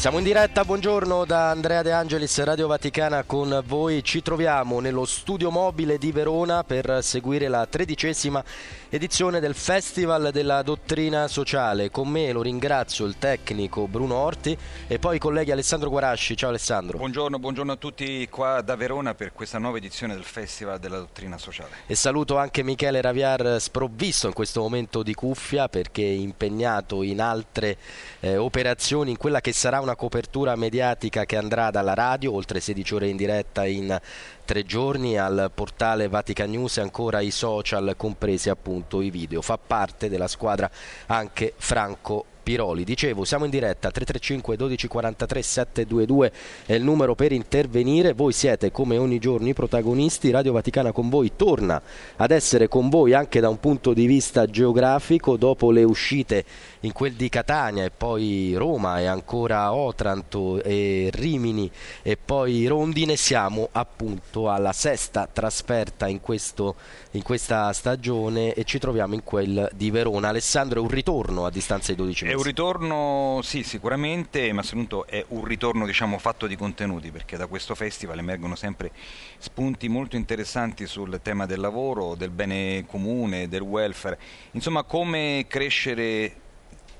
Siamo in diretta, buongiorno da Andrea De Angelis, Radio Vaticana con voi. Ci troviamo nello studio mobile di Verona per seguire la tredicesima edizione del Festival della Dottrina Sociale. Con me lo ringrazio il tecnico Bruno Orti e poi i colleghi Alessandro Guarasci. Ciao Alessandro. Buongiorno, buongiorno a tutti qua da Verona per questa nuova edizione del Festival della Dottrina Sociale. E saluto anche Michele Raviar sprovvisto in questo momento di cuffia perché è impegnato in altre eh, operazioni in quella che sarà una copertura mediatica che andrà dalla radio, oltre 16 ore in diretta in tre giorni al portale Vatican News e ancora i social compresi appunto i video. Fa parte della squadra anche Franco Piroli. Dicevo, siamo in diretta 335 1243 722 è il numero per intervenire. Voi siete come ogni giorno i protagonisti. Radio Vaticana con voi torna ad essere con voi anche da un punto di vista geografico dopo le uscite in quel di Catania e poi Roma e ancora Otranto e Rimini e poi Rondine siamo appunto alla sesta trasferta in, questo, in questa stagione e ci troviamo in quel di Verona. Alessandro è un ritorno a distanza di 12 mesi. È un ritorno, sì, sicuramente, ma soprattutto è un ritorno diciamo, fatto di contenuti perché da questo festival emergono sempre spunti molto interessanti sul tema del lavoro, del bene comune, del welfare, insomma come crescere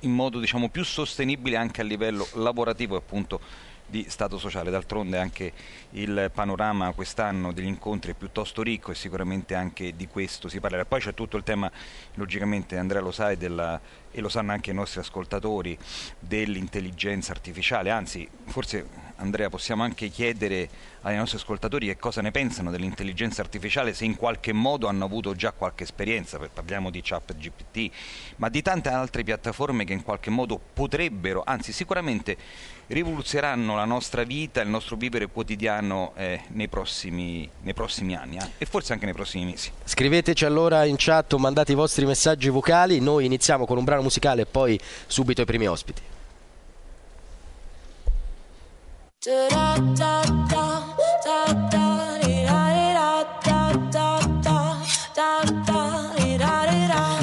in modo diciamo, più sostenibile anche a livello lavorativo appunto di Stato sociale. D'altronde anche il panorama quest'anno degli incontri è piuttosto ricco e sicuramente anche di questo si parlerà. Poi c'è tutto il tema, logicamente Andrea lo sa e lo sanno anche i nostri ascoltatori, dell'intelligenza artificiale, anzi forse Andrea possiamo anche chiedere ai nostri ascoltatori che cosa ne pensano dell'intelligenza artificiale, se in qualche modo hanno avuto già qualche esperienza, parliamo di chat GPT, ma di tante altre piattaforme che in qualche modo potrebbero, anzi sicuramente rivoluzioneranno la nostra vita, il nostro vivere quotidiano eh, nei, prossimi, nei, prossimi, anni eh, e forse anche nei prossimi mesi. Scriveteci allora in chat mandate i vostri messaggi vocali, noi iniziamo con un brano musicale e poi subito i primi ospiti.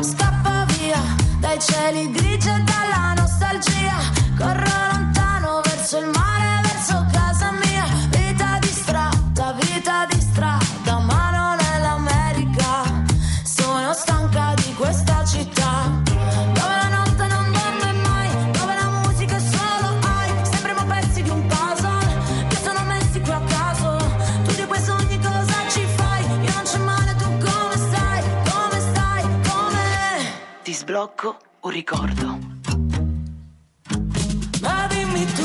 Scappa via dai cieli grigi e dalla nostalgia, corro lontano verso il mare, Ti sblocco un ricordo. Ma dimmi tu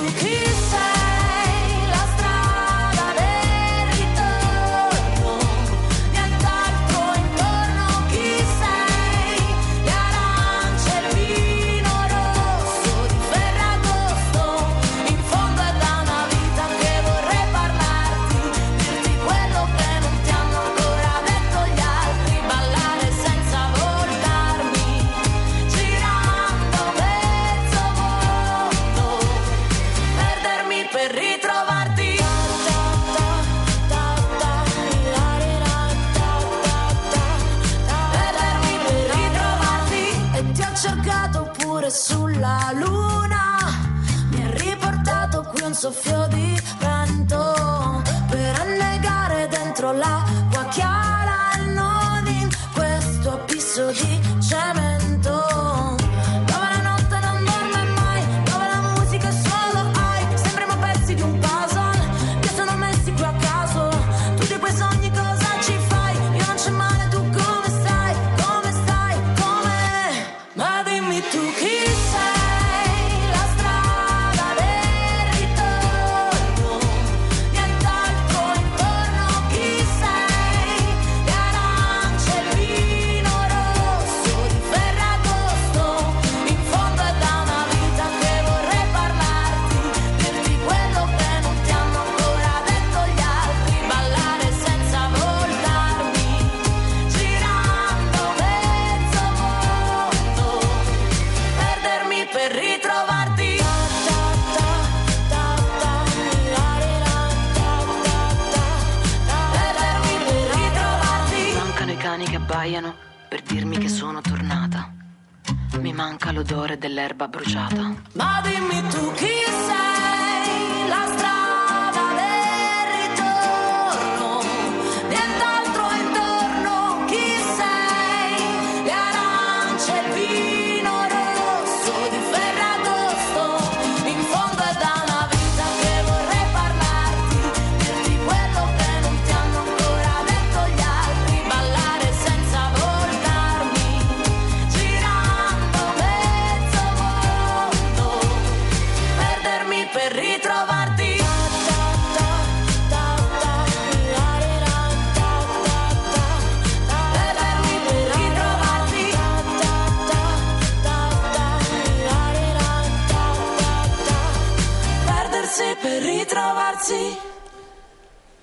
un soffio di vento per annegare dentro l'acqua dell'erba bruciata. Ma dimmi tu chi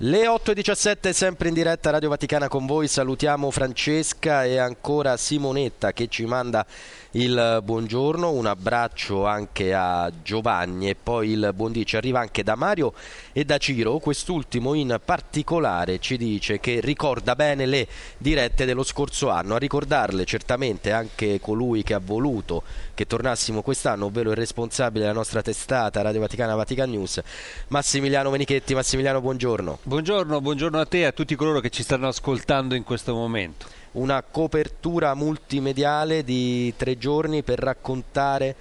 Le 8.17 sempre in diretta Radio Vaticana con voi, salutiamo Francesca e ancora Simonetta che ci manda il buongiorno, un abbraccio anche a Giovanni e poi il buondì ci arriva anche da Mario e da Ciro, quest'ultimo in particolare ci dice che ricorda bene le dirette dello scorso anno, a ricordarle certamente anche colui che ha voluto che tornassimo quest'anno, ovvero il responsabile della nostra testata Radio Vaticana Vatican News, Massimiliano Menichetti. Massimiliano, buongiorno. Buongiorno, buongiorno a te e a tutti coloro che ci stanno ascoltando in questo momento. Una copertura multimediale di tre giorni per raccontare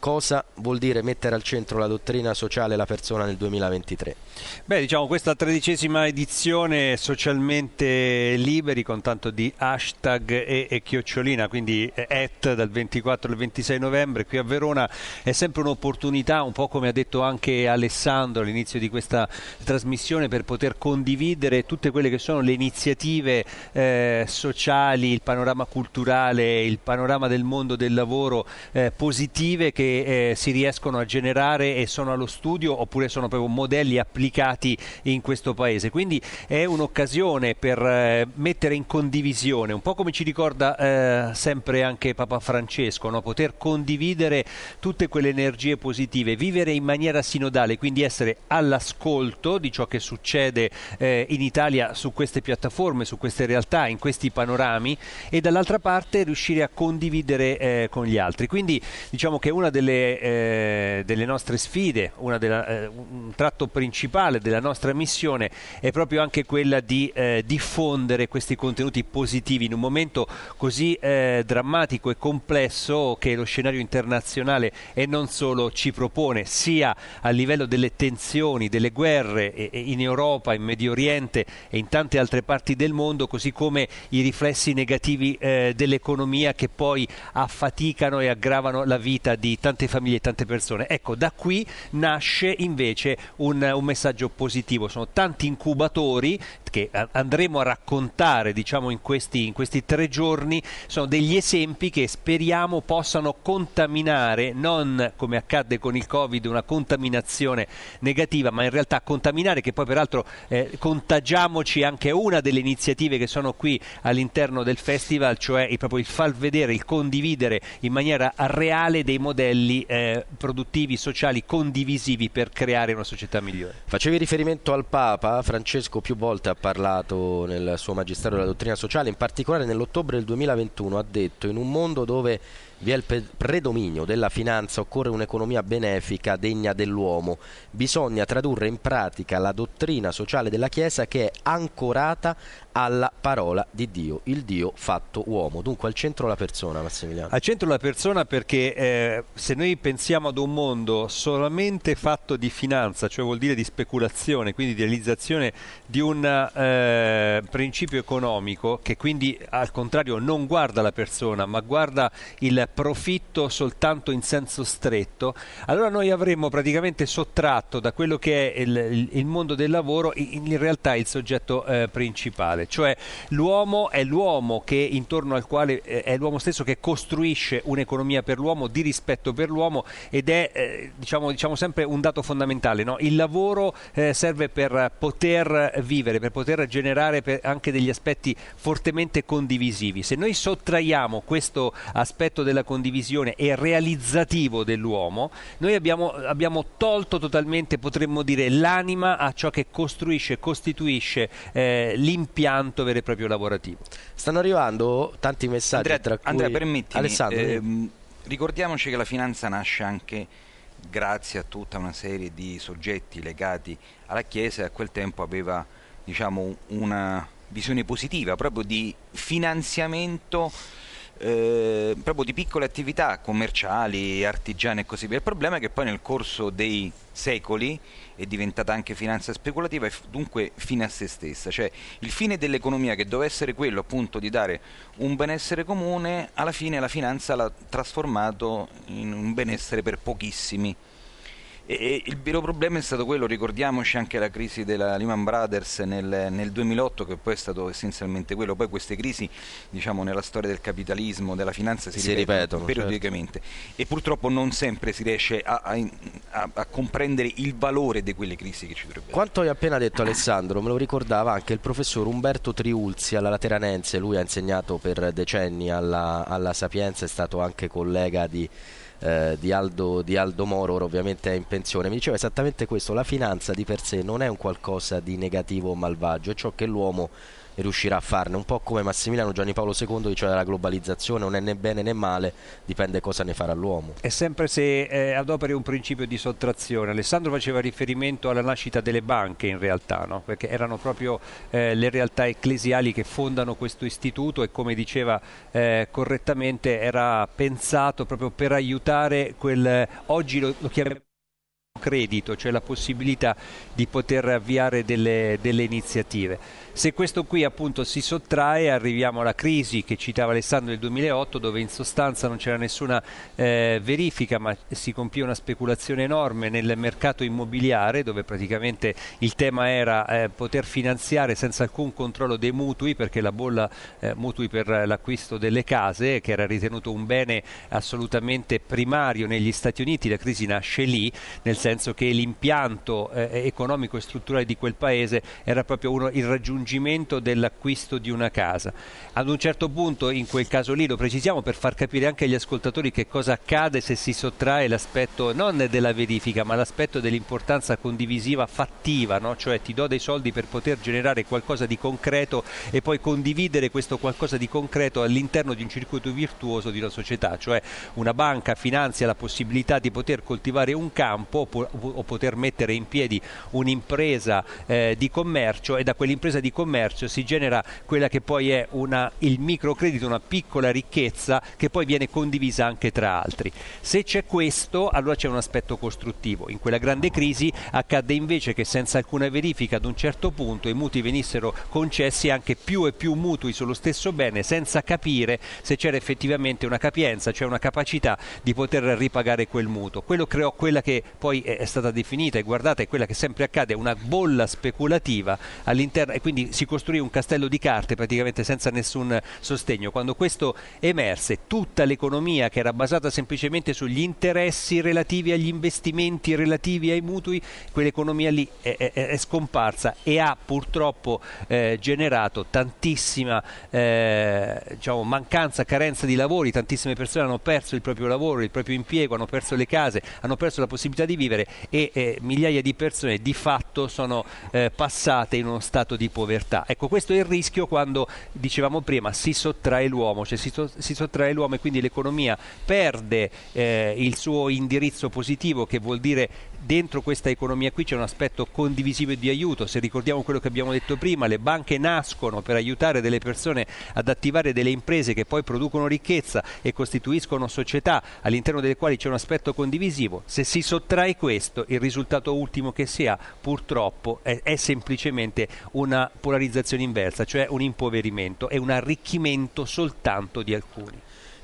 cosa vuol dire mettere al centro la dottrina sociale e la persona nel 2023. Beh, diciamo questa tredicesima edizione socialmente liberi con tanto di hashtag e, e chiocciolina, quindi at dal 24 al 26 novembre qui a Verona è sempre un'opportunità, un po' come ha detto anche Alessandro all'inizio di questa trasmissione, per poter condividere tutte quelle che sono le iniziative eh, sociali, il panorama culturale, il panorama del mondo del lavoro eh, positive che eh, si riescono a generare e sono allo studio oppure sono proprio modelli applicati in questo paese. Quindi è un'occasione per eh, mettere in condivisione, un po' come ci ricorda eh, sempre anche Papa Francesco, no? poter condividere tutte quelle energie positive, vivere in maniera sinodale, quindi essere all'ascolto di ciò che succede eh, in Italia su queste piattaforme, su queste realtà, in questi panorami e dall'altra parte riuscire a condividere eh, con gli altri. Quindi diciamo che una delle, eh, delle nostre sfide, della, eh, un tratto principale della nostra missione è proprio anche quella di eh, diffondere questi contenuti positivi in un momento così eh, drammatico e complesso che lo scenario internazionale e non solo ci propone, sia a livello delle tensioni, delle guerre e- in Europa, in Medio Oriente e in tante altre parti del mondo, così come i riflessi negativi eh, dell'economia che poi affaticano e aggravano la vita di tante famiglie e tante persone. Ecco, da qui nasce invece un, un messaggio positivo. Sono tanti incubatori che andremo a raccontare diciamo, in, questi, in questi tre giorni, sono degli esempi che speriamo possano contaminare, non come accadde con il Covid, una contaminazione negativa, ma in realtà contaminare, che poi peraltro eh, contagiamoci anche una delle iniziative che sono qui all'interno del festival, cioè proprio il far vedere, il condividere in maniera reale dei modelli eh, produttivi, sociali, condivisivi per creare una società migliore. Facevi riferimento al Papa, Francesco più volte ha parlato nel suo Magistero della dottrina sociale, in particolare nell'ottobre del 2021 ha detto in un mondo dove vi è il predominio della finanza, occorre un'economia benefica degna dell'uomo. Bisogna tradurre in pratica la dottrina sociale della Chiesa che è ancorata alla parola di Dio, il Dio fatto uomo. Dunque al centro la persona, Massimiliano. Al centro la persona perché eh, se noi pensiamo ad un mondo solamente fatto di finanza, cioè vuol dire di speculazione, quindi di realizzazione di un eh, principio economico che quindi al contrario non guarda la persona ma guarda il profitto soltanto in senso stretto, allora noi avremmo praticamente sottratto da quello che è il, il- mondo del lavoro in, in realtà il soggetto eh, principale, cioè l'uomo è l'uomo che intorno al quale eh, è l'uomo stesso che costruisce un'economia per l'uomo, di rispetto per l'uomo ed è eh, diciamo, diciamo sempre un dato fondamentale, no? il lavoro eh, serve per poter vivere, per poter generare per- anche degli aspetti fortemente condivisivi. Se noi sottraiamo questo aspetto della della condivisione e realizzativo dell'uomo, noi abbiamo, abbiamo tolto totalmente, potremmo dire, l'anima a ciò che costruisce, costituisce eh, l'impianto vero e proprio lavorativo. Stanno arrivando tanti messaggi Andrea, tra cui Andrea, permettimi, Alessandro, ehm, ricordiamoci che la finanza nasce anche grazie a tutta una serie di soggetti legati alla Chiesa e a quel tempo aveva diciamo, una visione positiva proprio di finanziamento eh, proprio di piccole attività commerciali, artigiane e così via. Il problema è che poi nel corso dei secoli è diventata anche finanza speculativa e f- dunque fine a se stessa, cioè il fine dell'economia che doveva essere quello appunto di dare un benessere comune, alla fine la finanza l'ha trasformato in un benessere per pochissimi. E il vero problema è stato quello, ricordiamoci anche la crisi della Lehman Brothers nel, nel, 2008 che poi è stato essenzialmente quello, poi queste crisi diciamo nella storia del capitalismo, della finanza si, si ripetono, ripetono periodicamente. Certo. e purtroppo non sempre si riesce a, a, a, a, comprendere il valore di quelle crisi che ci dovrebbero Quanto hai appena detto Alessandro, me lo ricordava anche il professor Umberto Triulzi alla Lateranense, lui ha insegnato per decenni alla, alla Sapienza, è stato anche collega di eh, di, Aldo, di, Aldo, Moro, ora ovviamente è in pensione, mi diceva esattamente questo, la finanza di per sé non è un qualcosa di negativo o malvagio, è ciò che l'uomo riuscirà a farne, un po' come Massimiliano Gianni Paolo II diceva la globalizzazione non è né bene né male, dipende cosa ne farà l'uomo. È sempre se eh, adoperi un principio di sottrazione. Alessandro faceva riferimento alla nascita delle banche in realtà, no? perché erano proprio eh, le realtà ecclesiali che fondano questo istituto e come diceva eh, correttamente era pensato proprio per aiutare quel, oggi lo, lo chiamiamo credito, cioè la possibilità di poter avviare delle, delle iniziative. Se questo qui appunto si sottrae arriviamo alla crisi che citava Alessandro del 2008 dove in sostanza non c'era nessuna eh, verifica ma si compì una speculazione enorme nel mercato immobiliare dove praticamente il tema era eh, poter finanziare senza alcun controllo dei mutui perché la bolla eh, mutui per l'acquisto delle case che era ritenuto un bene assolutamente primario negli Stati Uniti, la crisi nasce lì nel senso che l'impianto eh, economico e strutturale di quel paese era proprio uno, il raggiungimento dell'acquisto di una casa. Ad un certo punto, in quel caso lì, lo precisiamo per far capire anche agli ascoltatori che cosa accade se si sottrae l'aspetto non della verifica, ma l'aspetto dell'importanza condivisiva fattiva, no? cioè ti do dei soldi per poter generare qualcosa di concreto e poi condividere questo qualcosa di concreto all'interno di un circuito virtuoso di una società, cioè una banca finanzia la possibilità di poter coltivare un campo o poter mettere in piedi un'impresa eh, di commercio e da quell'impresa di commercio si genera quella che poi è una, il microcredito, una piccola ricchezza che poi viene condivisa anche tra altri. Se c'è questo, allora c'è un aspetto costruttivo. In quella grande crisi accadde invece che senza alcuna verifica ad un certo punto i mutui venissero concessi anche più e più mutui sullo stesso bene senza capire se c'era effettivamente una capienza, cioè una capacità di poter ripagare quel mutuo. Quello creò quella che poi è stata definita e guardata è quella che sempre accade, una bolla speculativa all'interno e quindi si costruì un castello di carte praticamente senza nessun sostegno. Quando questo emerse, tutta l'economia che era basata semplicemente sugli interessi relativi agli investimenti relativi ai mutui, quell'economia lì è, è, è scomparsa e ha purtroppo eh, generato tantissima eh, diciamo, mancanza, carenza di lavori, tantissime persone hanno perso il proprio lavoro, il proprio impiego, hanno perso le case, hanno perso la possibilità di vivere e eh, migliaia di persone di fatto sono eh, passate in uno stato di povertà. Ecco, questo è il rischio quando, dicevamo prima, si sottrae l'uomo, cioè si, so, si sottrae l'uomo e quindi l'economia perde eh, il suo indirizzo positivo che vuol dire dentro questa economia qui c'è un aspetto condivisivo e di aiuto, se ricordiamo quello che abbiamo detto prima, le banche nascono per aiutare delle persone ad attivare delle imprese che poi producono ricchezza e costituiscono società all'interno delle quali c'è un aspetto condivisivo, se si sottrae questo il risultato ultimo che si ha purtroppo è, è semplicemente una polarizzazione inversa, cioè un impoverimento e un arricchimento soltanto di alcuni.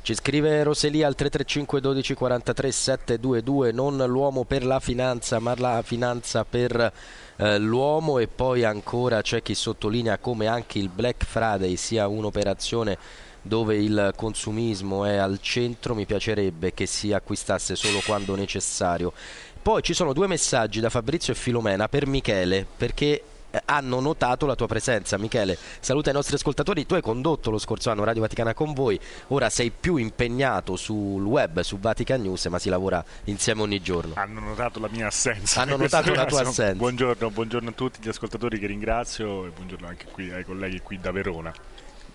Ci scrive Roselia al 335 12 43 722, non l'uomo per la finanza, ma la finanza per eh, l'uomo. E poi ancora c'è chi sottolinea come anche il Black Friday sia un'operazione dove il consumismo è al centro, mi piacerebbe che si acquistasse solo quando necessario. Poi ci sono due messaggi da Fabrizio e Filomena per Michele, perché hanno notato la tua presenza. Michele, saluta i nostri ascoltatori. Tu hai condotto lo scorso anno Radio Vaticana con voi, ora sei più impegnato sul web, su Vatican News, ma si lavora insieme ogni giorno. Hanno notato la mia assenza. Hanno notato la tua assenza. Buongiorno, buongiorno a tutti gli ascoltatori che ringrazio e buongiorno anche qui ai colleghi qui da Verona.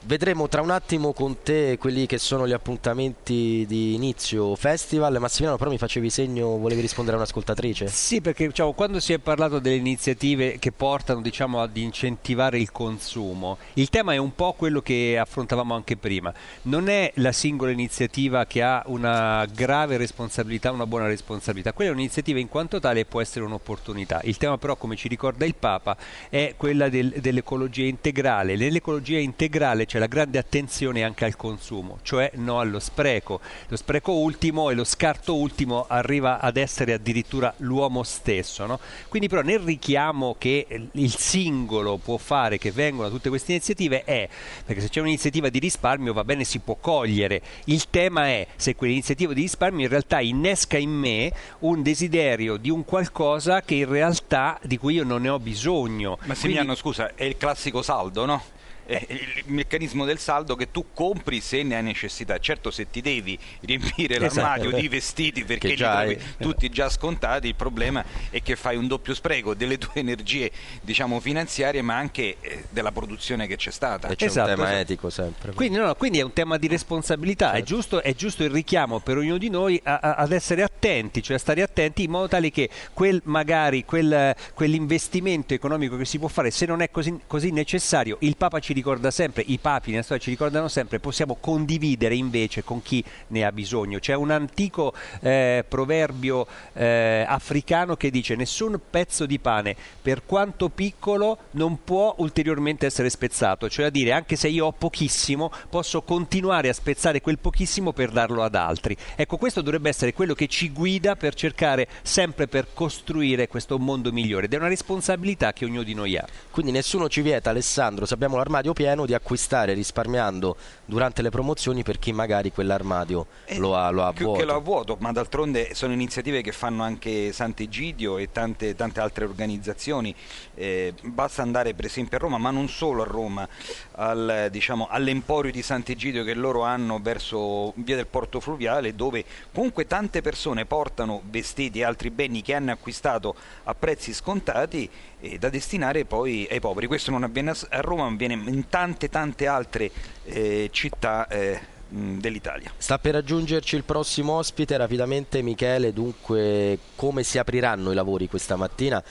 Vedremo tra un attimo con te quelli che sono gli appuntamenti di inizio festival. Massimiliano, però mi facevi segno, volevi rispondere a un'ascoltatrice? Sì, perché diciamo, quando si è parlato delle iniziative che portano diciamo, ad incentivare il consumo, il tema è un po' quello che affrontavamo anche prima. Non è la singola iniziativa che ha una grave responsabilità, una buona responsabilità. Quella è un'iniziativa in quanto tale e può essere un'opportunità. Il tema però, come ci ricorda il Papa, è quella del, dell'ecologia integrale. Nell'ecologia integrale c'è la grande attenzione anche al consumo, cioè no allo spreco. Lo spreco ultimo e lo scarto ultimo arriva ad essere addirittura l'uomo stesso. No? Quindi però nel richiamo che il singolo può fare, che vengono da tutte queste iniziative, è, perché se c'è un'iniziativa di risparmio va bene, si può cogliere. Il tema è se quell'iniziativa di risparmio in realtà innesca in me un desiderio di un qualcosa che in realtà di cui io non ne ho bisogno. Massimiliano, Quindi... scusa, è il classico saldo, no? Eh, il meccanismo del saldo che tu compri se ne hai necessità. Certo, se ti devi riempire esatto. l'armadio di vestiti perché li trovi tutti già scontati, il problema è che fai un doppio spreco delle tue energie, diciamo, finanziarie, ma anche eh, della produzione che c'è stata. E c'è esatto, un tema esatto. etico sempre. Quindi, no, no, quindi, è un tema di responsabilità, certo. è, giusto, è, giusto, il richiamo per ognuno di noi a, a, ad essere attenti, cioè a stare attenti in modo tale che quel, magari quel, quell'investimento economico che si può fare, se non è così, così necessario, il Papa ci ricorda sempre, i papi nella storia ci ricordano sempre, possiamo condividere invece con chi ne ha bisogno. C'è un antico eh, proverbio eh, africano che dice nessun pezzo di pane, per quanto piccolo, non può ulteriormente essere spezzato, cioè a dire anche se io ho pochissimo, posso continuare a spezzare quel pochissimo per darlo ad altri. Ecco, questo dovrebbe essere quello che ci guida per cercare sempre per costruire questo mondo migliore ed è una responsabilità che ognuno di noi ha. Quindi nessuno ci vieta, Alessandro, se abbiamo l'armadio l'armadio pieno di acquistare risparmiando durante le promozioni per chi magari quell'armadio eh, lo ha, lo ha vuoto. Che lo ha vuoto, ma d'altronde sono iniziative che fanno anche Sant'Egidio e tante, tante altre organizzazioni. Eh, basta andare per esempio a Roma, ma non solo a Roma, al, diciamo, all'emporio di Sant'Egidio che loro hanno verso via del porto fluviale, dove comunque tante persone portano vestiti e altri beni che hanno acquistato a prezzi scontati eh, da destinare poi ai poveri. Questo non avviene a Roma, ma avviene in tante tante altre eh, città eh, dell'Italia. Sta per raggiungerci il prossimo ospite, rapidamente Michele, dunque come si apriranno i lavori questa mattina?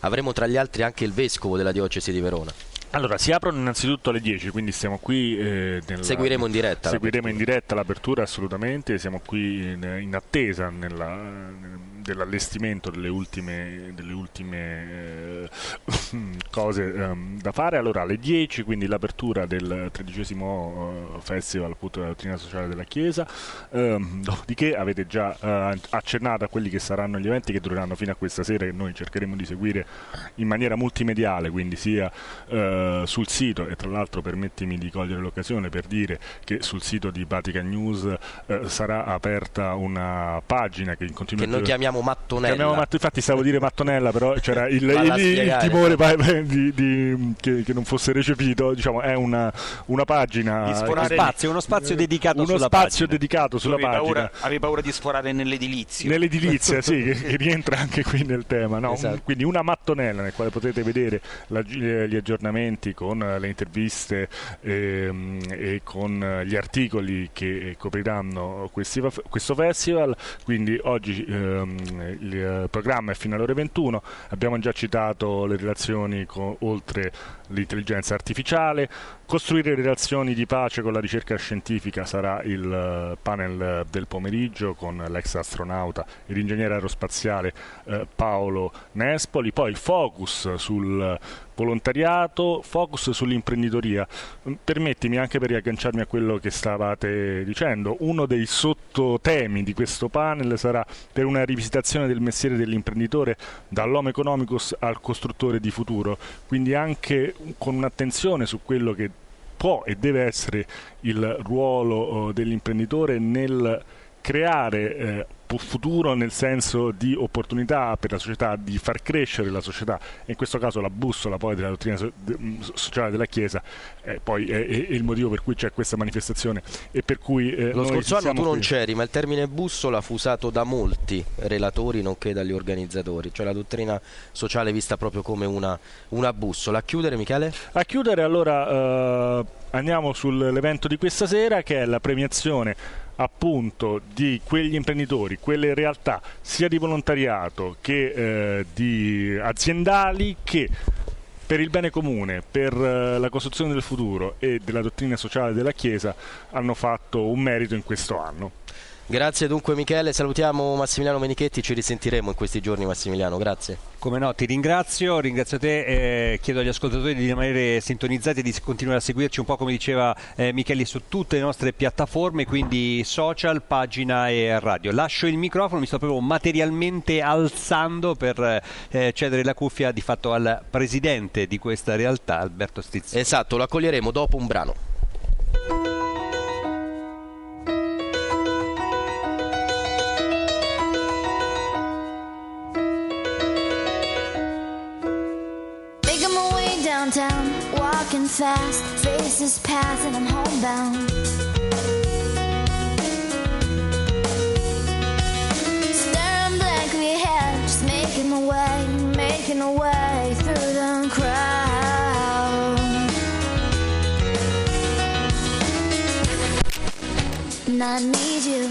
Avremo tra gli altri anche il vescovo della diocesi di Verona. Allora, si aprono innanzitutto alle 10, quindi stiamo qui. Eh, nella, seguiremo in diretta. Seguiremo in diretta l'apertura assolutamente, siamo qui in, in attesa nella, dell'allestimento delle ultime, delle ultime eh, cose um, da fare. Allora, alle 10, quindi l'apertura del tredicesimo uh, festival appunto della dottrina sociale della Chiesa. Um, dopodiché avete già uh, accennato a quelli che saranno gli eventi che dureranno fino a questa sera, che noi cercheremo di seguire in maniera multimediale, quindi sia uh, sul sito e tra l'altro permettimi di cogliere l'occasione per dire che sul sito di Vatican News sarà aperta una pagina che in continuazione che noi chiamiamo chiamiamo Mattonella. Chiamiamo Matt- infatti stavo a dire Mattonella, però c'era il, il, il timore di, di, che, che, non fosse recepito. Diciamo, è una, una pagina. Di sforare spazio, uno spazio dedicato uno sulla spazio pagina. dedicato sulla avevi pagina. Paura, avevi paura di sforare nell'edilizia. Nell'edilizia, sì, che, che, rientra anche qui nel tema. No? Esatto. Quindi una mattonella nel quale potete vedere la, gli aggiornamenti con le interviste ehm, e con gli articoli che copriranno questi, questo festival. Quindi oggi ehm, il eh, programma è fino alle ore 21, abbiamo già citato le relazioni con, oltre l'intelligenza artificiale, costruire relazioni di pace con la ricerca scientifica sarà il eh, panel del pomeriggio con l'ex astronauta e l'ingegnere aerospaziale eh, Paolo Nespoli, poi focus sul volontariato, focus sull'imprenditoria. Permettimi anche per riagganciarmi a quello che stavate dicendo, uno dei sottotemi di questo panel sarà per una rivisitazione del mestiere dell'imprenditore dall'uomo economicus al costruttore di futuro, quindi anche con un'attenzione su quello che può e deve essere il ruolo oh, dell'imprenditore nel creare eh, futuro nel senso di opportunità per la società, di far crescere la società e in questo caso la bussola poi della dottrina mm, sociale della Chiesa eh, poi è, è, il motivo per cui c'è questa manifestazione e per cui eh, lo scorso anno tu qui. non c'eri ma il termine bussola fu usato da molti relatori nonché dagli organizzatori cioè la dottrina sociale vista proprio come una, una bussola a chiudere Michele? a chiudere allora eh, andiamo sull'evento di questa sera che è la premiazione appunto di quegli imprenditori, quelle realtà sia di volontariato che eh, di aziendali che per il bene comune, per eh, la costruzione del futuro e della dottrina sociale della Chiesa hanno fatto un merito in questo anno. Grazie dunque Michele, salutiamo Massimiliano Menichetti, ci risentiremo in questi giorni Massimiliano, grazie. Come no, ti ringrazio, ringrazio te, eh, chiedo agli ascoltatori di rimanere sintonizzati e di continuare a seguirci un po' come diceva eh, Michele su tutte le nostre piattaforme, quindi social, pagina e radio. Lascio il microfono, mi sto proprio materialmente alzando per eh, cedere la cuffia di fatto al presidente di questa realtà, Alberto Stizzi. Esatto, lo accoglieremo dopo un brano. Fast, faces pass, and I'm homebound. Staring blankly ahead, just making my way, making my way through the crowd. And I need you,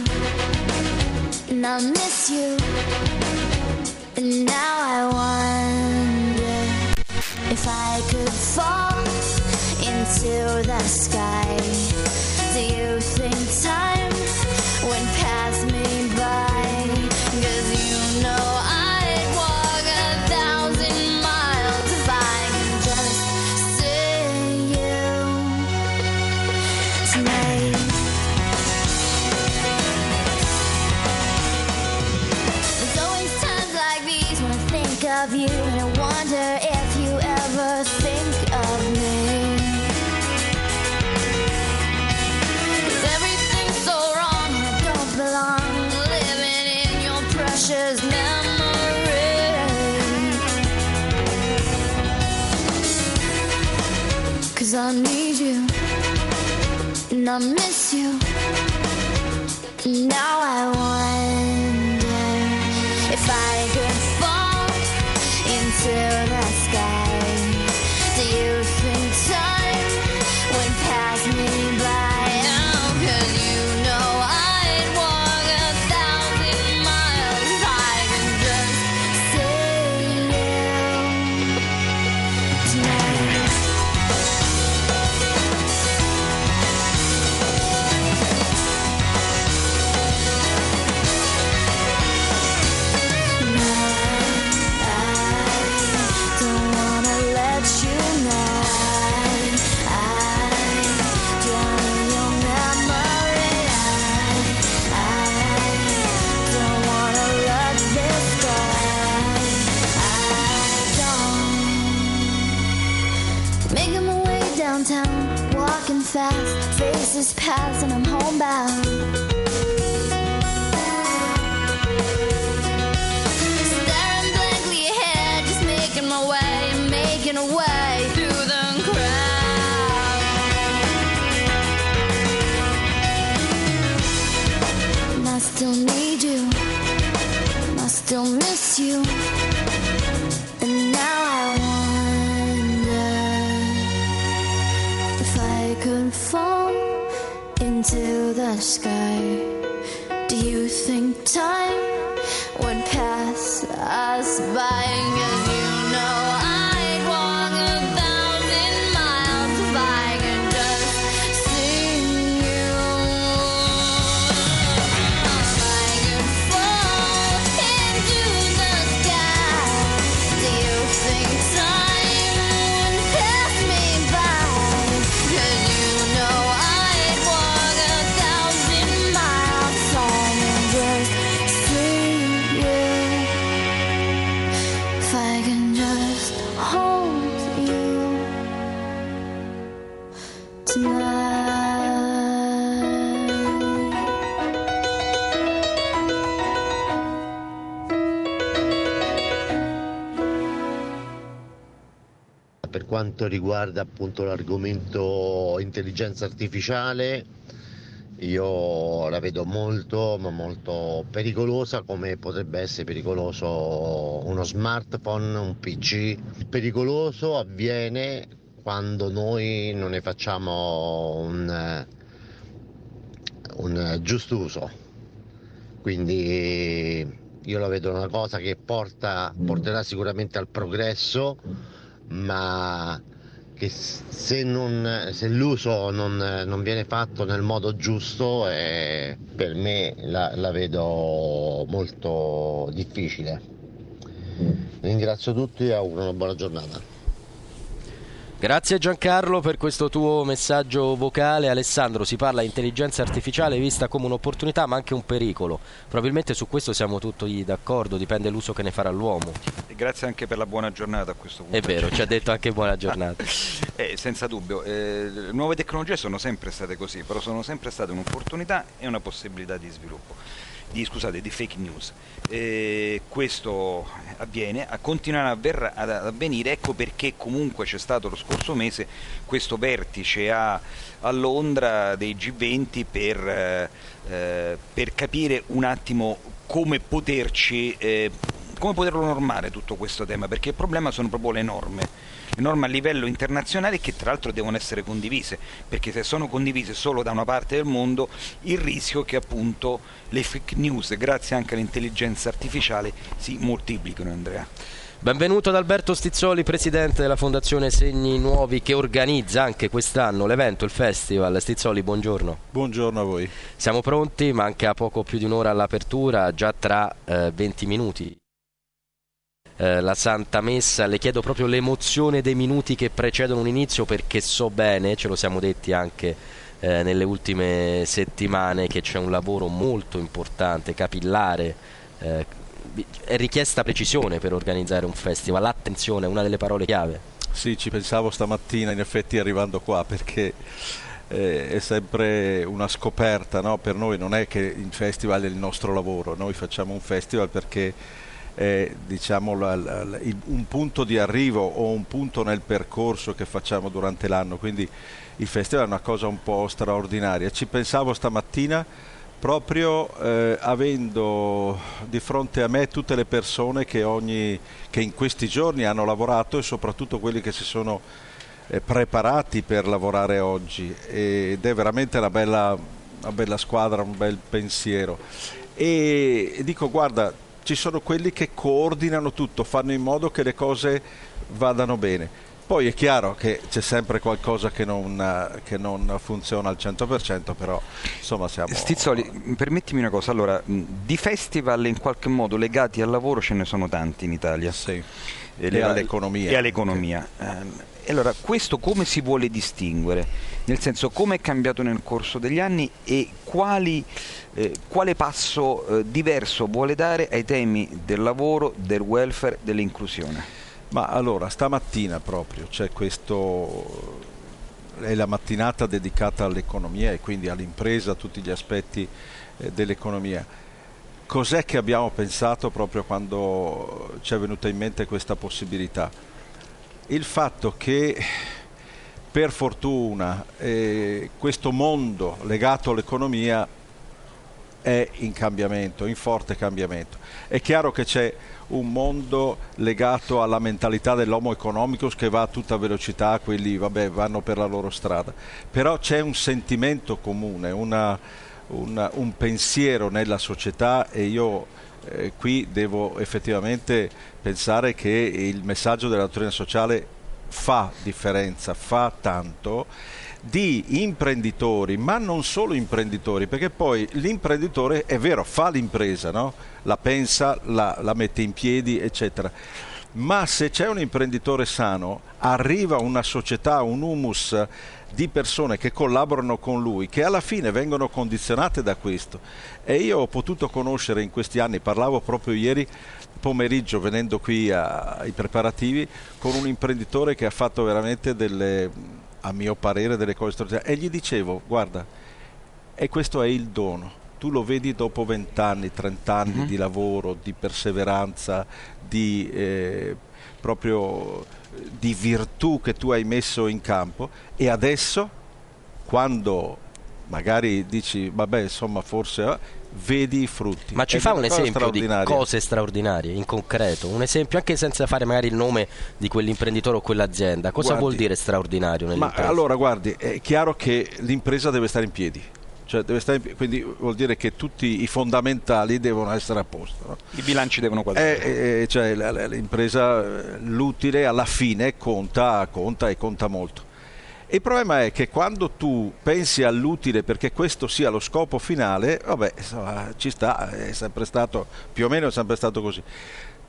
and I miss you, and now I want. If I could fall the sky, and I miss Just passing. I'm quanto riguarda appunto l'argomento intelligenza artificiale, io la vedo molto ma molto pericolosa come potrebbe essere pericoloso uno smartphone, un PC. Pericoloso avviene quando noi non ne facciamo un, un giusto uso. Quindi io la vedo una cosa che porta, porterà sicuramente al progresso, ma che se, non, se l'uso non, non, viene fatto nel modo giusto eh, per me la, la, vedo molto difficile. Ringrazio tutti e auguro una buona giornata. Grazie Giancarlo per questo tuo messaggio vocale. Alessandro, si parla di intelligenza artificiale vista come un'opportunità ma anche un pericolo. Probabilmente su questo siamo tutti d'accordo, dipende l'uso che ne farà l'uomo. E grazie anche per la buona giornata a questo punto. È vero, ci ha detto anche buona giornata. eh, senza dubbio, eh, le nuove tecnologie sono sempre state così, però sono sempre state un'opportunità e una possibilità di sviluppo di, scusate, di fake news. Eh, questo avviene, continuerà ad avvenire, ecco perché comunque c'è stato lo scorso mese questo vertice a, a Londra dei G20 per, eh, per, capire un attimo come poterci... Eh, come poterlo normare tutto questo tema, perché il problema sono proprio le norme norme a livello internazionale che tra l'altro devono essere condivise, perché se sono condivise solo da una parte del mondo il rischio è che appunto le fake news, grazie anche all'intelligenza artificiale, si moltiplichino Andrea. Benvenuto ad Alberto Stizzoli, presidente della Fondazione Segni Nuovi che organizza anche quest'anno l'evento, il festival. Stizzoli, buongiorno. Buongiorno a voi. Siamo pronti, manca poco più di un'ora all'apertura, già tra eh, 20 minuti. Eh, la Santa Messa, le chiedo proprio l'emozione dei minuti che precedono un inizio perché so bene, ce lo siamo detti anche eh, nelle ultime settimane, che c'è un lavoro molto importante, capillare. Eh, è richiesta precisione per organizzare un festival, l'attenzione è una delle parole chiave. Sì, ci pensavo stamattina in effetti arrivando qua perché eh, è sempre una scoperta, no? per noi non è che il festival è il nostro lavoro, noi facciamo un festival perché è diciamo, la, la, la, il, un punto di arrivo o un punto nel percorso che facciamo durante l'anno, quindi il festival è una cosa un po' straordinaria. Ci pensavo stamattina proprio eh, avendo di fronte a me tutte le persone che, ogni, che, in questi giorni hanno lavorato e soprattutto quelli che si sono eh, preparati per lavorare oggi ed è veramente una bella, una bella squadra, un bel pensiero. E dico guarda, ci sono quelli che coordinano tutto, fanno in modo che le cose vadano bene. Poi è chiaro che c'è sempre qualcosa che non, che non, funziona al 100%, però insomma siamo... Stizzoli, permettimi una cosa, allora, di festival in qualche modo legati al lavoro ce ne sono tanti in Italia. Sì. E, e all'economia. E all'economia. Okay. Eh, allora, questo come si vuole distinguere? Nel senso, come è cambiato nel corso degli anni e quali eh, quale passo eh, diverso vuole dare ai temi del lavoro, del welfare, dell'inclusione? Ma allora, stamattina proprio c'è questo è la mattinata dedicata all'economia e quindi all'impresa, a tutti gli aspetti eh, dell'economia. Cos'è che abbiamo pensato proprio quando ci è venuta in mente questa possibilità? Il fatto che per fortuna eh, questo mondo legato all'economia è in cambiamento, in forte cambiamento. È chiaro che c'è un mondo legato alla mentalità dell'homo economicus che va a tutta velocità, quelli vabbè, vanno per la loro strada, però c'è un sentimento comune, una, una, un pensiero nella società e io eh, qui devo effettivamente pensare che il messaggio della dottrina sociale fa differenza, fa tanto di imprenditori, ma non solo imprenditori, perché poi l'imprenditore è vero, fa l'impresa, no? la pensa, la, la mette in piedi, eccetera. Ma se c'è un imprenditore sano, arriva una società, un humus di persone che collaborano con lui, che alla fine vengono condizionate da questo. E io ho potuto conoscere in questi anni, parlavo proprio ieri pomeriggio venendo qui ai preparativi, con un imprenditore che ha fatto veramente delle a mio parere delle cose straordinarie. E gli dicevo guarda e questo è il dono. Tu lo vedi dopo 20 anni 30 anni mm-hmm. di lavoro di perseveranza di, eh, proprio di virtù che tu hai messo in campo. E adesso quando magari dici vabbè insomma forse eh, vedi i frutti. Ma ci Ed fa un esempio di cose straordinarie, in concreto? Un esempio anche senza fare magari il nome di quell'imprenditore o quell'azienda. Cosa Guardi, vuol dire straordinario Ma nell'impresa? allora guardi, è chiaro che l'impresa deve stare in piedi. Cioè deve stare in quindi vuol dire che tutti i fondamentali devono essere a posto. no? I bilanci devono quadrare. Eh, eh, cioè, la- la- l'impresa, eh, l'utile alla fine conta, conta e conta molto. Il problema è che quando tu pensi all'utile perché questo sia lo scopo finale, vabbè, insomma, ci sta, è sempre stato, più o meno è sempre stato così.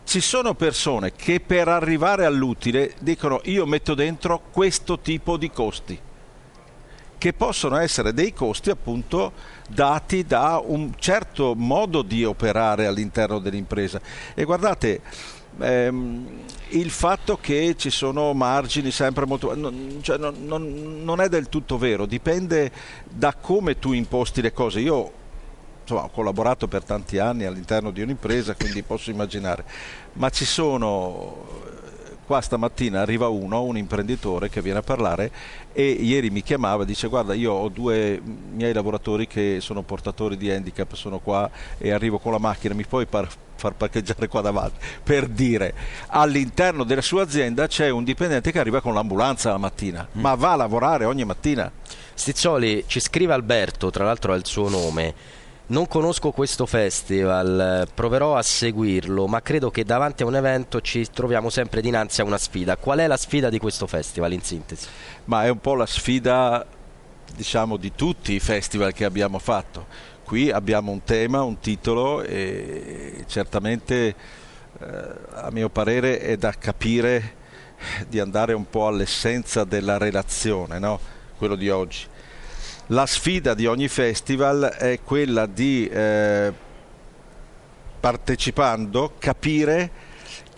Ci sono persone che per arrivare all'utile dicono io metto dentro questo tipo di costi, che possono essere dei costi appunto dati da un certo modo di operare all'interno dell'impresa. E guardate, ehm, il fatto che ci sono margini sempre molto... non, cioè non- non- non è del tutto vero, dipende da come tu imposti le cose. Io insomma, ho collaborato per tanti anni all'interno di un'impresa, quindi posso immaginare, ma ci sono qua stamattina arriva uno, un imprenditore che viene a parlare e ieri mi chiamava e dice guarda io ho due miei lavoratori che sono portatori di handicap, sono qua e arrivo con la macchina, mi puoi par- far parcheggiare qua davanti? Per dire, all'interno della sua azienda c'è un dipendente che arriva con l'ambulanza la mattina, ma va a lavorare ogni mattina. Stizzoli, ci scrive Alberto, tra l'altro è il suo nome. Non conosco questo festival, proverò a seguirlo, ma credo che davanti a un evento ci troviamo sempre dinanzi a una sfida. Qual è la sfida di questo festival in sintesi? ma è un po' la sfida diciamo di tutti i festival che abbiamo fatto. Qui abbiamo un tema, un titolo e certamente eh, a mio parere è da capire di andare un po' all'essenza della relazione, no? quello di oggi. La sfida di ogni festival è quella di eh, partecipando capire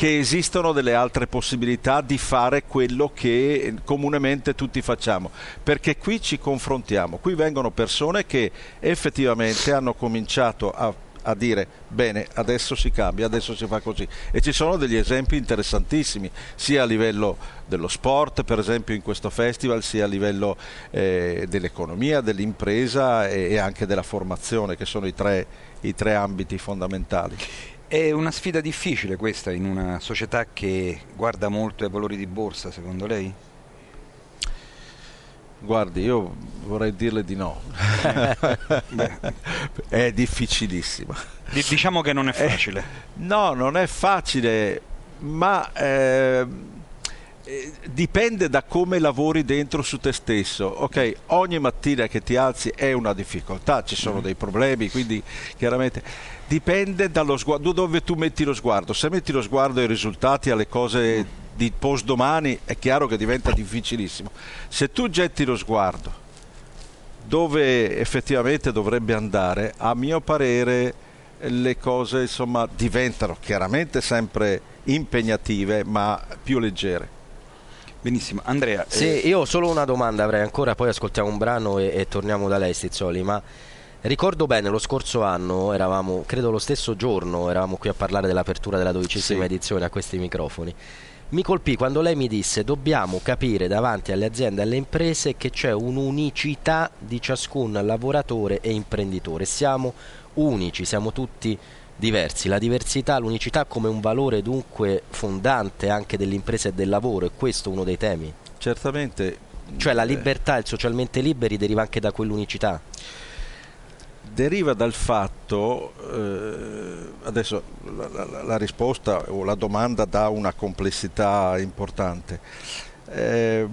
che esistono delle altre possibilità di fare quello che comunemente tutti facciamo, perché qui ci confrontiamo, qui vengono persone che effettivamente hanno cominciato a, a dire bene, adesso si cambia, adesso si fa così e ci sono degli esempi interessantissimi, sia a livello dello sport, per esempio in questo festival, sia a livello eh, dell'economia, dell'impresa e, e anche della formazione, che sono i tre, i tre ambiti fondamentali. È una sfida difficile questa in una società che guarda molto ai valori di borsa, secondo lei? Guardi, io vorrei dirle di no. è difficilissima. Diciamo che non è facile. No, non è facile, ma eh, eh, dipende da come lavori dentro su te stesso. Ok, ogni mattina che ti alzi è una difficoltà, ci sono dei problemi, quindi chiaramente dipende dallo sguardo, dove tu metti lo sguardo. Se metti lo sguardo ai risultati, alle cose di post domani, è chiaro che diventa difficilissimo. Se tu getti lo sguardo dove effettivamente dovrebbe andare, a mio parere le cose insomma diventano chiaramente sempre impegnative ma più leggere. Benissimo, Andrea. Sì, eh, io ho solo una domanda avrei ancora, poi ascoltiamo un brano e, e torniamo da lei Stizzoli, ma ricordo bene lo scorso anno, eravamo, credo lo stesso giorno, eravamo qui a parlare dell'apertura della dodicesima Sì. edizione a questi microfoni. Mi colpì quando lei mi disse dobbiamo capire davanti alle aziende e alle imprese che c'è un'unicità di ciascun lavoratore e imprenditore. Siamo unici, siamo tutti diversi. La diversità, l'unicità come un valore dunque fondante anche dell'impresa e del lavoro, è questo uno dei temi. Certamente. Cioè la eh, libertà, il socialmente liberi deriva anche da quell'unicità. Deriva dal fatto, eh, adesso la, la- la risposta o la domanda dà una complessità importante. Eh,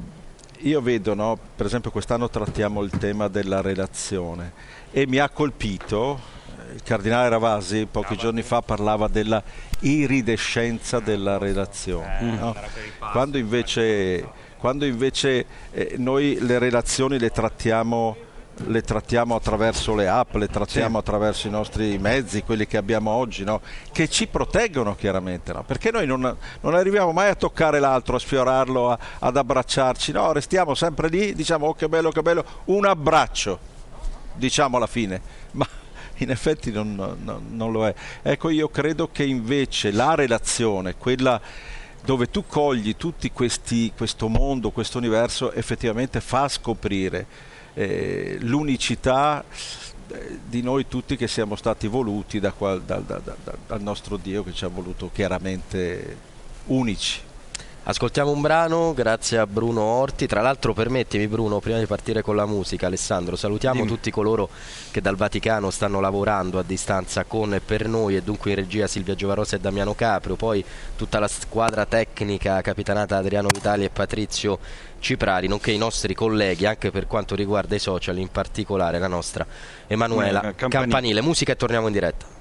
io vedo, no, per esempio quest'anno trattiamo il tema della relazione e mi ha colpito, eh, il cardinale Ravasi pochi giorni fa parlava della iridescenza della relazione, no? quando invece, quando invece eh, noi le relazioni le trattiamo le trattiamo attraverso le app, le trattiamo attraverso i nostri mezzi, quelli che abbiamo oggi, no? che ci proteggono chiaramente, no? perché noi non, non arriviamo mai a toccare l'altro, a sfiorarlo, a- ad abbracciarci, no? restiamo sempre lì, diciamo oh che bello, che bello, un abbraccio, diciamo alla fine, ma in effetti non, non- non lo è. Ecco, io credo che invece la relazione, quella dove tu cogli tutto questo mondo, questo universo, effettivamente fa scoprire eh, l'unicità eh, di noi tutti che siamo stati voluti da da, da, da, dal nostro Dio che ci ha voluto chiaramente unici. Ascoltiamo un brano, grazie a Bruno Orti. Tra l'altro, permettimi, Bruno, prima di partire con la musica, Alessandro, salutiamo Dimmi. tutti coloro che dal Vaticano stanno lavorando a distanza con e per noi, e dunque in regia Silvia Giovarosa e Damiano Caprio, poi tutta la squadra tecnica capitanata Adriano Vitali e Patrizio Ciprari, nonché i nostri colleghi, anche per quanto riguarda i social, in particolare la nostra Emanuela Campanile. Campanile. Musica e torniamo in diretta.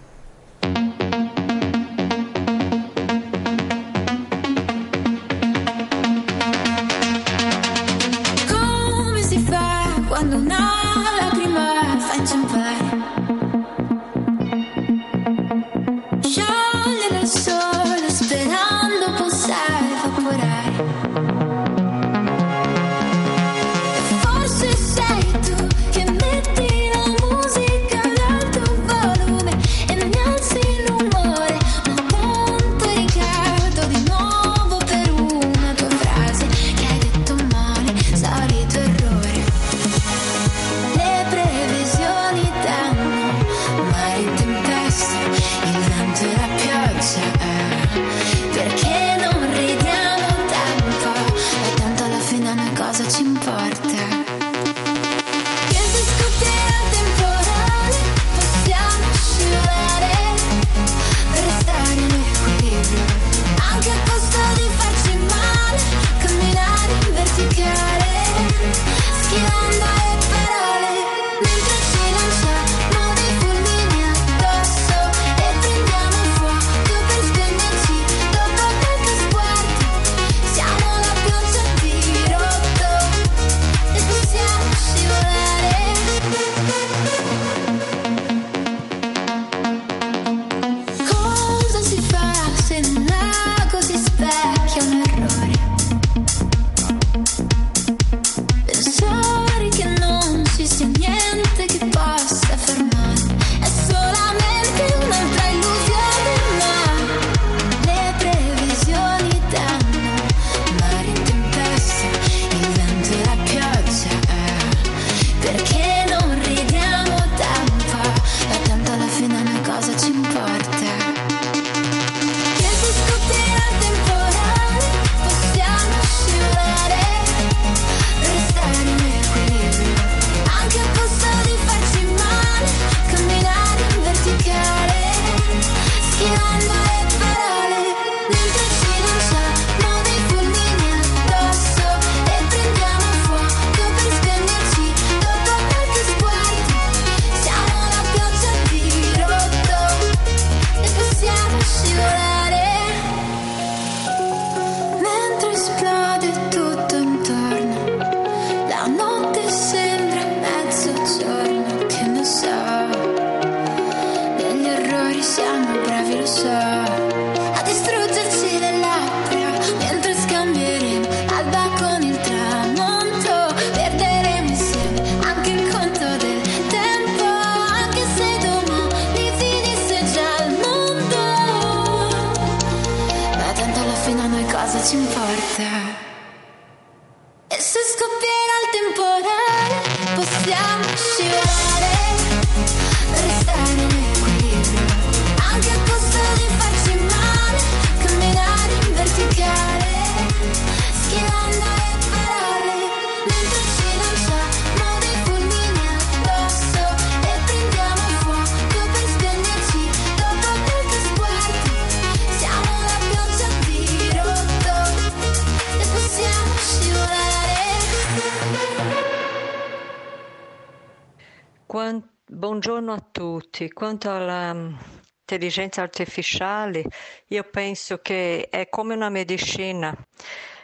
Quanto all'intelligenza artificiale, io penso che è come una medicina,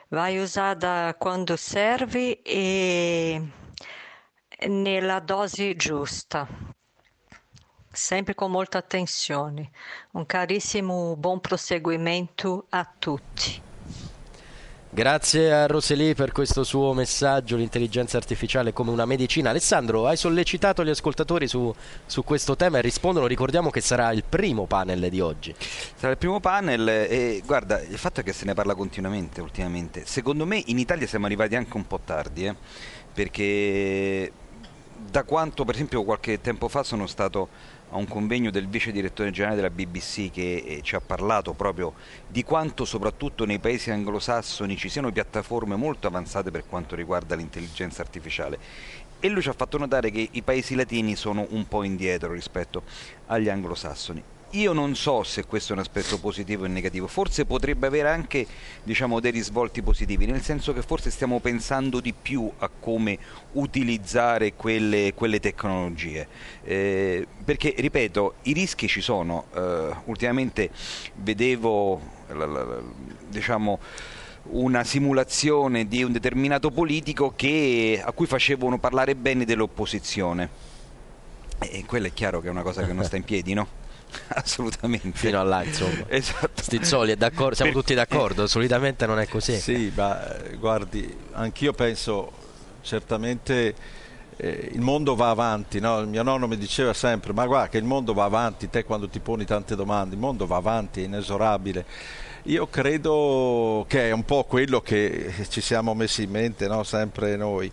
vai usata quando serve e nella dose giusta, sempre con molta attenzione. Un carissimo buon proseguimento a tutti. Grazie a Roseli per questo suo messaggio, l'intelligenza artificiale come una medicina. Alessandro, hai sollecitato gli ascoltatori su, su, questo tema e rispondono, ricordiamo che sarà il primo panel di oggi. Sarà il primo panel e guarda, il fatto è che se ne parla continuamente ultimamente. Secondo me in Italia siamo arrivati anche un po' tardi, eh, perché da quanto per esempio qualche tempo fa sono stato a un convegno del vice direttore generale della BBC che eh, ci ha parlato proprio di quanto soprattutto nei paesi anglosassoni ci siano piattaforme molto avanzate per quanto riguarda l'intelligenza artificiale e lui ci ha fatto notare che i paesi latini sono un po' indietro rispetto agli anglosassoni. Io non so se questo è un aspetto positivo o negativo, forse potrebbe avere anche diciamo, dei risvolti positivi, nel senso che forse stiamo pensando di più a come utilizzare quelle, quelle tecnologie. Eh, perché, ripeto, i rischi ci sono. Eh, ultimamente vedevo, diciamo, una simulazione di un determinato politico che, a cui facevano parlare bene dell'opposizione. E quella è chiaro che è una cosa che non sta in piedi, no? assolutamente fino a là insomma esatto. Stizzoli siamo per... tutti d'accordo solitamente non è così sì ma eh, guardi anch'io penso certamente eh, il mondo va avanti no? il mio nonno mi diceva sempre ma guarda che il mondo va avanti te quando ti poni tante domande il mondo va avanti è inesorabile io credo che è un po' quello che ci siamo messi in mente no? sempre noi,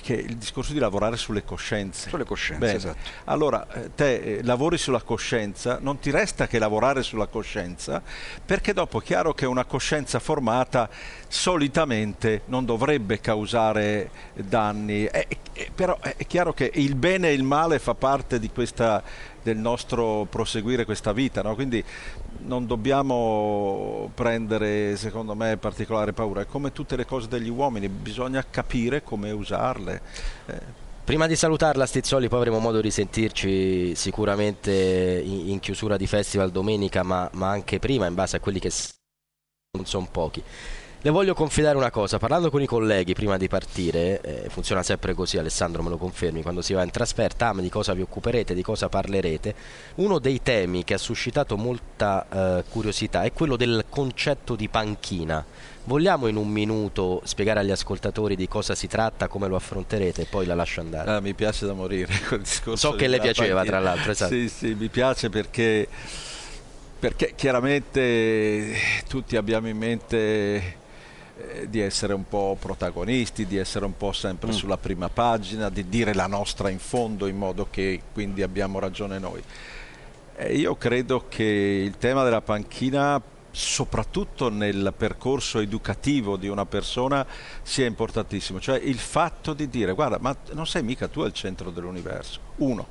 che il discorso di lavorare sulle coscienze. Sulle coscienze, Bene. esatto. Allora, eh, te eh, lavori sulla coscienza, non ti resta che lavorare sulla coscienza, perché dopo è chiaro che una coscienza formata solitamente non dovrebbe causare danni, è, è, però è chiaro che il bene e il male fa parte di questa del nostro proseguire questa vita, no? quindi non dobbiamo prendere, secondo me, particolare paura. È come tutte le cose degli uomini, bisogna capire come usarle. Eh. Prima di salutarla Stizzoli, poi avremo modo di sentirci sicuramente in, in chiusura di festival domenica, ma, ma, anche prima, in base a quelli che non sono pochi. Le voglio confidare una cosa, parlando con i colleghi prima di partire, eh, funziona sempre così, Alessandro me lo confermi, quando si va in trasferta, ah, di cosa vi occuperete, di cosa parlerete, uno dei temi che ha suscitato molta eh, curiosità è quello del concetto di panchina. Vogliamo in un minuto spiegare agli ascoltatori di cosa si tratta, come lo affronterete e poi la lascio andare? Ah, mi piace da morire quel discorso. So che le piaceva panchina. tra l'altro, esatto. Sì, sì, mi piace perché, perché chiaramente tutti abbiamo in mente eh, di essere un po' protagonisti, di essere un po' sempre mm. sulla prima pagina, di dire la nostra in fondo in modo che quindi abbiamo ragione noi. E io credo che il tema della panchina soprattutto nel percorso educativo di una persona sia importantissimo, cioè il fatto di dire guarda ma non sei mica tu al centro dell'universo, uno,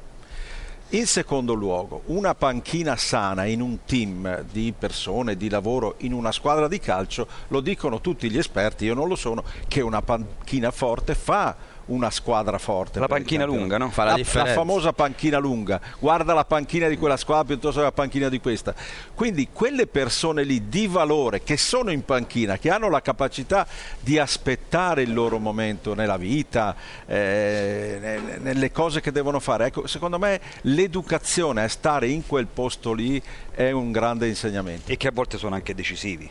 in secondo luogo, una panchina sana in un team di persone, di lavoro, in una squadra di calcio, lo dicono tutti gli esperti, io non lo sono, che una panchina forte fa una squadra forte. La panchina lunga, no? Fa la, la, la, famosa panchina lunga. Guarda la panchina di quella squadra piuttosto che la panchina di questa. Quindi quelle persone lì di valore che sono in panchina, che hanno la capacità di aspettare il loro momento nella vita, eh, nelle cose che devono fare. Ecco, secondo me l'educazione a stare in quel posto lì è un grande insegnamento. E che a volte sono anche decisivi.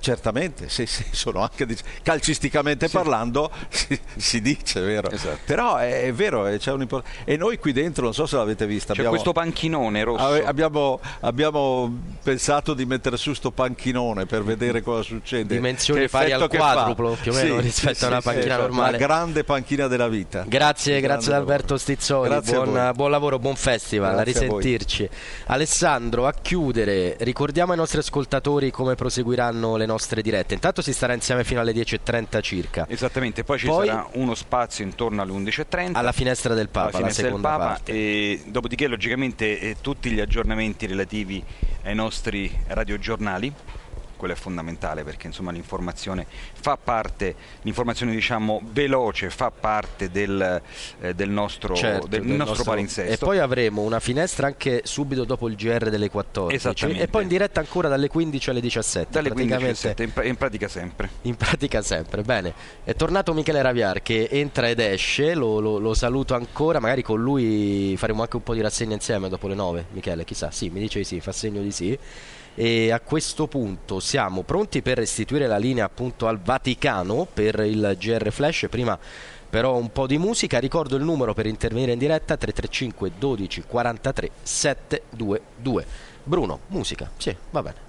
Certamente, sì, sì, sono anche calcisticamente sì. parlando si, si, dice, vero? Esatto. Però è, è vero, è, c'è un import- e noi qui dentro, non so se l'avete vista, c'è abbiamo, questo panchinone rosso. Abbiamo, abbiamo, pensato di mettere su sto panchinone per vedere cosa succede. Dimensioni pari al quadruplo più o meno sì, rispetto a una panchina normale. La grande panchina della vita. Grazie, grazie ad Alberto Stizzoni, buon, buon, lavoro, buon festival, grazie a rissentirci. A Alessandro, a chiudere, ricordiamo ai nostri ascoltatori come proseguiranno le nostre dirette. Intanto si starà insieme fino alle 10.30 circa. Esattamente, poi ci poi, sarà uno spazio intorno alle 11.30. Alla finestra del Papa, finestra del Papa. E dopodiché logicamente eh, tutti gli aggiornamenti relativi ai nostri radiogiornali quello è fondamentale perché insomma l'informazione fa parte, l'informazione diciamo veloce fa parte del, eh, del nostro, certo, del, del nostro, nostro palinsesto. E poi avremo una finestra anche subito dopo il GR delle 14 e poi in diretta ancora dalle 15 alle 17. Dalle 15 alle 17, in, pra- in, pratica sempre. In pratica sempre, bene. È tornato Michele Raviar che entra ed esce, lo, lo, lo saluto ancora, magari con lui faremo anche un po' di rassegna insieme dopo le 9, Michele, chissà, sì, mi dice di sì, fa segno di sì e a questo punto siamo pronti per restituire la linea appunto al Vaticano per il GR Flash. Prima però un po' di musica. Ricordo il numero per intervenire in diretta 335 12 43 722. Bruno, musica. Sì, va bene.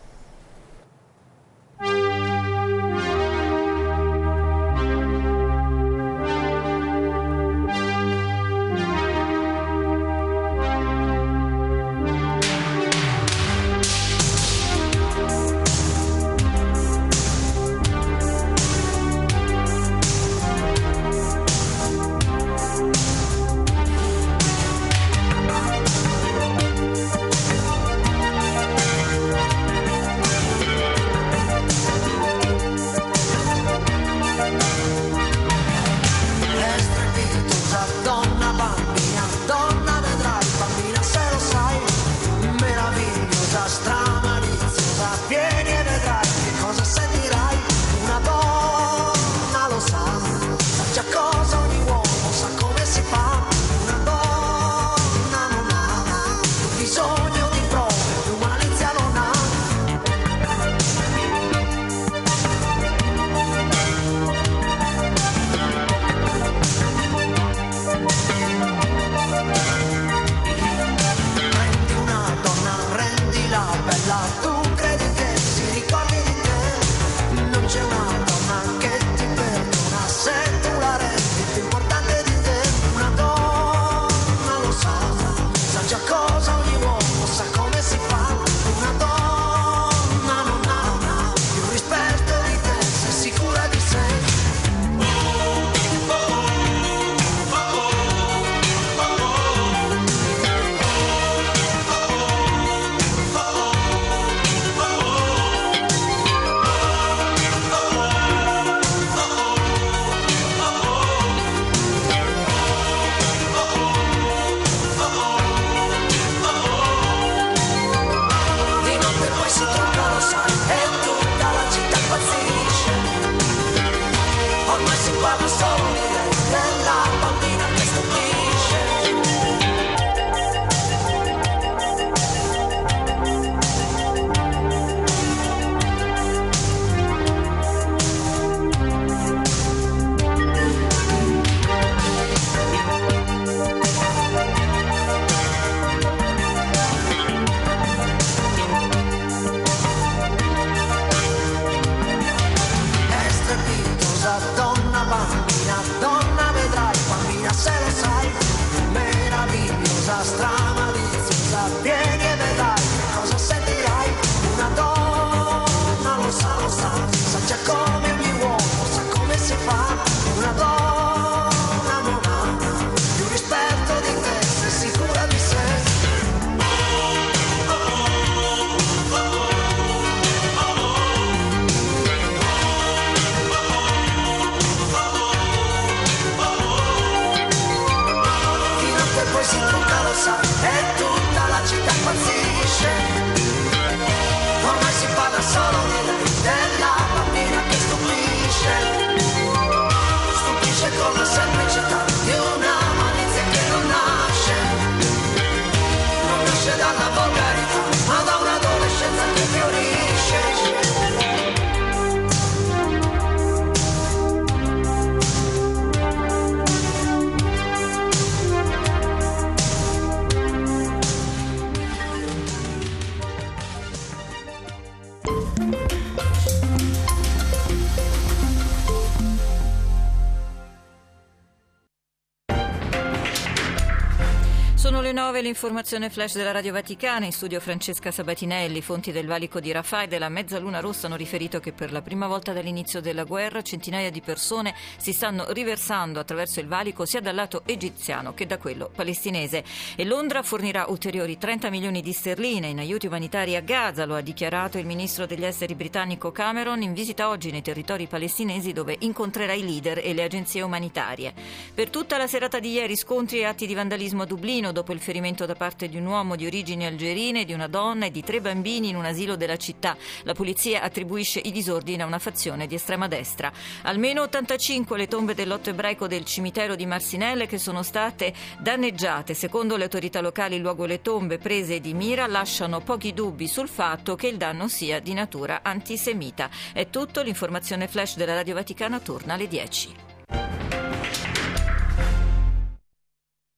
L'informazione flash della Radio Vaticana, in studio Francesca Sabatinelli, fonti del valico di Rafah e della Mezzaluna Rossa hanno riferito che per la prima volta dall'inizio della guerra centinaia di persone si stanno riversando attraverso il valico sia dal lato egiziano che da quello palestinese. E Londra fornirà ulteriori 30 milioni di sterline in aiuti umanitari a Gaza, lo ha dichiarato il ministro degli esteri britannico Cameron in visita oggi nei territori palestinesi dove incontrerà i leader e le agenzie umanitarie. Per tutta la serata di ieri scontri e atti di vandalismo a Dublino dopo il ferimento da parte di un uomo di origini algerine, di una donna e di tre bambini in un asilo della città. La polizia attribuisce i disordini a una fazione di estrema destra. Almeno 85 le tombe del lotto ebraico del cimitero di Marsinelle che sono state danneggiate. Secondo le autorità locali il luogo le tombe prese di mira lasciano pochi dubbi sul fatto che il danno sia di natura antisemita. È tutto, l'informazione flash della Radio Vaticana torna alle 10.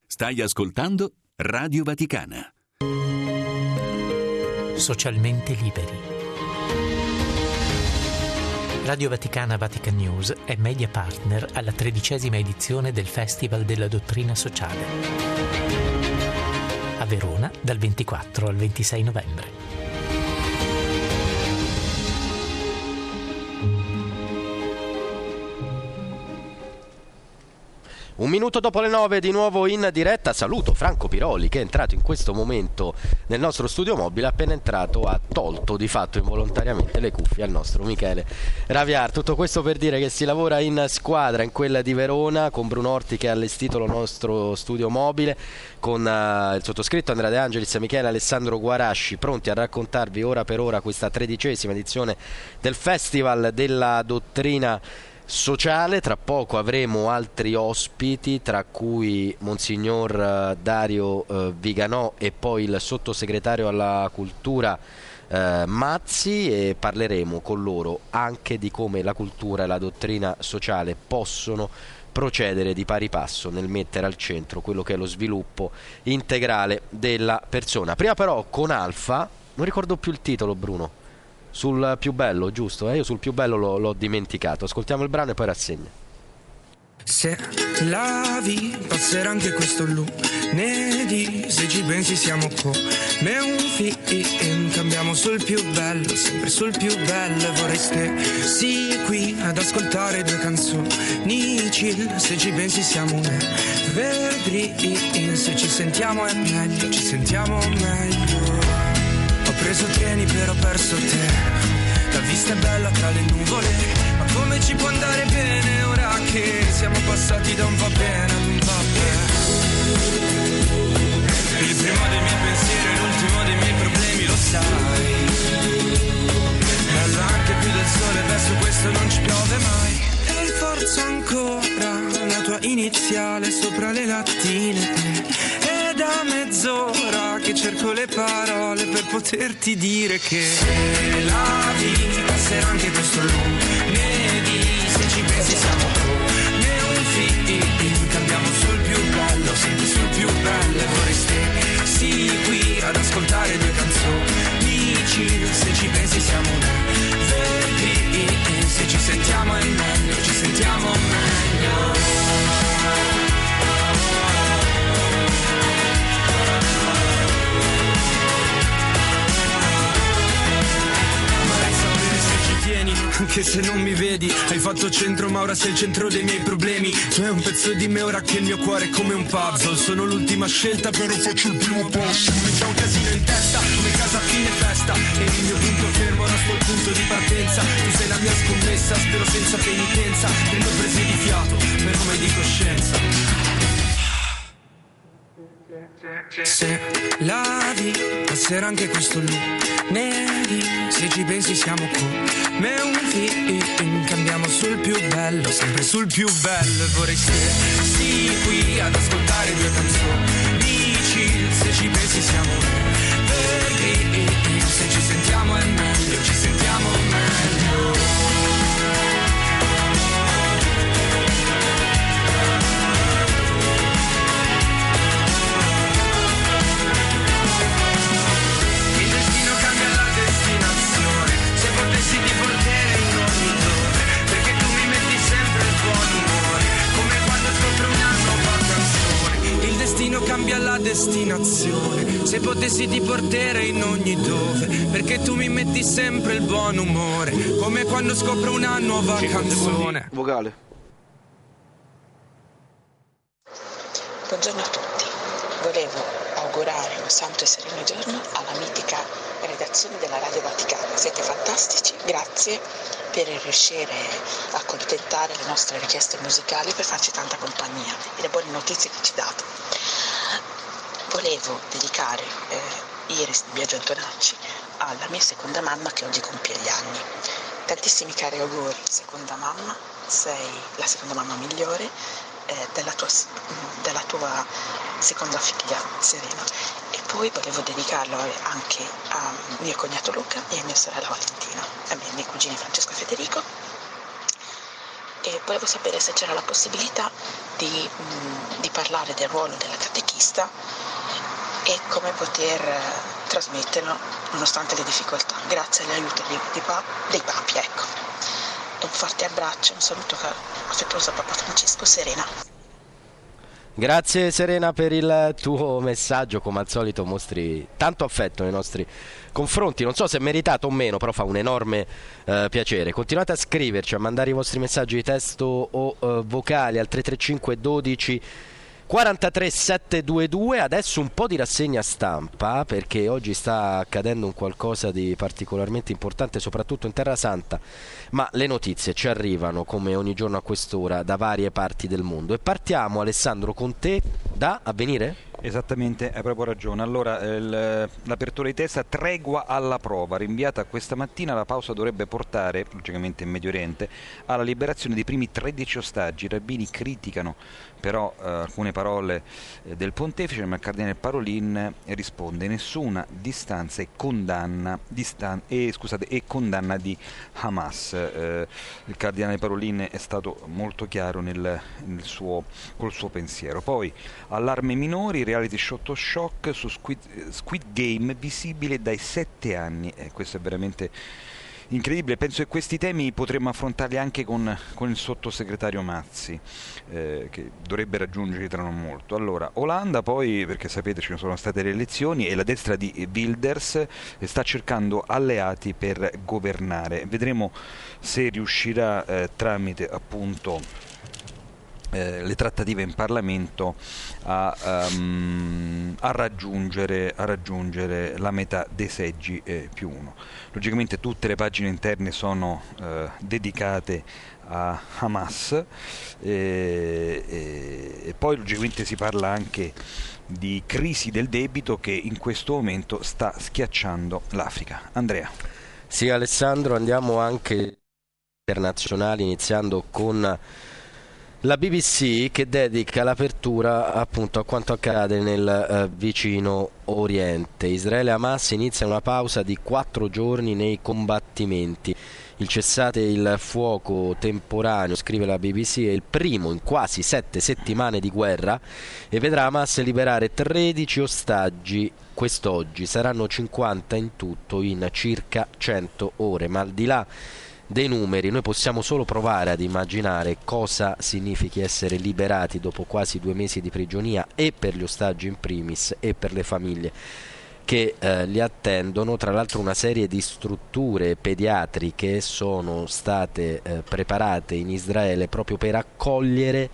Stai ascoltando Radio Vaticana. Socialmente liberi. Radio Vaticana Vatican News è media partner alla tredicesima edizione del Festival della Dottrina Sociale. A Verona dal 24 al 26 novembre. Un minuto dopo le nove di nuovo in diretta saluto Franco Piroli che è entrato in questo momento nel nostro studio mobile, appena entrato ha tolto di fatto involontariamente le cuffie al nostro Michele Raviar. Tutto questo per dire che si lavora in squadra in quella di Verona con Bruno Orti che ha allestito il nostro studio mobile, con uh, il sottoscritto Andrea De Angelis e Michele Alessandro Guarasci pronti a raccontarvi ora per ora questa tredicesima edizione del Festival della Dottrina sociale. Tra poco avremo altri ospiti, tra cui Monsignor eh, Dario eh, Viganò e poi il sottosegretario alla cultura eh, Mazzi e parleremo con loro anche di come la cultura e la dottrina sociale possono procedere di pari passo nel mettere al centro quello che è lo sviluppo integrale della persona. Prima però con Alfa, non ricordo più il titolo Bruno sul più bello, giusto? Eh? Io sul più bello l'ho, l'ho dimenticato. Ascoltiamo il brano e poi rassegna. Se lavi passerà anche questo lunedì Se ci pensi siamo come un film Cambiamo sul più bello, sempre sul più bello Vorrei stessi qui ad ascoltare due canzoni chill Se ci pensi siamo un evergreen Se ci sentiamo è meglio, ci sentiamo meglio preso treni però ho perso te. La vista è bella tra le nuvole Ma come ci può andare bene ora che Siamo passati da un va bene ad un va bene? Il primo dei miei pensieri e l'ultimo dei miei problemi lo sai. Bella anche più del sole, beh su questo non ci piove mai. E forza ancora la tua iniziale sopra le lattine mezz'ora che cerco le parole per poterti dire che se la vita passerà anche questo lunedì se ci pensi siamo come un film cambiamo sul più bello sempre sul più bello anche se non mi vedi. Hai fatto centro, ma ora sei il centro dei miei problemi. Hai un pezzo di me ora che il mio cuore è come un puzzle. Sono l'ultima scelta, però faccio il primo passo. C'è un casino in testa, come casa a fine festa. E il mio punto fermo, ora sto il punto di partenza. Tu sei la mia scommessa, spero senza penitenza. Prendo presi di fiato, per come di coscienza. Se lavi, passerà anche questo lunedì. Se ci pensi siamo come un film. Cambiamo sul più bello, sempre sul più bello. E vorrei stessi qui ad ascoltare due canzoni. Dici, se ci pensi siamo verdi. Se ci sentiamo è meglio, ci sentiamo meglio. Destino cambia la destinazione. Se potessi ti porterei in ogni dove, perché tu mi metti sempre il buon umore, come quando scopro una nuova canzone. Vocale. Buongiorno a tutti. Volevo augurare un santo e sereno giorno alla mitica redazione della Radio Vaticana. Siete fantastici, grazie per riuscire a accontentare le nostre richieste musicali per farci tanta compagnia e le buone notizie che ci date. Volevo dedicare eh, Iris di Biagio Antonacci alla mia seconda mamma che oggi compie gli anni. Tantissimi cari auguri, seconda mamma, sei la seconda mamma migliore eh, della, tua, della tua seconda figlia Serena. E poi volevo dedicarlo anche a mio cognato Luca e a mia sorella Valentina, a miei cugini Francesco e Federico. E volevo sapere se c'era la possibilità di, mh, di parlare del ruolo della catechista e come poter eh, trasmetterlo nonostante le difficoltà, grazie all'aiuto dei, dei, dei papi. Ecco. Un forte abbraccio, un saluto affettuoso a Papa Francesco Serena. Grazie Serena per il tuo messaggio, come al solito mostri tanto affetto nei nostri confronti, non so se è meritato o meno, però fa un enorme eh, piacere. Continuate a scriverci, a mandare i vostri messaggi di testo o eh, vocali al 335 12 43 722, adesso un po' di rassegna stampa perché oggi sta accadendo un qualcosa di particolarmente importante soprattutto in Terra Santa, ma le notizie ci arrivano come ogni giorno a quest'ora da varie parti del mondo e partiamo Alessandro con te da Avvenire? Esattamente, hai proprio ragione. Allora, l'apertura di testa tregua alla prova, rinviata questa mattina, la pausa dovrebbe portare, logicamente in Medio Oriente, alla liberazione dei primi 13 ostaggi. I rabbini criticano però eh, alcune parole eh, del pontefice, ma il cardinale Parolin risponde nessuna distanza e condanna, distan- e, scusate, e condanna di Hamas. Eh, il cardinale Parolin è stato molto chiaro nel, suo, col suo pensiero. Poi allarme minori, reality shot shock su Squid, Squid Game visibile dai sette anni. Eh, questo è veramente incredibile. Penso che questi temi potremmo affrontarli anche con, con il sottosegretario Mazzi, eh, che dovrebbe raggiungerli tra non molto. Allora, Olanda poi, perché sapete ci sono state le elezioni e la destra di Wilders sta cercando alleati per governare. Vedremo se riuscirà eh, tramite appunto eh, le trattative in Parlamento a, um, a, raggiungere, a, raggiungere, la metà dei seggi eh, più uno. Logicamente tutte le pagine interne sono eh, dedicate a Hamas e, e, e poi logicamente si parla anche di crisi del debito che in questo momento sta schiacciando l'Africa. Andrea. Sì Alessandro, andiamo anche internazionali iniziando con la BBC che dedica l'apertura appunto a quanto accade nel eh, vicino Oriente. Israele e Hamas inizia una pausa di quattro giorni nei combattimenti. Il cessate il fuoco temporaneo, scrive la BBC, è il primo in quasi sette settimane di guerra e vedrà Hamas liberare 13 ostaggi quest'oggi. Saranno 50 in tutto in circa 100 ore, ma al di là dei numeri, noi possiamo solo provare ad immaginare cosa significhi essere liberati dopo quasi due mesi di prigionia e per gli ostaggi in primis e per le famiglie che eh, li attendono, tra l'altro una serie di strutture pediatriche sono state eh, preparate in Israele proprio per accogliere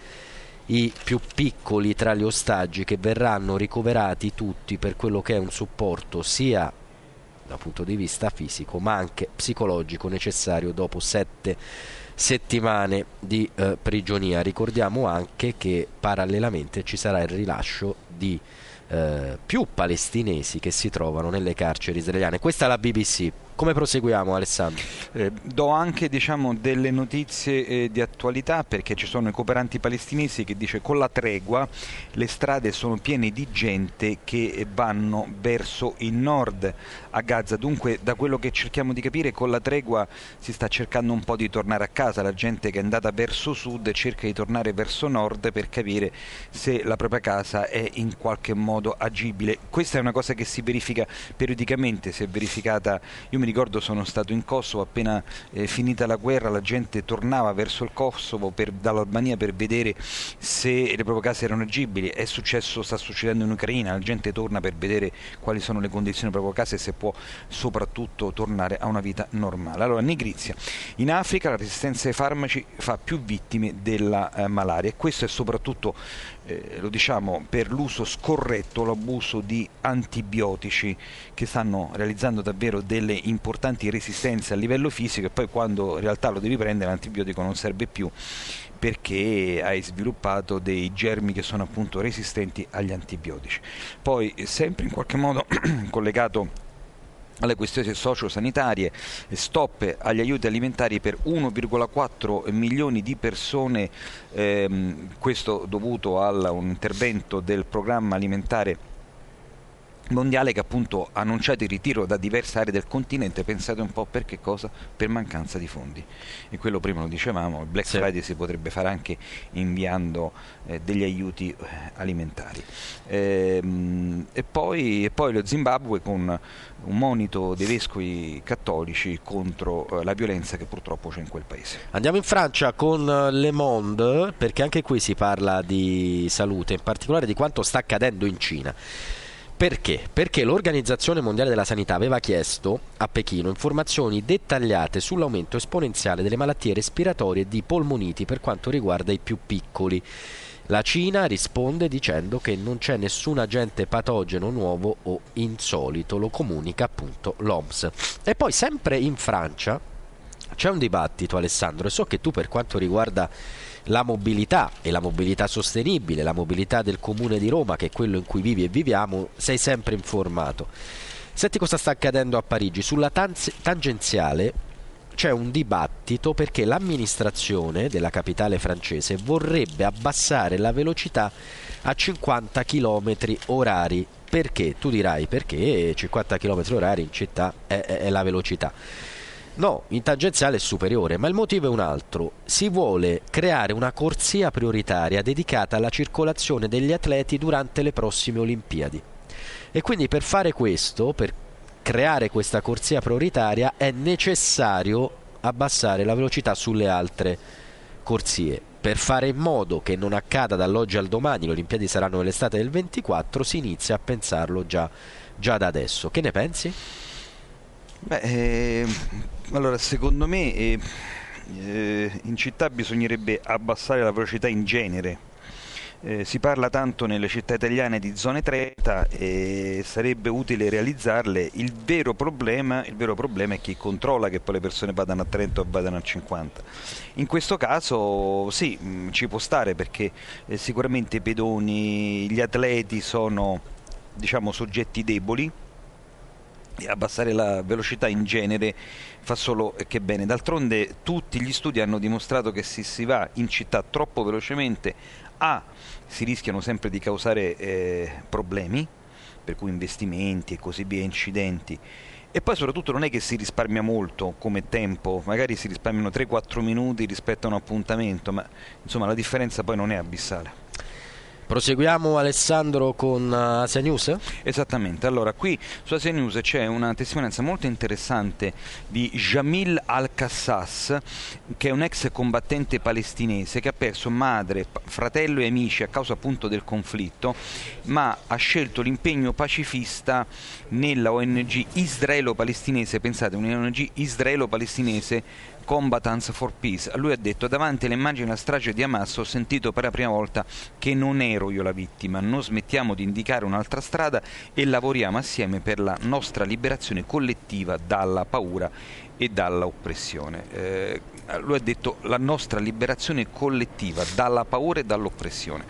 i più piccoli tra gli ostaggi che verranno ricoverati tutti per quello che è un supporto sia dal punto di vista fisico ma anche psicologico necessario dopo sette settimane di eh, prigionia. Ricordiamo anche che parallelamente ci sarà il rilascio di eh, più palestinesi che si trovano nelle carceri israeliane. Questa è la BBC. Come proseguiamo Alessandro? Eh, do anche diciamo, delle notizie eh, di attualità perché ci sono i cooperanti palestinesi che dice con la tregua le strade sono piene di gente che vanno verso il nord a Gaza. Dunque da quello che cerchiamo di capire con la tregua si sta cercando un po' di tornare a casa, la gente che è andata verso sud cerca di tornare verso nord per capire se la propria casa è in qualche modo agibile. Questa è una cosa che si verifica periodicamente, si è verificata, io mi ricordo sono stato in Kosovo appena eh, finita la guerra, la gente tornava verso il Kosovo per, dall'Albania per vedere se le proprie case erano agibili. È successo, sta succedendo in Ucraina, la gente torna per vedere quali sono le condizioni delle proprie case e se può soprattutto tornare a una vita normale. Allora, Nigrizia. In Africa la resistenza ai farmaci fa più vittime della eh, malaria e questo è soprattutto eh, lo diciamo per l'uso scorretto, l'abuso di antibiotici che stanno realizzando davvero delle importanti resistenze a livello fisico e poi quando in realtà lo devi prendere l'antibiotico non serve più perché hai sviluppato dei germi che sono appunto resistenti agli antibiotici. Poi sempre in qualche modo collegato alle questioni sociosanitarie, stop agli aiuti alimentari per 1,4 milioni di persone, ehm, questo dovuto a un intervento del programma alimentare mondiale che appunto ha annunciato il ritiro da diverse aree del continente, pensate un po' per che cosa? Per mancanza di fondi. E quello prima lo dicevamo, il Black sì. Friday si potrebbe fare anche inviando eh, degli aiuti eh, alimentari. Ehm, e, poi, e, poi, lo Zimbabwe con un monito dei vescovi cattolici contro eh, la violenza che purtroppo c'è in quel paese. Andiamo in Francia con Le Monde perché anche qui si parla di salute, in particolare di quanto sta accadendo in Cina. Perché? Perché l'Organizzazione Mondiale della Sanità aveva chiesto a Pechino informazioni dettagliate sull'aumento esponenziale delle malattie respiratorie di polmoniti per quanto riguarda i più piccoli. La Cina risponde dicendo che non c'è nessun agente patogeno nuovo o insolito, lo comunica appunto l'OMS. E poi sempre in Francia c'è un dibattito Alessandro e so che tu per quanto riguarda la mobilità e la mobilità sostenibile, la mobilità del comune di Roma, che è quello in cui vivi e viviamo, sei sempre informato. Senti cosa sta accadendo a Parigi. Sulla tanz- tangenziale c'è un dibattito perché l'amministrazione della capitale francese vorrebbe abbassare la velocità a 50 km orari. Perché? Tu dirai perché 50 km orari in città è, è, è la velocità No, in tangenziale è superiore, ma il motivo è un altro. Si vuole creare una corsia prioritaria dedicata alla circolazione degli atleti durante le prossime Olimpiadi. E quindi per fare questo, per creare questa corsia prioritaria, è necessario abbassare la velocità sulle altre corsie. Per fare in modo che non accada dall'oggi al domani, le Olimpiadi saranno nell'estate del 24, si inizia a pensarlo già, già da adesso. Che ne pensi? Beh, eh, allora secondo me eh, eh, in città bisognerebbe abbassare la velocità in genere. Eh, si parla tanto nelle città italiane di zone 30 e sarebbe utile realizzarle. Il vero, problema, il vero problema è chi controlla che poi le persone vadano a 30 o vadano a 50. In questo caso sì, mh, mm, ci può stare perché eh, sicuramente i pedoni, gli atleti sono diciamo, soggetti deboli abbassare la velocità in genere fa solo che bene. D'altronde tutti gli studi hanno dimostrato che se si va in città troppo velocemente A si rischiano sempre di causare eh, problemi, per cui investimenti e così via, incidenti. E poi soprattutto non è che si risparmia molto come tempo, magari si risparmiano 3-4 minuti rispetto a un appuntamento, ma insomma la differenza poi non è abissale. Proseguiamo Alessandro con uh, Asia News? Esattamente, allora qui su Asia News c'è una testimonianza molto interessante di Jamil Al-Qassas che è un ex combattente palestinese che ha perso madre, fratello e amici a causa appunto del conflitto ma ha scelto l'impegno pacifista nella ONG israelo-palestinese, pensate, un'ONG israelo-palestinese Combatants for Peace. Lui ha detto davanti alle immagini della strage di Hamas ho sentito per la prima volta che non ero io la vittima, non smettiamo di indicare un'altra strada e lavoriamo assieme per la nostra liberazione collettiva dalla paura e dalla oppressione. Eh, lui ha detto la nostra liberazione collettiva dalla paura e dall'oppressione.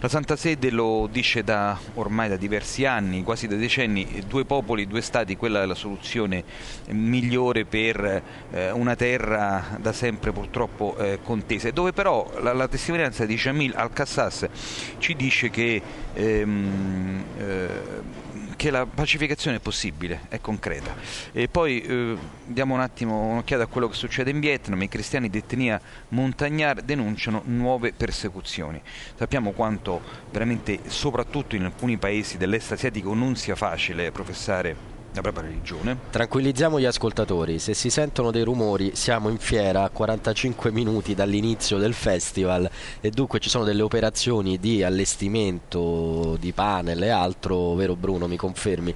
La Santa Sede lo dice da ormai da diversi anni, quasi da decenni, due popoli, due stati, quella è la soluzione migliore per eh, una terra da sempre purtroppo eh, contesa, dove però la, la, testimonianza di Jamil Al-Qassas ci dice che ehm, eh, che la pacificazione è possibile, è concreta. E poi eh, diamo un attimo un'occhiata a quello che succede in Vietnam, i cristiani di etnia montagnard denunciano nuove persecuzioni. Sappiamo quanto veramente, soprattutto in alcuni paesi dell'est asiatico, non sia facile professare la propria religione. Tranquillizziamo gli ascoltatori, se si sentono dei rumori siamo in fiera a 45 minuti dall'inizio del festival e dunque ci sono delle operazioni di allestimento di panel e altro, vero Bruno, mi confermi?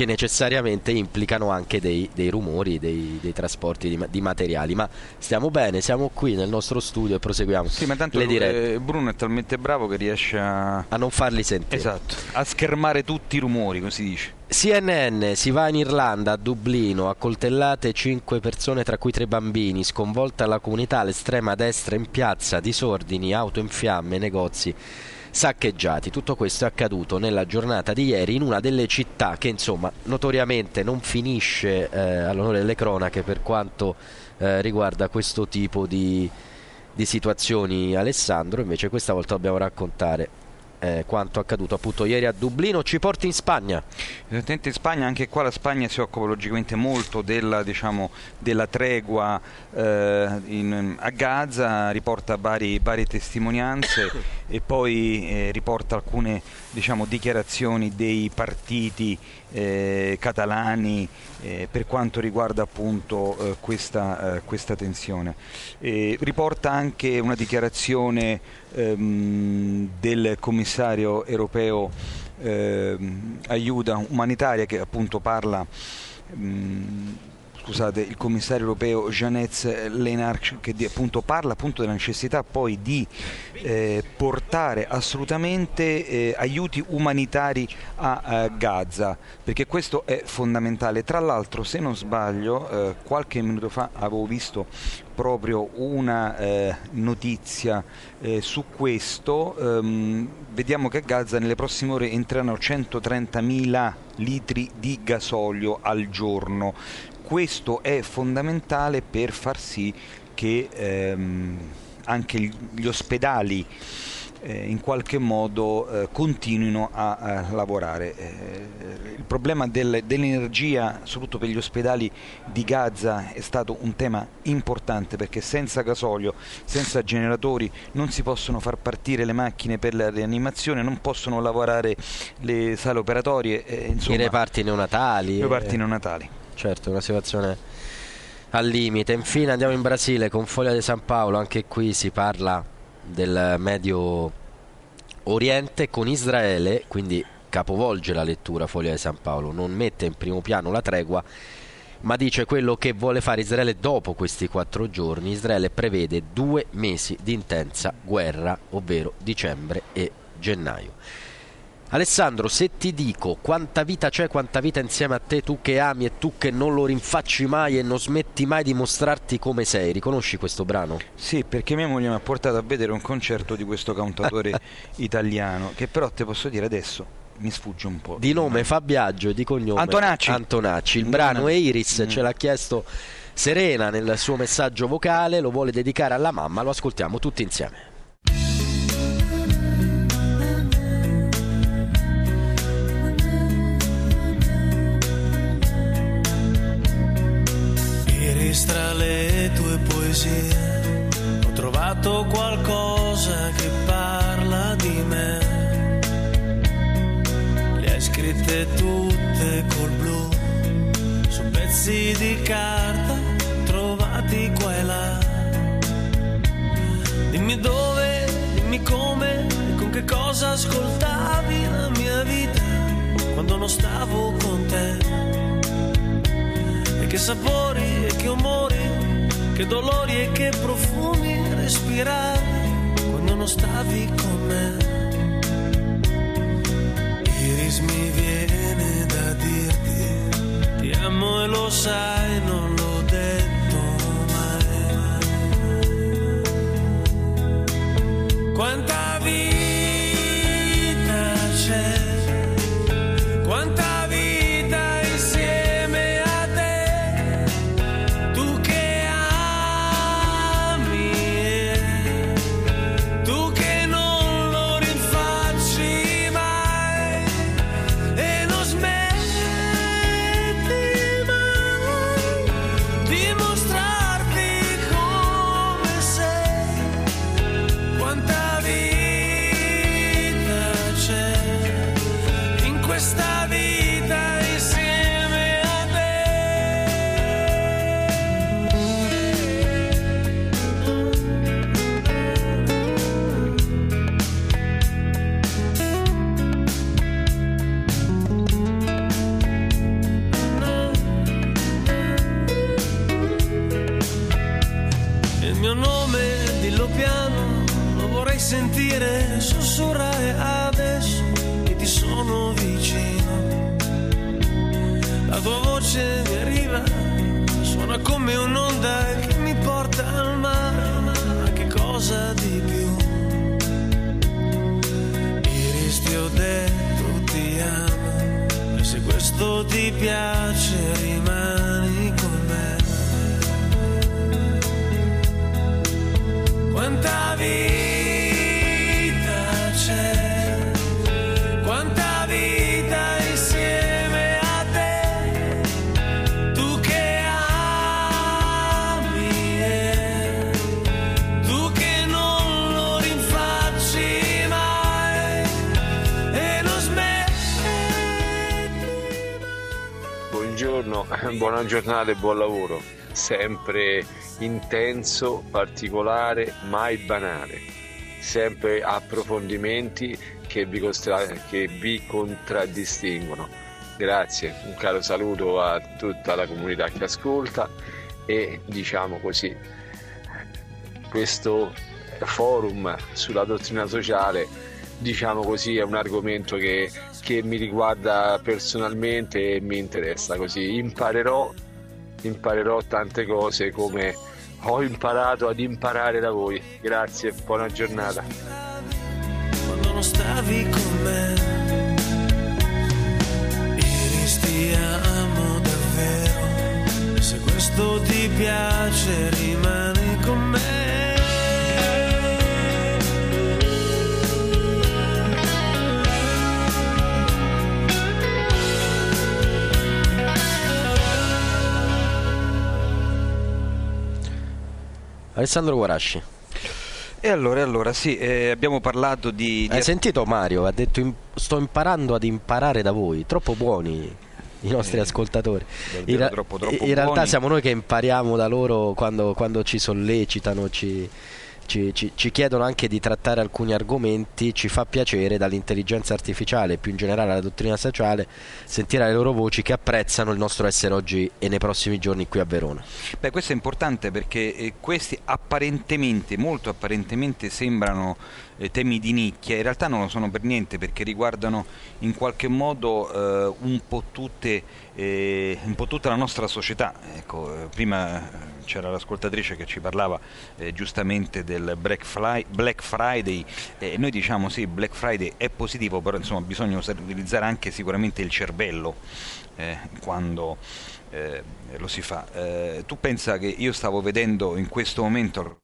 Che necessariamente implicano anche dei, dei rumori, dei, dei trasporti di, di, materiali. Ma stiamo bene, siamo qui nel nostro studio e proseguiamo. Sì, ma tanto eh, Bruno è talmente bravo che riesce a... a non farli sentire. Esatto, a schermare tutti i rumori, così dice. CNN si va in Irlanda, a Dublino, accoltellate 5 persone tra cui 3 bambini, sconvolta la comunità, l'estrema destra in piazza, disordini, auto in fiamme, negozi saccheggiati. Tutto questo è accaduto nella giornata di ieri in una delle città che insomma notoriamente non finisce eh, all'onore delle cronache per quanto eh, riguarda questo tipo di, di situazioni Alessandro, invece questa volta dobbiamo raccontare eh, quanto accaduto appunto ieri a Dublino. Ci porti in Spagna. Esattamente in Spagna anche qua la Spagna si occupa logicamente molto della, diciamo, della tregua eh, in, a Gaza riporta varie, varie testimonianze e poi eh, riporta alcune diciamo, dichiarazioni dei partiti eh, catalani eh, per quanto riguarda appunto eh, questa, eh, questa, tensione. riporta anche una dichiarazione ehm, del commissario europeo ehm, aiuta umanitaria che appunto parla mh, scusate, il commissario europeo Janez Lenarch che appunto, parla appunto della necessità poi di eh, portare assolutamente eh, aiuti umanitari a, a, Gaza perché questo è fondamentale. Tra l'altro se non sbaglio eh, qualche minuto fa avevo visto proprio una eh, notizia eh, su questo, ehm, vediamo che a Gaza nelle prossime ore entreranno 130.000 litri di gasolio al giorno questo è fondamentale per far sì che ehm, anche gli ospedali eh, in qualche modo eh, continuino a, a lavorare. Eh, il problema del, dell'energia, soprattutto per gli ospedali di Gaza, è stato un tema importante perché senza gasolio, senza generatori non si possono far partire le macchine per la rianimazione, non possono lavorare le sale operatorie. Insomma, I reparti neonatali. I reparti neonatali certo, una situazione al limite. Infine andiamo in Brasile con Foglia di San Paolo, anche qui si parla del Medio Oriente con Israele, quindi capovolge la lettura Foglia di San Paolo, non mette in primo piano la tregua, ma dice quello che vuole fare Israele dopo questi quattro giorni. Israele prevede due mesi di intensa guerra, ovvero dicembre e gennaio. Alessandro, se ti dico quanta vita c'è, quanta vita insieme a te, tu che ami e tu che non lo rinfacci mai e non smetti mai di mostrarti come sei, riconosci questo brano? Sì, perché mia moglie mi ha portato a vedere un concerto di questo cantatore italiano, che però te posso dire adesso mi sfugge un po'. Di nome Fabiaggio e di cognome Antonacci. Antonacci. Il brano è Iris, mm. ce l'ha chiesto Serena nel suo messaggio vocale, lo vuole dedicare alla mamma, lo ascoltiamo tutti insieme. Tra le tue poesie ho trovato qualcosa che parla di me. Le hai scritte tutte col blu su pezzi di carta trovati qua e là. Dimmi dove, dimmi come e con che cosa ascoltavi la mia vita quando non stavo con te che sapori e che umori, che dolori e che profumi respiravi quando non stavi con me. Iris mi viene giornata e buon lavoro. Sempre intenso, particolare, mai banale. Sempre approfondimenti che vi, costra- che vi contraddistinguono. Grazie, un caro saluto a tutta la comunità che ascolta e diciamo così, questo forum sulla dottrina sociale diciamo così è un argomento che, che mi riguarda personalmente e mi interessa così imparerò imparerò tante cose come ho imparato ad imparare da voi grazie buona giornata quando non stavi con me. Iris ti amo davvero. Se questo ti piace, rimani con me. Alessandro Guarasci. E allora, allora sì, eh, abbiamo parlato di... di Hai sentito Mario? Ha detto im- sto imparando ad imparare da voi, troppo buoni i nostri Eh, ascoltatori. In, ra- troppo, troppo in realtà siamo noi che impariamo da loro quando, quando ci sollecitano, ci, ci- ci- ci chiedono anche di trattare alcuni argomenti, ci fa piacere dall'intelligenza artificiale e più in generale alla dottrina sociale sentire le loro voci che apprezzano il nostro essere oggi e nei prossimi giorni qui a Verona. Beh, questo è importante perché eh, questi apparentemente, molto apparentemente sembrano eh, temi di nicchia, in realtà non lo sono per niente perché riguardano in qualche modo eh, un, po tutte, eh, un po' tutta la nostra società. Ecco, eh, prima eh, c'era l'ascoltatrice che ci parlava eh, giustamente del Black, Fly- Black Friday, eh, noi diciamo sì, Black Friday è positivo, però insomma bisogna utilizzare anche sicuramente il cervello quando eh, lo si fa. Eh, tu pensa che io stavo vedendo in questo momento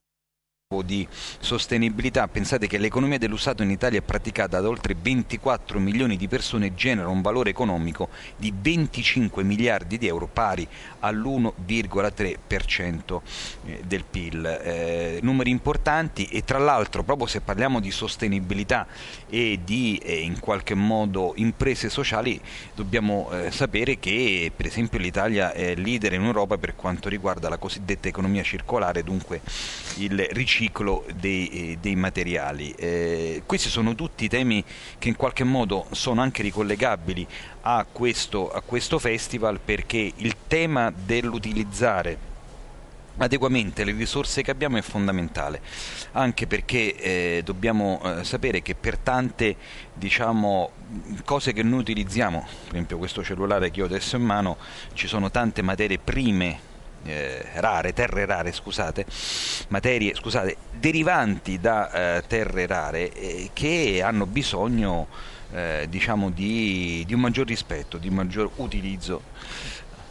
di sostenibilità, pensate che l'economia dell'usato in Italia è praticata da oltre 24 milioni di persone e genera un valore economico di 25 miliardi di euro pari all'1,3% eh, del PIL. Eh, numeri importanti e tra l'altro proprio se parliamo di sostenibilità e di eh, in qualche modo imprese sociali dobbiamo eh, sapere che per esempio l'Italia è leader in Europa per quanto riguarda la cosiddetta economia circolare, dunque il riciclo dei, eh, dei materiali. Eh, questi sono tutti temi che in qualche modo sono anche ricollegabili a questo, a questo festival perché il tema dell'utilizzare adeguamente le risorse che abbiamo è fondamentale anche perché eh, dobbiamo eh, sapere che per tante diciamo cose che noi utilizziamo per esempio questo cellulare che ho adesso in mano ci sono tante materie prime eh, rare, terre rare, scusate, materie, scusate, derivanti da eh, terre rare eh, che hanno bisogno eh, diciamo di, di un maggior rispetto, di un maggior utilizzo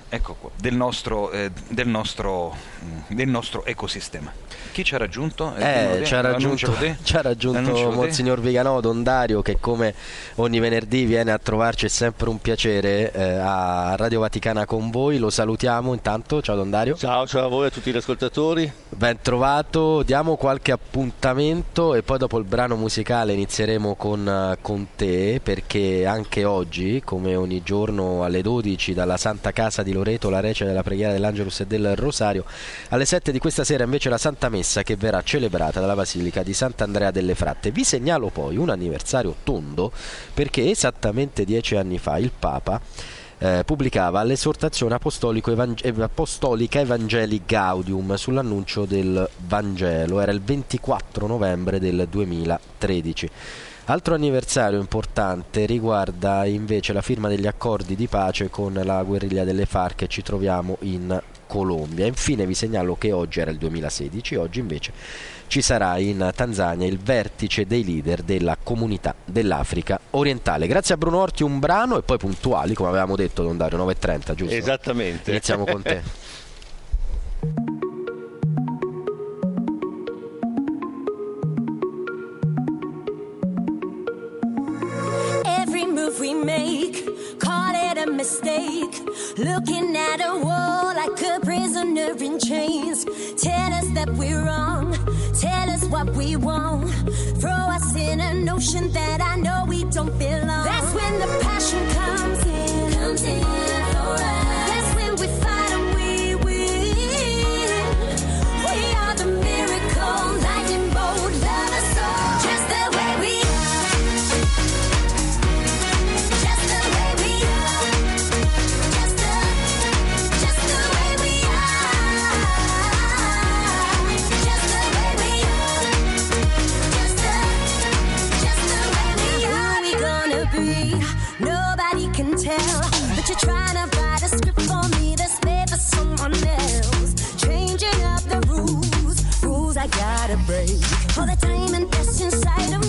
ecco qua, del, nostro, eh, del, nostro, mm, del nostro ecosistema. Chi ci ha raggiunto? Eh, ci ha raggiunto, ci ha raggiunto Monsignor Viganò Don Dario che come ogni venerdì viene a trovarci, è sempre un piacere eh, a Radio Vaticana con voi, lo salutiamo intanto, ciao Don Dario. Ciao, ciao a voi e a tutti gli ascoltatori. Ben trovato, diamo qualche appuntamento e poi dopo il brano musicale inizieremo con, eh, con te perché anche oggi, come ogni giorno alle 12 dalla Santa Casa di Loreto, la rece della preghiera dell'Angelus e del Rosario, alle 7 di questa sera invece la Santa Messa che verrà celebrata dalla Basilica di Sant'Andrea delle Fratte. Vi segnalo poi un anniversario tondo perché esattamente dieci anni fa il Papa eh, pubblicava l'esortazione evang- apostolica Evangelii Gaudium sull'annuncio del Vangelo, era il 24 novembre del 2013. Altro anniversario importante riguarda invece la firma degli accordi di pace con la guerriglia delle FARC e ci troviamo in Colombia. Infine vi segnalo che oggi era il 2016, oggi invece ci sarà in Tanzania il vertice dei leader della comunità dell'Africa orientale. Grazie a Bruno Orti un brano e poi puntuali, come avevamo detto Don Dario, 9.30, giusto? Esattamente. Iniziamo con te. Move we make, call it a mistake. Looking at a wall like a prisoner in chains. Tell us that we're wrong, tell us what we want. Throw us in an ocean that I know we don't belong. That's when the passion comes in. Comes in. alright. I gotta break. All the diamond that's inside of me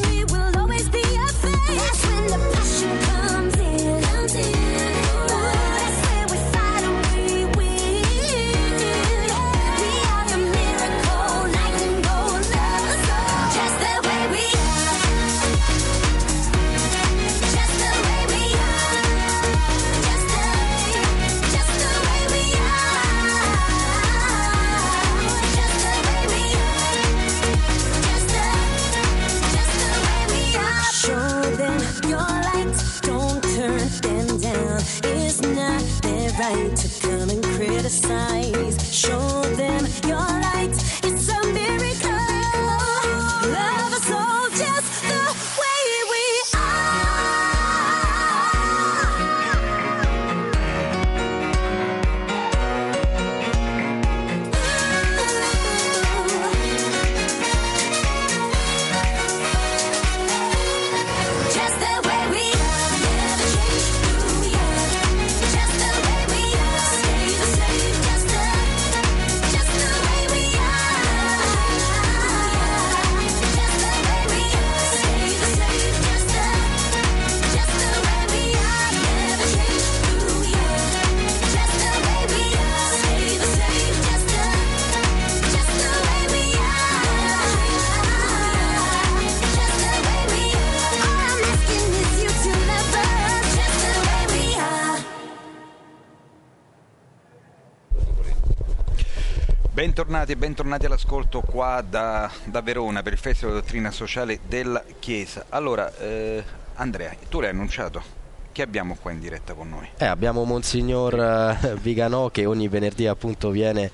Bentornati e bentornati all'ascolto qua da, da Verona per il Festival di Dottrina Sociale della Chiesa. Allora, eh, Andrea, tu l'hai annunciato. Chi abbiamo qua in diretta con noi? Eh, abbiamo Monsignor eh, Viganò che ogni venerdì appunto viene,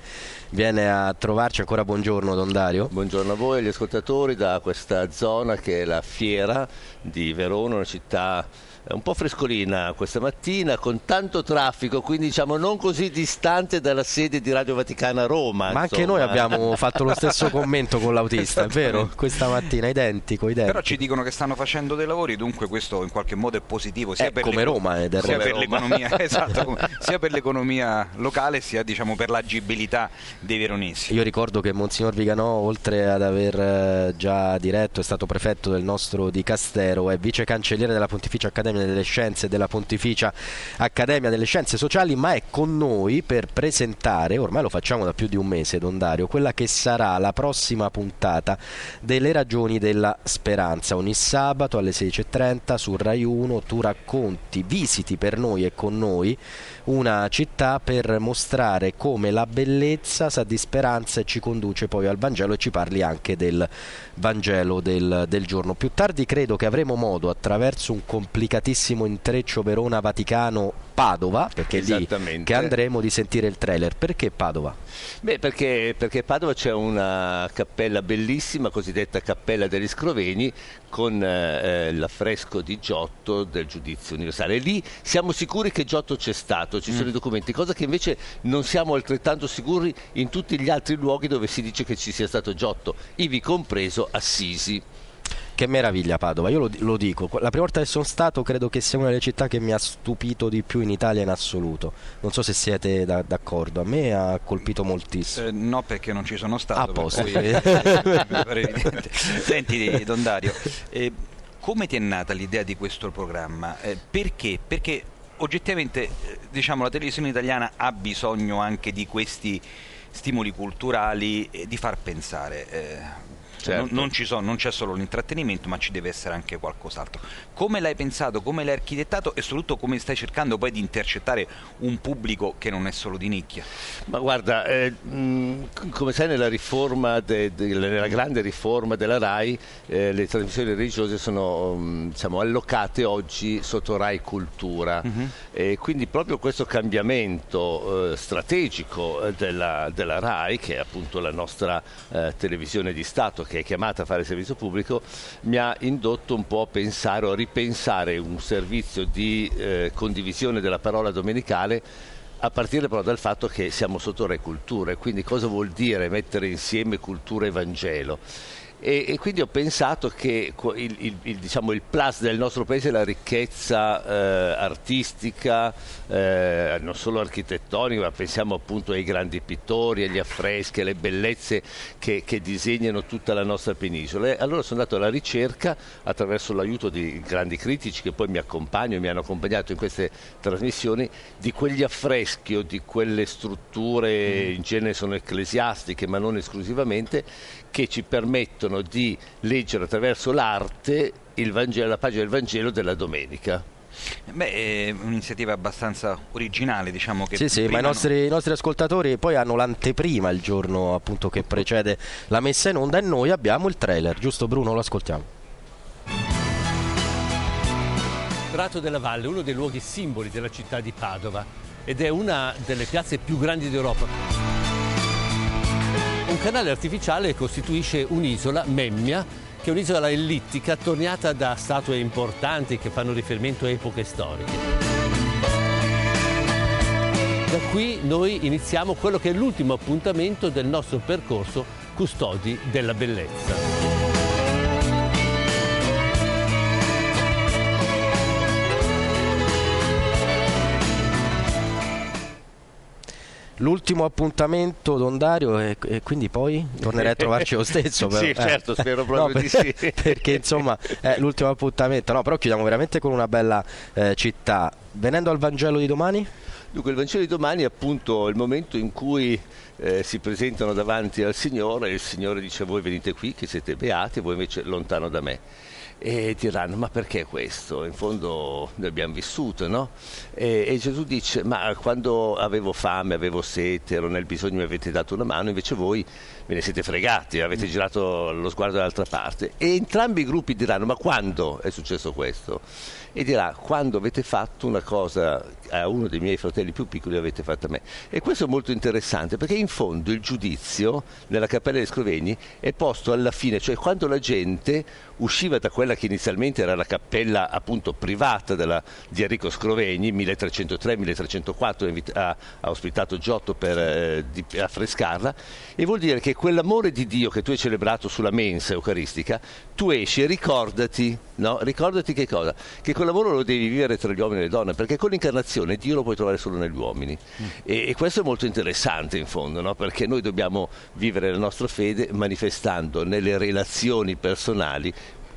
viene a trovarci. Ancora buongiorno Don Dario. Buongiorno a voi agli ascoltatori da questa zona che è la Fiera di Verona, una città un po' frescolina questa mattina con tanto traffico, quindi diciamo non così distante dalla sede di Radio Vaticana a Roma. Ma anche insomma. noi abbiamo fatto lo stesso commento con l'autista, è vero? Questa mattina identico, identico. Però ci dicono che stanno facendo dei lavori, dunque questo in qualche modo è positivo sia Eh, per, come l'eco- Roma, eh, del sia per Roma. l'economia, esatto, come- sia per l'economia locale sia diciamo, per l'agibilità dei veronesi. Io ricordo che Monsignor Viganò, oltre ad aver eh, già diretto, è stato prefetto del nostro dicastero, è vice cancelliere della Pontificia Accademia delle Scienze della Pontificia Accademia delle Scienze Sociali, ma è con noi per presentare, ormai lo facciamo da più di un mese, Don Dario, quella che sarà la prossima puntata delle ragioni della speranza. Ogni sabato alle 16.30 su Rai 1 tu racconti, visiti per noi e con noi una città per mostrare come la bellezza sa di speranza e ci conduce poi al Vangelo e ci parli anche del Vangelo del, del giorno. Più tardi credo che avremo modo attraverso un complicatissimo intreccio Verona-Vaticano-Padova, perché è lì che andremo di sentire il trailer. Perché Padova? Beh, perché, perché Padova c'è una cappella bellissima, cosiddetta Cappella degli Scroveni, con eh, l'affresco di Giotto del giudizio universale. E lì siamo sicuri che Giotto c'è stato, ci sono i documenti, cosa che invece non siamo altrettanto sicuri in tutti gli altri luoghi dove si dice che ci sia stato Giotto, ivi compreso Assisi. Che meraviglia Padova, io lo, lo, dico, la prima volta che sono stato credo che sia una delle città che mi ha stupito di più in Italia in assoluto. Non so se siete da, d'accordo, a me ha colpito moltissimo. Eh, no perché non ci sono stato. A posto. Cui... Senti Don Dario, eh, come ti è nata l'idea di questo programma? Eh, perché? Perché oggettivamente eh, diciamo, la televisione italiana ha bisogno anche di questi stimoli culturali e di far pensare. Certo. Non, non, sono, non, c'è solo l'intrattenimento, ma ci deve essere anche qualcos'altro. Come l'hai pensato, come l'hai architettato e soprattutto come stai cercando poi di intercettare un pubblico che non è solo di nicchia? Ma guarda, eh, mh, come sai nella, riforma de, de, nella grande riforma della RAI, eh, le trasmissioni religiose sono mh, diciamo, allocate oggi sotto RAI Cultura. Uh-huh. E quindi proprio questo cambiamento eh, strategico eh, della, della, RAI, che è appunto la nostra eh, televisione di Stato, che è chiamata a fare servizio pubblico, mi ha indotto un po' a pensare o a ripensare un servizio di eh, condivisione della parola domenicale a partire però dal fatto che siamo sotto Re Cultura e quindi cosa vuol dire mettere insieme cultura e Vangelo? E, e, quindi ho pensato che il, il, il, diciamo, il, plus del nostro paese è la ricchezza eh, artistica, eh, non solo architettonica, ma pensiamo appunto ai grandi pittori, agli affreschi, alle bellezze che, che disegnano tutta la nostra penisola. E allora sono andato alla ricerca attraverso l'aiuto di grandi critici che poi mi accompagnano e mi hanno accompagnato in queste trasmissioni, di quegli affreschi o di quelle strutture, mm. in genere sono ecclesiastiche ma non esclusivamente, che ci permettono di leggere attraverso l'arte Vangelo, la pagina del Vangelo della domenica. Beh, è un'iniziativa abbastanza originale, diciamo che Sì, sì, ma i nostri, i nostri, ascoltatori poi hanno l'anteprima il giorno appunto che precede la messa in onda e noi abbiamo il trailer, giusto Bruno? Lo ascoltiamo. Prato della Valle, uno dei luoghi simboli della città di Padova ed è una delle piazze più grandi d'Europa. Un canale artificiale costituisce un'isola, Memmia, che è un'isola ellittica attorniata da statue importanti che fanno riferimento a epoche storiche. Da qui noi iniziamo quello che è l'ultimo appuntamento del nostro percorso Custodi della Bellezza. L'ultimo appuntamento Don Dario e, e, quindi poi tornerei a trovarci lo stesso però. sì eh. certo spero proprio no, di sì perché insomma è l'ultimo appuntamento no però chiudiamo veramente con una bella eh, città venendo al Vangelo di domani Dunque il Vangelo di domani è appunto il momento in cui eh, si presentano davanti al Signore e il Signore dice voi venite qui che siete beati e voi invece lontano da me e diranno ma perché questo? In fondo noi abbiamo vissuto, no? E, e, Gesù dice ma quando avevo fame, avevo sete, ero nel bisogno mi avete dato una mano, invece voi ve ne siete fregati, avete girato lo sguardo dall'altra parte. E entrambi i gruppi diranno ma quando è successo questo? E dirà quando avete fatto una cosa a uno dei miei fratelli più piccoli l'avete fatta a me. E questo è molto interessante perché in fondo il giudizio nella Cappella dei Scrovegni è posto alla fine, cioè quando la gente usciva da quella che inizialmente era la cappella appunto privata della, di Enrico Scrovegni, 1303-1304 ha, ha, ospitato Giotto per eh, di, affrescarla, e vuol dire che quell'amore di Dio che tu hai celebrato sulla mensa eucaristica, tu esci e ricordati, no? ricordati che cosa? Che quel lavoro lo devi vivere tra gli uomini e le donne, perché con l'incarnazione Dio lo puoi trovare solo negli uomini. Mm. E, e, questo è molto interessante in fondo, no? perché noi dobbiamo vivere la nostra fede manifestando nelle relazioni personali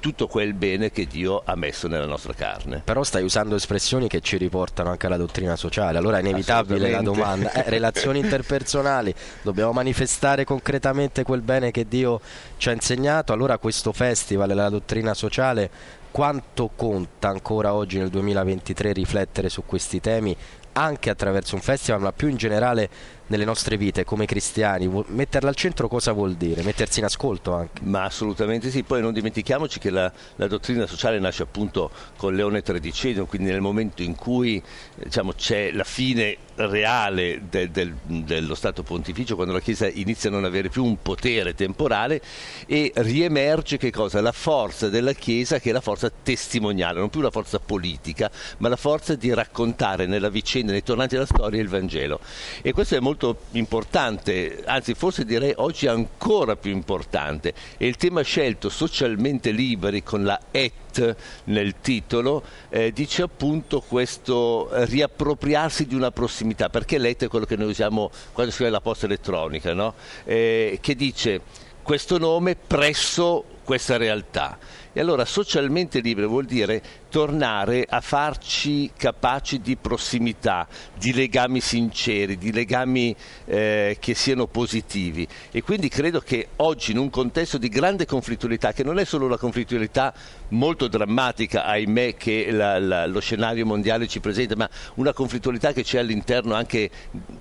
tutto quel bene che Dio ha messo nella nostra carne. Però stai usando espressioni che ci riportano anche alla dottrina sociale, allora è inevitabile la domanda. Eh, relazioni interpersonali, dobbiamo manifestare concretamente quel bene che Dio ci ha insegnato, allora questo festival, la dottrina sociale, quanto conta ancora oggi nel 2023 riflettere su questi temi anche attraverso un festival, ma più in generale nelle nostre vite come cristiani. Metterla al centro cosa vuol dire? Mettersi in ascolto anche? Ma assolutamente sì, poi non dimentichiamoci che la, la dottrina sociale nasce appunto con Leone XIII, quindi nel momento in cui diciamo, c'è la fine reale de, del, dello Stato pontificio, quando la Chiesa inizia a non avere più un potere temporale e riemerge che cosa? La forza della Chiesa che è la forza testimoniale, non più la forza politica, ma la forza di raccontare nella vicenda nei tornanti della storia il Vangelo. E questo è molto importante, anzi forse direi oggi ancora più importante. E il tema scelto, socialmente liberi, con la et nel titolo, eh, dice appunto questo eh, riappropriarsi di una prossimità, perché l'et è quello che noi usiamo quando scrive la posta elettronica, no? eh, che dice questo nome presso questa realtà. E allora socialmente libero vuol dire tornare a farci capaci di prossimità, di legami sinceri, di legami eh, che siano positivi. E quindi credo che oggi in un contesto di grande conflittualità, che non è solo una conflittualità molto drammatica, ahimè, che la, la, lo scenario mondiale ci presenta, ma una conflittualità che c'è all'interno anche,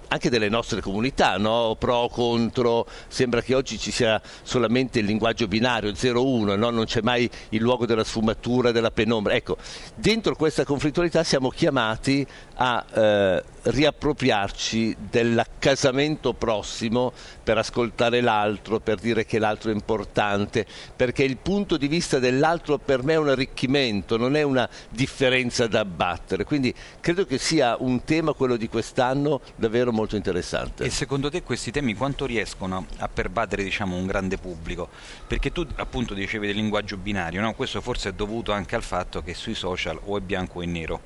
anche delle nostre comunità, no? pro, contro, sembra che oggi ci sia solamente il linguaggio binario, 0-1, no? non c'è mai il luogo della sfumatura, della penombra. Ecco, dentro questa conflittualità siamo chiamati a eh, riappropriarci dell'accasamento prossimo per ascoltare l'altro, per dire che l'altro è importante, perché il punto di vista dell'altro per me è un arricchimento, non è una differenza da abbattere. Quindi credo che sia un tema, quello di quest'anno, davvero molto interessante. E secondo te questi temi quanto riescono a pervadere diciamo, un grande pubblico? Perché tu appunto dicevi del linguaggio binario, no? questo forse è dovuto anche al fatto che sui social o è bianco o è nero.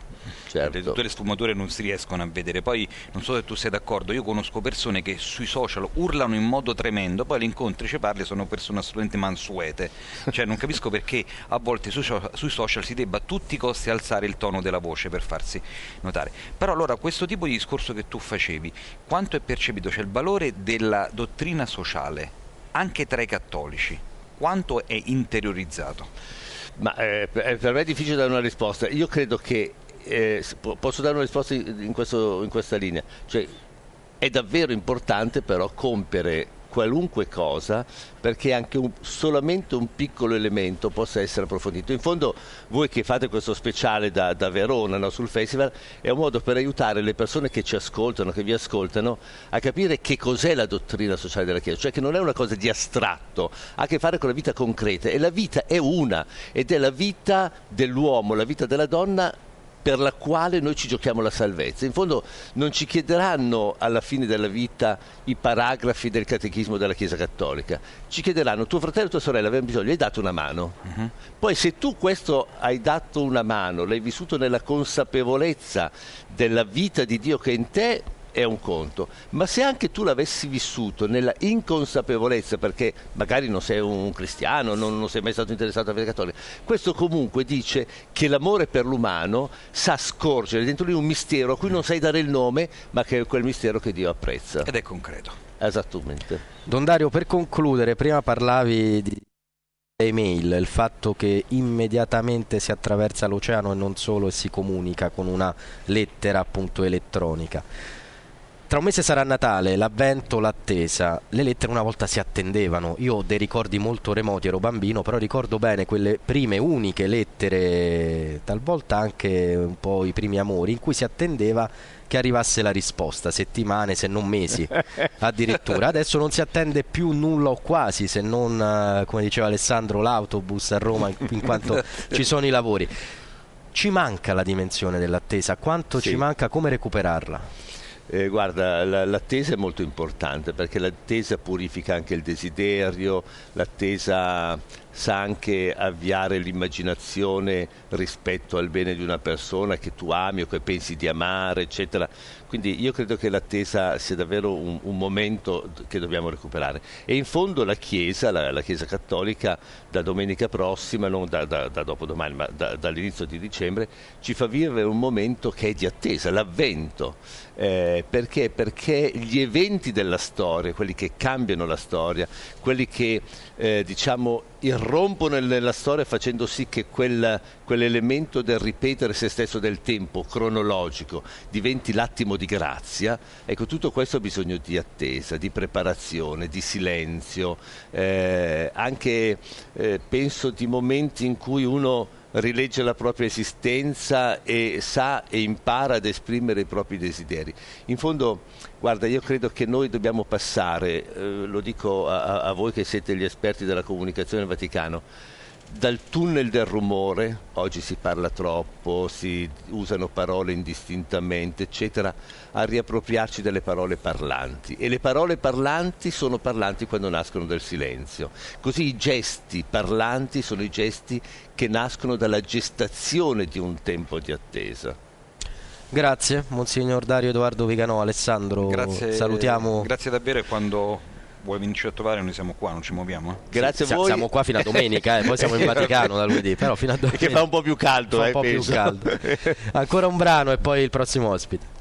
Certo. Tutte le sfumature non si riescono a vedere. Poi non so se tu sei d'accordo, io conosco persone che sui social urlano in modo tremendo, poi all'incontro ci parli sono persone assolutamente mansuete. Cioè non capisco perché a volte sui, sui social si debba a tutti i costi alzare il tono della voce per farsi notare. Però allora questo tipo di discorso che tu facevi, quanto è percepito? Cioè il valore della dottrina sociale, anche tra i cattolici, quanto è interiorizzato? Ma eh, per me è difficile dare una risposta. Io credo che eh, posso dare una risposta in, questo, in questa linea. Cioè, è davvero importante però compiere qualunque cosa perché anche un, solamente un piccolo elemento possa essere approfondito. In fondo voi che fate questo speciale da, da Verona no, sul festival è un modo per aiutare le persone che ci ascoltano, che vi ascoltano, a capire che cos'è la dottrina sociale della Chiesa, cioè che non è una cosa di astratto, ha a che fare con la vita concreta e la vita è una ed è la vita dell'uomo, la vita della donna per la quale noi ci giochiamo la salvezza. In fondo non ci chiederanno alla fine della vita i paragrafi del catechismo della Chiesa Cattolica, ci chiederanno tuo fratello e tua sorella avevano bisogno, hai dato una mano. Uh-huh. Poi se tu questo hai dato una mano, l'hai vissuto nella consapevolezza della vita di Dio che è in te, è un conto, ma se anche tu l'avessi vissuto nella inconsapevolezza, perché magari non sei un cristiano, non, non sei mai stato interessato alla fede cattolica, questo comunque dice che l'amore per l'umano sa scorgere dentro di un mistero a cui non sai dare il nome, ma che è quel mistero che Dio apprezza. Ed è concreto. Esattamente. Don Dario, per concludere, prima parlavi di email, il fatto che immediatamente si attraversa l'oceano e non solo e si comunica con una lettera appunto elettronica. Tra un mese sarà Natale, l'avvento, l'attesa. Le lettere una volta si attendevano. Io ho dei ricordi molto remoti, ero bambino, però ricordo bene quelle prime uniche lettere, talvolta anche un po' i primi amori, in cui si attendeva che arrivasse la risposta, settimane se non mesi addirittura. Adesso non si attende più nulla o quasi, se non, eh, come diceva Alessandro, l'autobus a Roma in quanto ci sono i lavori. Ci manca la dimensione dell'attesa, quanto Sì. ci manca, come recuperarla? Eh, guarda, la- l'attesa è molto importante perché l'attesa purifica anche il desiderio, l'attesa sa anche avviare l'immaginazione rispetto al bene di una persona che tu ami o che pensi di amare, eccetera. Quindi io credo che l'attesa sia davvero un, un momento che dobbiamo recuperare. E in fondo la Chiesa, la, la Chiesa Cattolica, da domenica prossima, non da, da- da dopodomani, ma da- dall'inizio di dicembre, ci fa vivere un momento che è di attesa, l'avvento. Eh, perché? Perché gli eventi della storia, quelli che cambiano la storia, quelli che eh, diciamo irrompono nella storia facendo sì che quel- quell'elemento del ripetere se stesso del tempo cronologico diventi l'attimo di grazia, ecco tutto questo ha bisogno di attesa, di preparazione, di silenzio, eh, anche eh, penso di momenti in cui uno rilegge la propria esistenza e sa e impara ad esprimere i propri desideri. In fondo, guarda, io credo che noi dobbiamo passare, eh, lo dico a, a- voi che siete gli esperti della comunicazione del Vaticano, dal tunnel del rumore, oggi si parla troppo, si usano parole indistintamente, eccetera, a riappropriarci delle parole parlanti. E le parole parlanti sono parlanti quando nascono dal silenzio. Così i gesti parlanti sono i gesti che nascono dalla gestazione di un tempo di attesa. Grazie, Monsignor Dario Edoardo Viganò, Alessandro, Grazie, salutiamo. Grazie davvero e quando vuoi venirci a trovare noi siamo qua, non ci muoviamo. eh. Grazie Sì, a voi. Siamo qua fino a domenica, eh, poi siamo in Vaticano da lunedì, però fino a domenica. Che fa un po' più caldo, Fa un eh, po' più caldo. Ancora un brano e poi il prossimo ospite.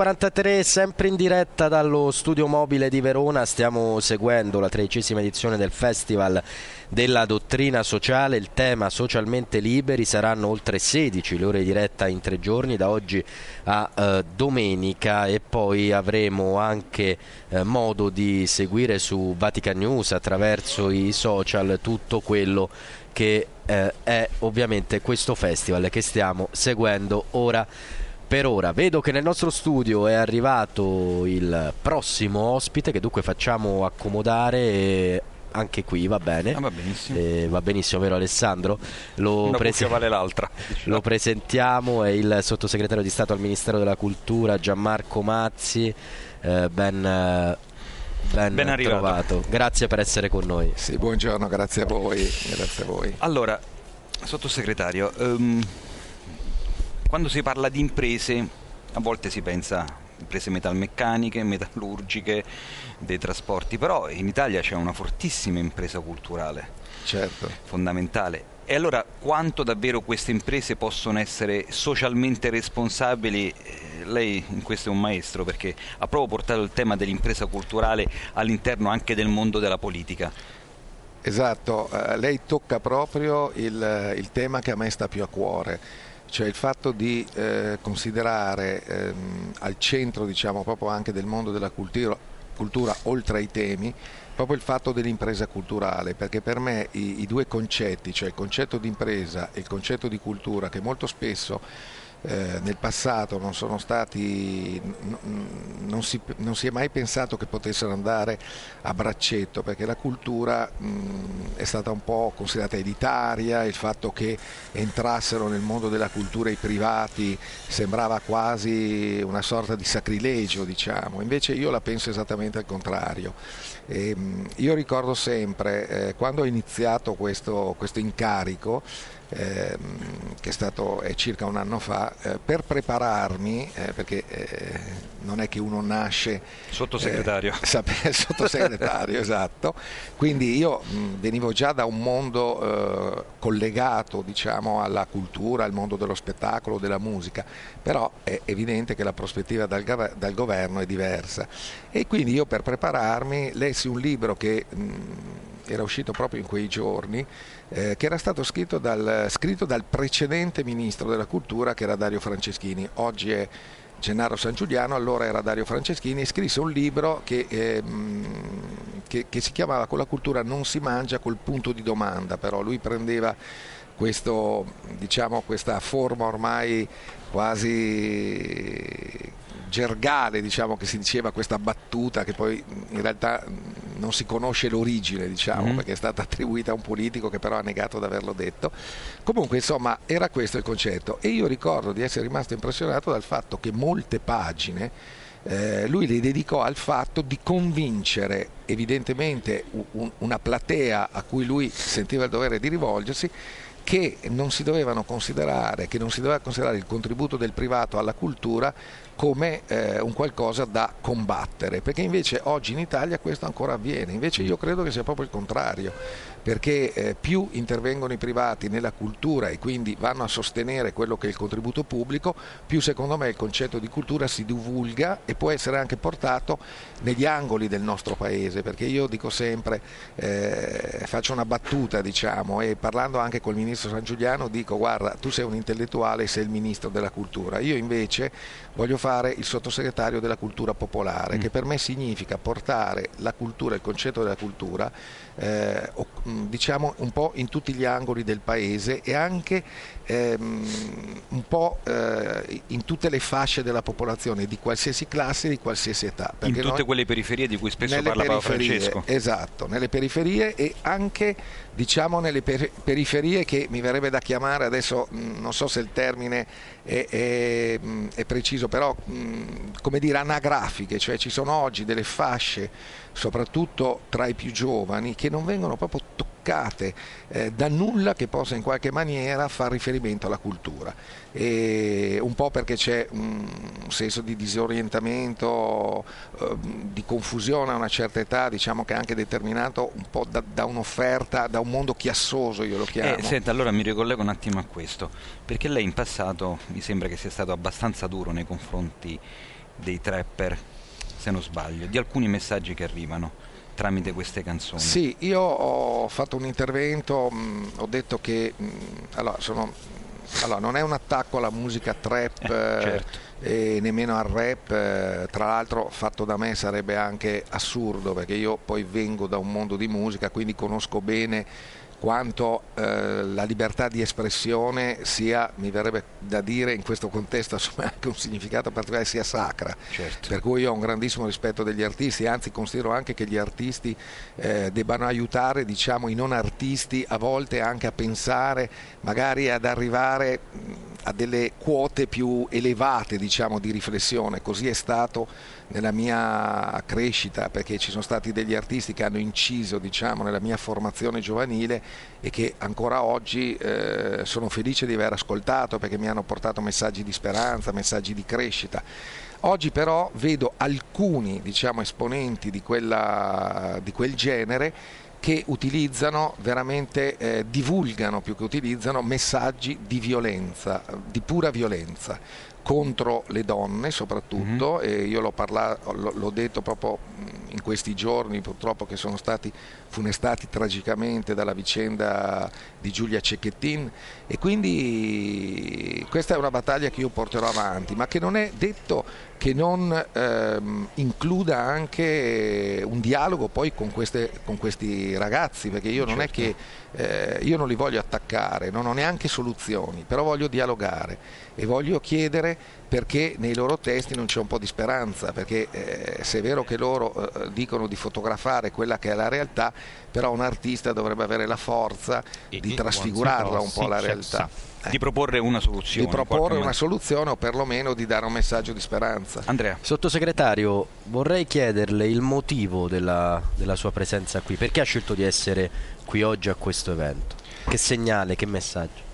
23.43 sempre in diretta dallo studio mobile di Verona. Stiamo seguendo la tredicesima edizione del Festival della Dottrina Sociale, il tema Socialmente Liberi saranno oltre 16 le ore diretta in tre giorni da oggi a eh, domenica. E poi avremo anche eh, modo di seguire su Vatican News attraverso i social tutto quello che eh, è ovviamente questo festival che stiamo seguendo ora per ora. Vedo che nel nostro studio è arrivato il prossimo ospite che dunque facciamo accomodare e anche qui va bene. Ah, va benissimo. Eh, va benissimo, vero Alessandro? Lo, Una prese- vale l'altra. lo presentiamo, è il sottosegretario di Stato al Ministero della Cultura Gianmarco Mazzi. Eh, ben, eh, ben, Ben arrivato. trovato. Grazie per essere con noi. Sì, buongiorno, grazie a voi. Grazie a voi. Allora, sottosegretario, ehm, quando si parla di imprese, a volte si pensa imprese metalmeccaniche, metallurgiche, dei trasporti, però in Italia c'è una fortissima impresa culturale, certo. fondamentale. E allora quanto davvero queste imprese possono essere socialmente responsabili? Eh, lei in questo è un maestro perché ha proprio portato il tema dell'impresa culturale all'interno anche del mondo della politica. Esatto, eh, lei tocca proprio il, il, tema che a me sta più a cuore, cioè il fatto di eh, considerare ehm, al centro diciamo, proprio anche del mondo della cultura, cultura oltre ai temi proprio il fatto dell'impresa culturale, perché per me i, i due concetti, cioè il concetto di impresa e il concetto di cultura, che molto spesso eh, nel passato non stati, non si, non si, è mai pensato che potessero andare a braccetto perché la cultura mh, è stata un po' considerata elitaria, il fatto che entrassero nel mondo della cultura i privati sembrava quasi una sorta di sacrilegio, diciamo. invece io la penso esattamente al contrario. E, mh, io ricordo sempre eh, quando ho iniziato questo, questo incarico, Ehm, che è stato è circa un anno fa, eh, per prepararmi, eh, perché eh, non è che uno nasce sottosegretario, eh, sape, sottosegretario esatto, quindi io mh, venivo già da un mondo eh, collegato diciamo, alla cultura, al mondo dello spettacolo, della musica, però è evidente che la prospettiva dal, dal governo è diversa. E quindi io per prepararmi lessi un libro che mh, era uscito proprio in quei giorni, eh, che era stato scritto dal, scritto dal, precedente ministro della cultura che era Dario Franceschini, oggi è Gennaro San Giuliano, allora era Dario Franceschini, e scrisse un libro che, eh, che, che si chiamava Con la cultura non si mangia col punto di domanda, però lui prendeva questo, diciamo, questa forma ormai quasi gergale diciamo, che si diceva questa battuta che poi in realtà non si conosce l'origine diciamo, mm-hmm. perché è stata attribuita a un politico che però ha negato di averlo detto comunque insomma era questo il concetto e io ricordo di essere rimasto impressionato dal fatto che molte pagine eh, lui le dedicò al fatto di convincere evidentemente un, una platea a cui lui sentiva il dovere di rivolgersi che non si dovevano considerare, che non si doveva considerare il contributo del privato alla cultura come eh, un qualcosa da combattere, perché invece oggi in Italia questo ancora avviene, invece io credo che sia proprio il contrario, perché eh, più intervengono i privati nella cultura e quindi vanno a sostenere quello che è il contributo pubblico, più secondo me il concetto di cultura si divulga e può essere anche portato negli angoli del nostro paese, perché io dico sempre, eh, faccio una battuta diciamo e parlando anche col ministro San Giuliano dico guarda tu sei un intellettuale e sei il ministro della cultura, io invece voglio fare il sottosegretario della cultura popolare, mm. che per me significa portare la cultura, il concetto della cultura, eh, diciamo un po' in tutti gli angoli del paese e anche ehm, un po' eh, in tutte le fasce della popolazione, di qualsiasi classe, di qualsiasi età. In tutte quelle periferie di cui spesso parla Papa Francesco. Esatto, nelle periferie e anche diciamo nelle per- periferie che mi verrebbe da chiamare, adesso non so se il termine è, è, è preciso, però come dire anagrafiche, cioè ci sono oggi delle fasce, soprattutto tra i più giovani, che non vengono proprio toccate eh, da nulla che possa in qualche maniera far riferimento alla cultura. E un po' perché c'è un senso di disorientamento, eh, di confusione a una certa età, diciamo che è anche determinato un po' da, da un'offerta, da un mondo chiassoso, io lo chiamo. Eh, senta, allora mi ricollego un attimo a questo, perché lei in passato mi sembra che sia stato abbastanza duro nei confronti dei trapper, se non sbaglio, di alcuni messaggi che arrivano tramite queste canzoni. Sì, io ho fatto un intervento, mh, ho detto che mh, allora, sono, allora, non è un attacco alla musica trap. Eh, certo. e nemmeno al rap, eh, tra l'altro fatto da me sarebbe anche assurdo perché io poi vengo da un mondo di musica, quindi conosco bene quanto eh, la libertà di espressione sia, mi verrebbe da dire in questo contesto assume anche un significato particolare, sia sacra. Certo. Per cui io ho un grandissimo rispetto degli artisti, anzi considero anche che gli artisti eh, debbano aiutare diciamo, i non artisti a volte anche a pensare, magari ad arrivare a delle quote più elevate diciamo, di riflessione, così è stato nella mia crescita perché ci sono stati degli artisti che hanno inciso diciamo, nella mia formazione giovanile e che ancora oggi eh, sono felice di aver ascoltato perché mi hanno portato messaggi di speranza, messaggi di crescita. Oggi però vedo alcuni diciamo, esponenti di, quella, di quel genere che utilizzano veramente, eh, divulgano più che utilizzano messaggi di violenza, di pura violenza contro le donne soprattutto mm-hmm. e io l'ho, parlato, l'ho detto proprio in questi giorni purtroppo che sono stati funestati tragicamente dalla vicenda di Giulia Cecchettin e quindi questa è una battaglia che io porterò avanti ma che non è detto che non ehm, includa anche un dialogo poi con, queste, con questi ragazzi perché io non certo. è che eh, io non li voglio attaccare non ho neanche soluzioni però voglio dialogare e voglio chiedere perché nei loro testi non c'è un po' di speranza, perché eh, se è vero che loro eh, dicono di fotografare quella che è la realtà, però un artista dovrebbe avere la forza e di trasfigurarla un po' la realtà. Di proporre una soluzione. Di proporre una soluzione o perlomeno di dare un messaggio di speranza. Andrea. Sottosegretario, vorrei chiederle il motivo della, della sua presenza qui, perché ha scelto di essere qui oggi a questo evento? Che segnale, che messaggio?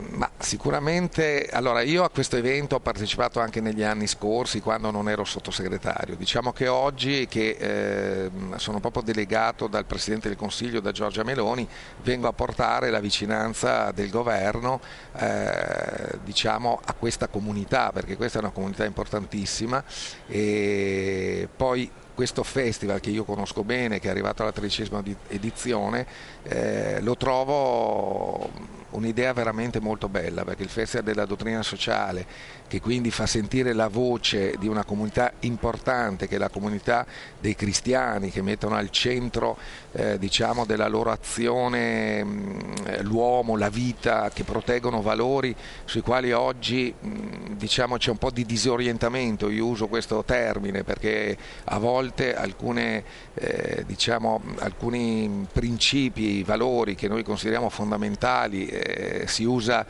Ma sicuramente, allora io a questo evento ho partecipato anche negli anni scorsi quando non ero sottosegretario, diciamo che oggi che eh, sono proprio delegato dal Presidente del Consiglio, da Giorgia Meloni, vengo a portare la vicinanza del governo eh, diciamo, a questa comunità, perché questa è una comunità importantissima. E poi questo festival che io conosco bene, che è arrivato alla tredicesima edizione, eh, lo trovo un'idea veramente molto bella perché il Festival della Dottrina Sociale che quindi fa sentire la voce di una comunità importante che è la comunità dei cristiani che mettono al centro eh, diciamo, della loro azione mh, l'uomo, la vita, che proteggono valori sui quali oggi mh, diciamo, c'è un po' di disorientamento, io uso questo termine perché a volte alcune, eh, diciamo, alcuni principi, valori che noi consideriamo fondamentali eh, si usa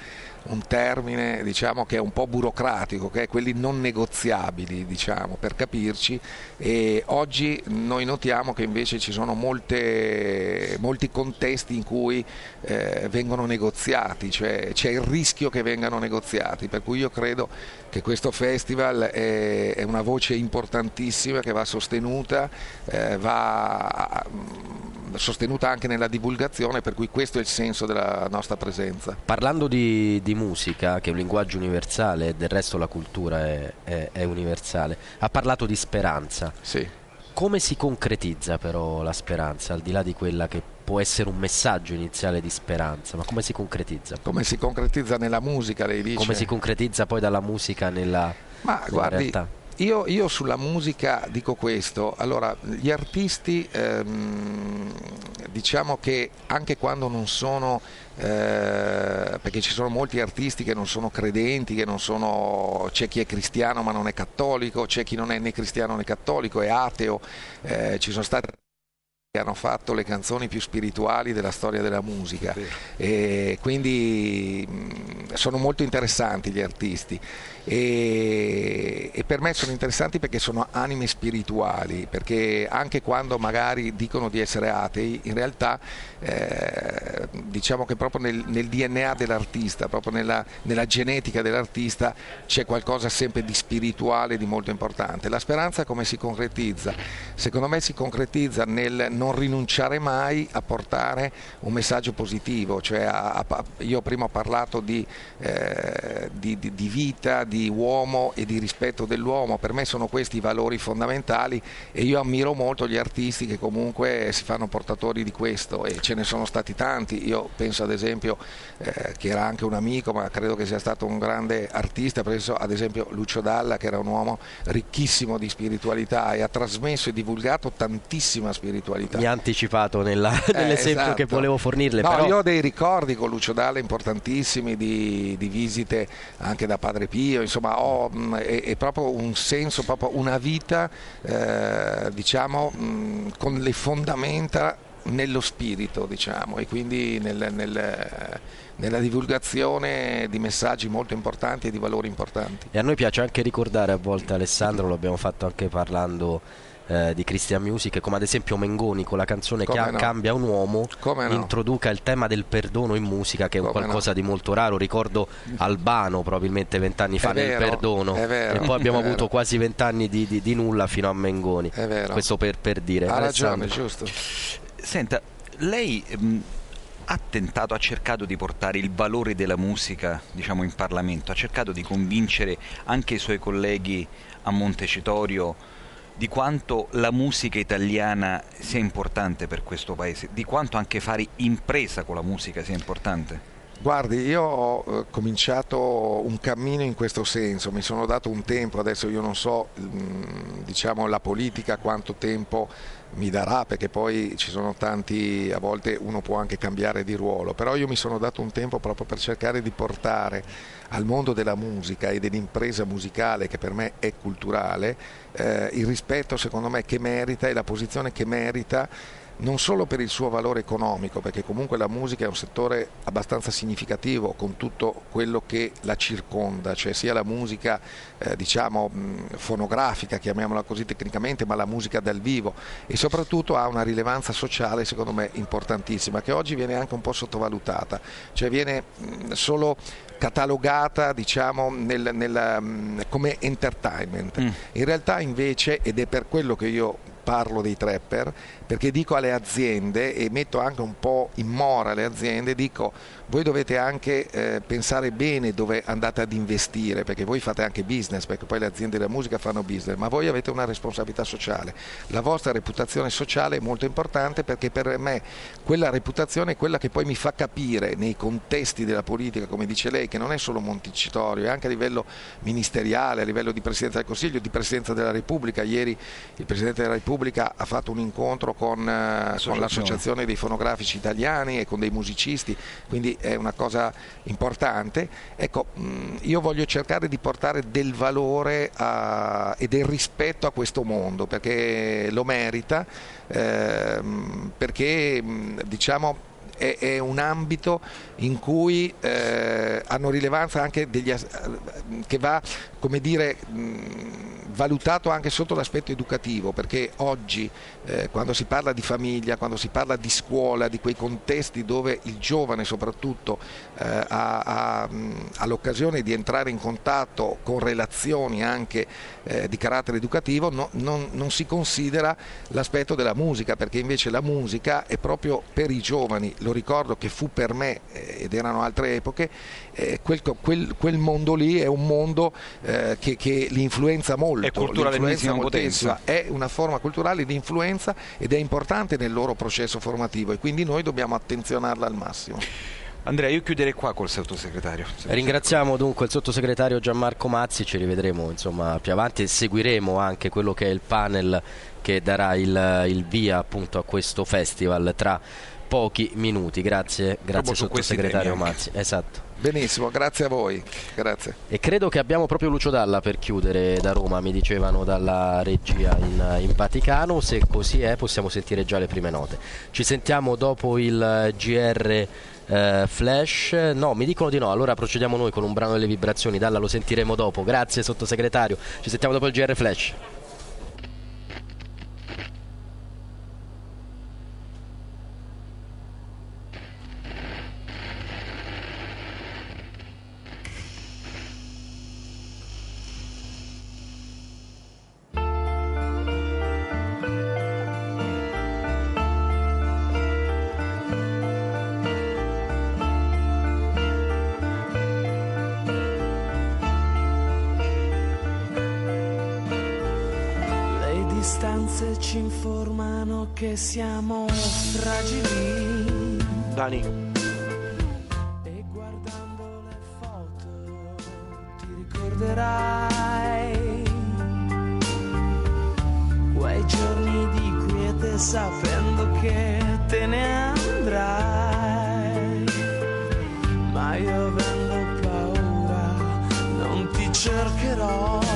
un termine diciamo, che è un po' burocratico, che è quelli non negoziabili diciamo, per capirci. E oggi noi notiamo che invece ci sono molte, molti contesti in cui eh, vengono negoziati, cioè c'è il rischio che vengano negoziati, per cui io credo che questo festival è, è una voce importantissima che va sostenuta, eh, va sostenuta anche nella divulgazione, per cui questo è il senso della nostra presenza. Parlando di, di musica, che è un linguaggio universale, del resto la cultura è, è, è universale, ha parlato di speranza. Sì. Come si concretizza però la speranza, al di là di quella che può essere un messaggio iniziale di speranza, ma come si concretizza? Come si concretizza nella musica, lei dice? Come si concretizza poi dalla musica nella, ma, nella guardi, realtà? Io, io, sulla musica dico questo, allora gli artisti ehm, diciamo che anche quando non sono, eh, perché ci sono molti artisti che non sono credenti, che non sono, c'è chi è cristiano ma non è cattolico, c'è chi non è né cristiano né cattolico, è ateo, eh, ci sono stati hanno fatto le canzoni più spirituali della storia della musica sì. e quindi sono molto interessanti gli artisti e, e, per me sono interessanti perché sono anime spirituali, perché anche quando magari dicono di essere atei, in realtà eh, diciamo che proprio nel, nel DNA dell'artista, proprio nella, nella, genetica dell'artista c'è qualcosa sempre di spirituale, di molto importante. La speranza come si concretizza? Secondo me si concretizza nel non rinunciare mai a portare un messaggio positivo, cioè a, a, io prima ho parlato di, eh, di, di, di vita, di di uomo e di rispetto dell'uomo, per me sono questi i valori fondamentali e io ammiro molto gli artisti che comunque si fanno portatori di questo e ce ne sono stati tanti, io penso ad esempio eh, che era anche un amico ma credo che sia stato un grande artista, penso ad esempio Lucio Dalla che era un uomo ricchissimo di spiritualità e ha trasmesso e divulgato tantissima spiritualità. Mi ha anticipato nella, nell'esempio esatto. che volevo fornirle. No, però... io ho dei ricordi con Lucio Dalla importantissimi di, di visite anche da Padre Pio, insomma ho, mh, è, è, proprio un senso, proprio una vita eh, diciamo mh, con le fondamenta nello spirito diciamo e quindi nel, nel, nella divulgazione di messaggi molto importanti e di valori importanti. E a noi piace anche ricordare a volte Alessandro, lo abbiamo fatto anche parlando eh, di Christian Music, come ad esempio Mengoni con la canzone Come Chia- no. Cambia un uomo, Come no. introduca il tema del perdono in musica, che è un Come qualcosa di molto raro. Ricordo Albano probabilmente vent'anni fa È nel vero, perdono, è vero, e poi abbiamo è vero. avuto quasi vent'anni di, di- di nulla fino a Mengoni. È vero. Questo per, per dire. Ha ragione, giusto. Senta, lei ehm, ha tentato, ha cercato di portare il valore della musica, diciamo, in Parlamento, ha cercato di convincere anche i suoi colleghi a Montecitorio di quanto la musica italiana sia importante per questo paese, di quanto anche fare impresa con la musica sia importante. Guardi, io ho eh, cominciato un cammino in questo senso, mi sono dato un tempo, adesso io non so mm, diciamo, la politica quanto tempo mi darà, perché poi ci sono tanti, a volte uno può anche cambiare di ruolo, però io mi sono dato un tempo proprio per cercare di portare al mondo della musica e dell'impresa musicale, che per me è culturale, eh, il rispetto secondo me che merita e la posizione che merita non solo per il suo valore economico, perché comunque la musica è un settore abbastanza significativo con tutto quello che la circonda, cioè sia la musica eh, diciamo fonografica, chiamiamola così tecnicamente, ma la musica dal vivo. E soprattutto ha una rilevanza sociale secondo me importantissima, che oggi viene anche un po' sottovalutata, cioè viene mh, solo catalogata diciamo nel- mh, come entertainment. In realtà invece, ed è per quello che io parlo dei trapper, perché dico alle aziende e metto anche un po' in mora le aziende, dico voi dovete anche eh, pensare bene dove andate ad investire, perché voi fate anche business, perché poi le aziende della musica fanno business, ma voi avete una responsabilità sociale. La vostra reputazione sociale è molto importante perché per me quella reputazione è quella che poi mi fa capire nei contesti della politica, come dice lei, che non è solo Montecitorio, è anche a livello ministeriale, a livello di Presidenza del Consiglio, di Presidenza della Repubblica. Ieri il Presidente della Repubblica ha fatto un incontro con, eh, con l'Associazione dei fonografici italiani e con dei musicisti, quindi è una cosa importante. Ecco, mh, io voglio cercare di portare del valore a- e del rispetto a questo mondo perché lo merita, ehm, perché mh, diciamo è, un ambito in cui eh, hanno rilevanza anche degli che va come dire valutato anche sotto l'aspetto educativo perché oggi eh, quando si parla di famiglia, quando si parla di scuola, di quei contesti dove il giovane soprattutto eh, ha, ha, ha l'occasione di entrare in contatto con relazioni anche eh, di carattere educativo, no- non, non si considera l'aspetto della musica perché invece la musica è proprio per i giovani, lo ricordo che fu per me eh, ed erano altre epoche, eh, quel, quel- quel mondo lì è un mondo eh, che, che li influenza molto, È cultura li influenza dell'ennesima moltissimo. potenza. è una forma culturale di influenza ed è importante nel loro processo formativo e quindi noi dobbiamo attenzionarla al massimo. Andrea, io chiuderei qua col sottosegretario. se- Ringraziamo dunque il sottosegretario Gianmarco Mazzi, ci rivedremo insomma, più avanti e seguiremo anche quello che è il panel che darà il, il via appunto a questo festival tra pochi minuti. Grazie, grazie sottosegretario. Mazzi. Esatto. Benissimo, grazie a voi. Grazie. E credo che abbiamo proprio Lucio Dalla per chiudere da Roma, mi dicevano dalla regia in, in Vaticano. Se così è, possiamo sentire già le prime note. Ci sentiamo dopo il GR eh, Flash. No, mi dicono di no. Allora procediamo noi con un brano delle vibrazioni. Dalla lo sentiremo dopo. Grazie, sottosegretario. Ci sentiamo dopo il GR Flash. Informano che siamo fragili. Dani. E guardando le foto ti ricorderai quei giorni di quiete sapendo che te ne andrai. Ma io avendo paura non ti cercherò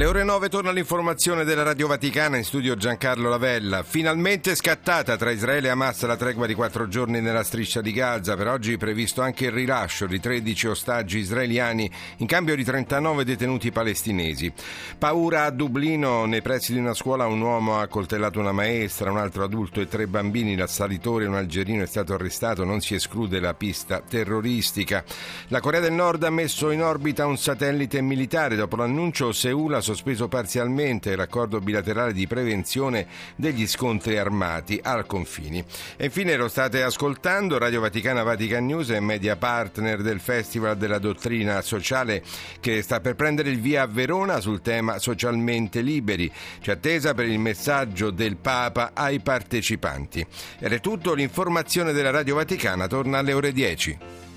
Alle ore 9 torna l'informazione della Radio Vaticana in studio Giancarlo Lavella. Finalmente scattata tra Israele e Hamas la tregua di quattro giorni nella striscia di Gaza. Per oggi è previsto anche il rilascio di 13 ostaggi israeliani in cambio di 39 detenuti palestinesi. Paura a Dublino, nei pressi di una scuola un uomo ha coltellato una maestra, un altro adulto e tre bambini. L'assalitore, un algerino, è stato arrestato. Non si esclude la pista terroristica. La Corea del Nord ha messo in orbita un satellite militare. Dopo l'annuncio Seul ha sospeso parzialmente l'accordo bilaterale di prevenzione degli scontri armati al confini. E infine lo state ascoltando, Radio Vaticana Vatican News è media partner del Festival della Dottrina Sociale che sta per prendere il via a Verona sul tema socialmente liberi. C'è attesa per il messaggio del Papa ai partecipanti. Ed è tutto, l'informazione della Radio Vaticana torna alle ore 10.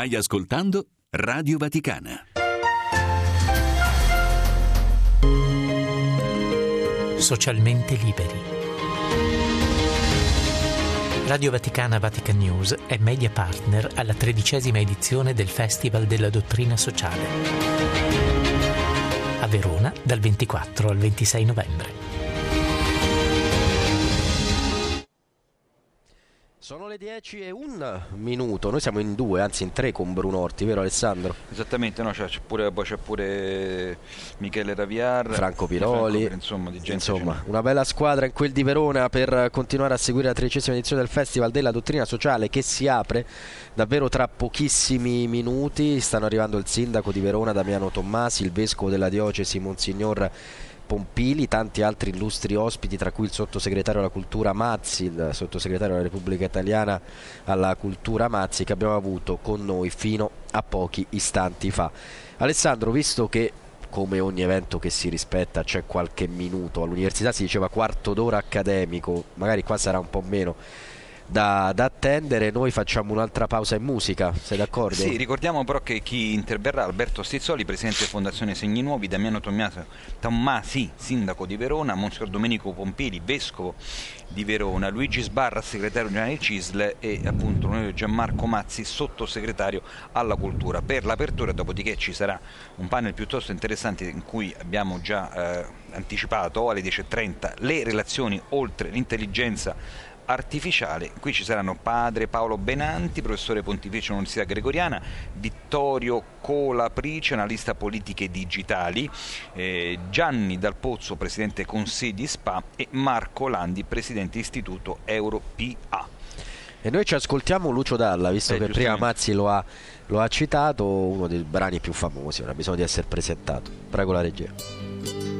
Stai ascoltando Radio Vaticana. Socialmente liberi. Radio Vaticana Vatican News è media partner alla tredicesima edizione del Festival della Dottrina Sociale. A Verona dal 24 al 26 novembre. Sono le 10 e un minuto, noi siamo in due, anzi in tre con Bruno Orti, vero Alessandro? Esattamente, no, c'è, pure, poi c'è pure Michele Raviar, Franco Piroli, Franco, insomma, insomma una bella squadra in quel di Verona per continuare a seguire la tredicesima edizione del Festival della Dottrina Sociale che si apre davvero tra pochissimi minuti, stanno arrivando il sindaco di Verona Damiano Tommasi, il vescovo della diocesi Monsignor Pompili, tanti altri illustri ospiti, tra cui il sottosegretario alla cultura Mazzi, il sottosegretario della Repubblica Italiana alla cultura Mazzi, che abbiamo avuto con noi fino a pochi istanti fa. Alessandro, visto che come ogni evento che si rispetta c'è qualche minuto, all'università si diceva quarto d'ora accademico, magari qua sarà un po' meno da, da, attendere. Noi facciamo un'altra pausa in musica, sei d'accordo? Sì, ricordiamo però che chi interverrà Alberto Stizzoli, presidente Fondazione Segni Nuovi, Damiano Tommaso, Tommasi, sindaco di Verona, Monsignor Domenico Pompili, vescovo di Verona, Luigi Sbarra, segretario generale del CISL e appunto Gianmarco Mazzi, sottosegretario alla cultura. Per l'apertura, dopodiché ci sarà un panel piuttosto interessante in cui abbiamo già eh, anticipato alle 10.30 le relazioni oltre l'intelligenza artificiale. Qui ci saranno padre Paolo Benanti, professore pontificio all'Università Gregoriana, Vittorio Colaprice, analista politiche digitali, eh, Gianni Dal Pozzo, presidente Consedi SPA e Marco Landi, presidente istituto EuroPA. E noi ci ascoltiamo Lucio Dalla, visto eh, che prima Mazzi lo ha, lo ha citato, uno dei brani più famosi, ora ha bisogno di essere presentato. Prego la regia.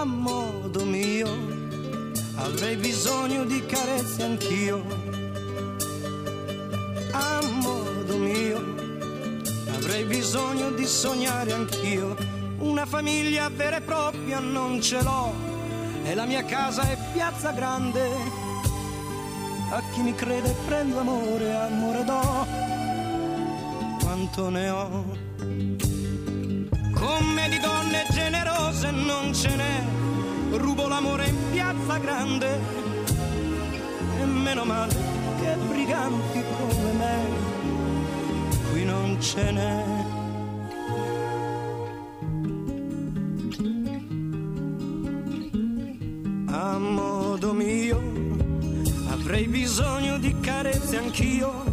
a modo mio, avrei bisogno di carezze anch'io. A modo mio, avrei bisogno di sognare anch'io. Una famiglia vera e propria non ce l'ho, e la mia casa è piazza grande. A chi mi crede prendo amore, amore do, quanto ne ho. Come di donne generose non ce n'è, rubo l'amore in piazza grande. E meno male che briganti come me, qui non ce n'è. A modo mio, avrei bisogno di carezze anch'io,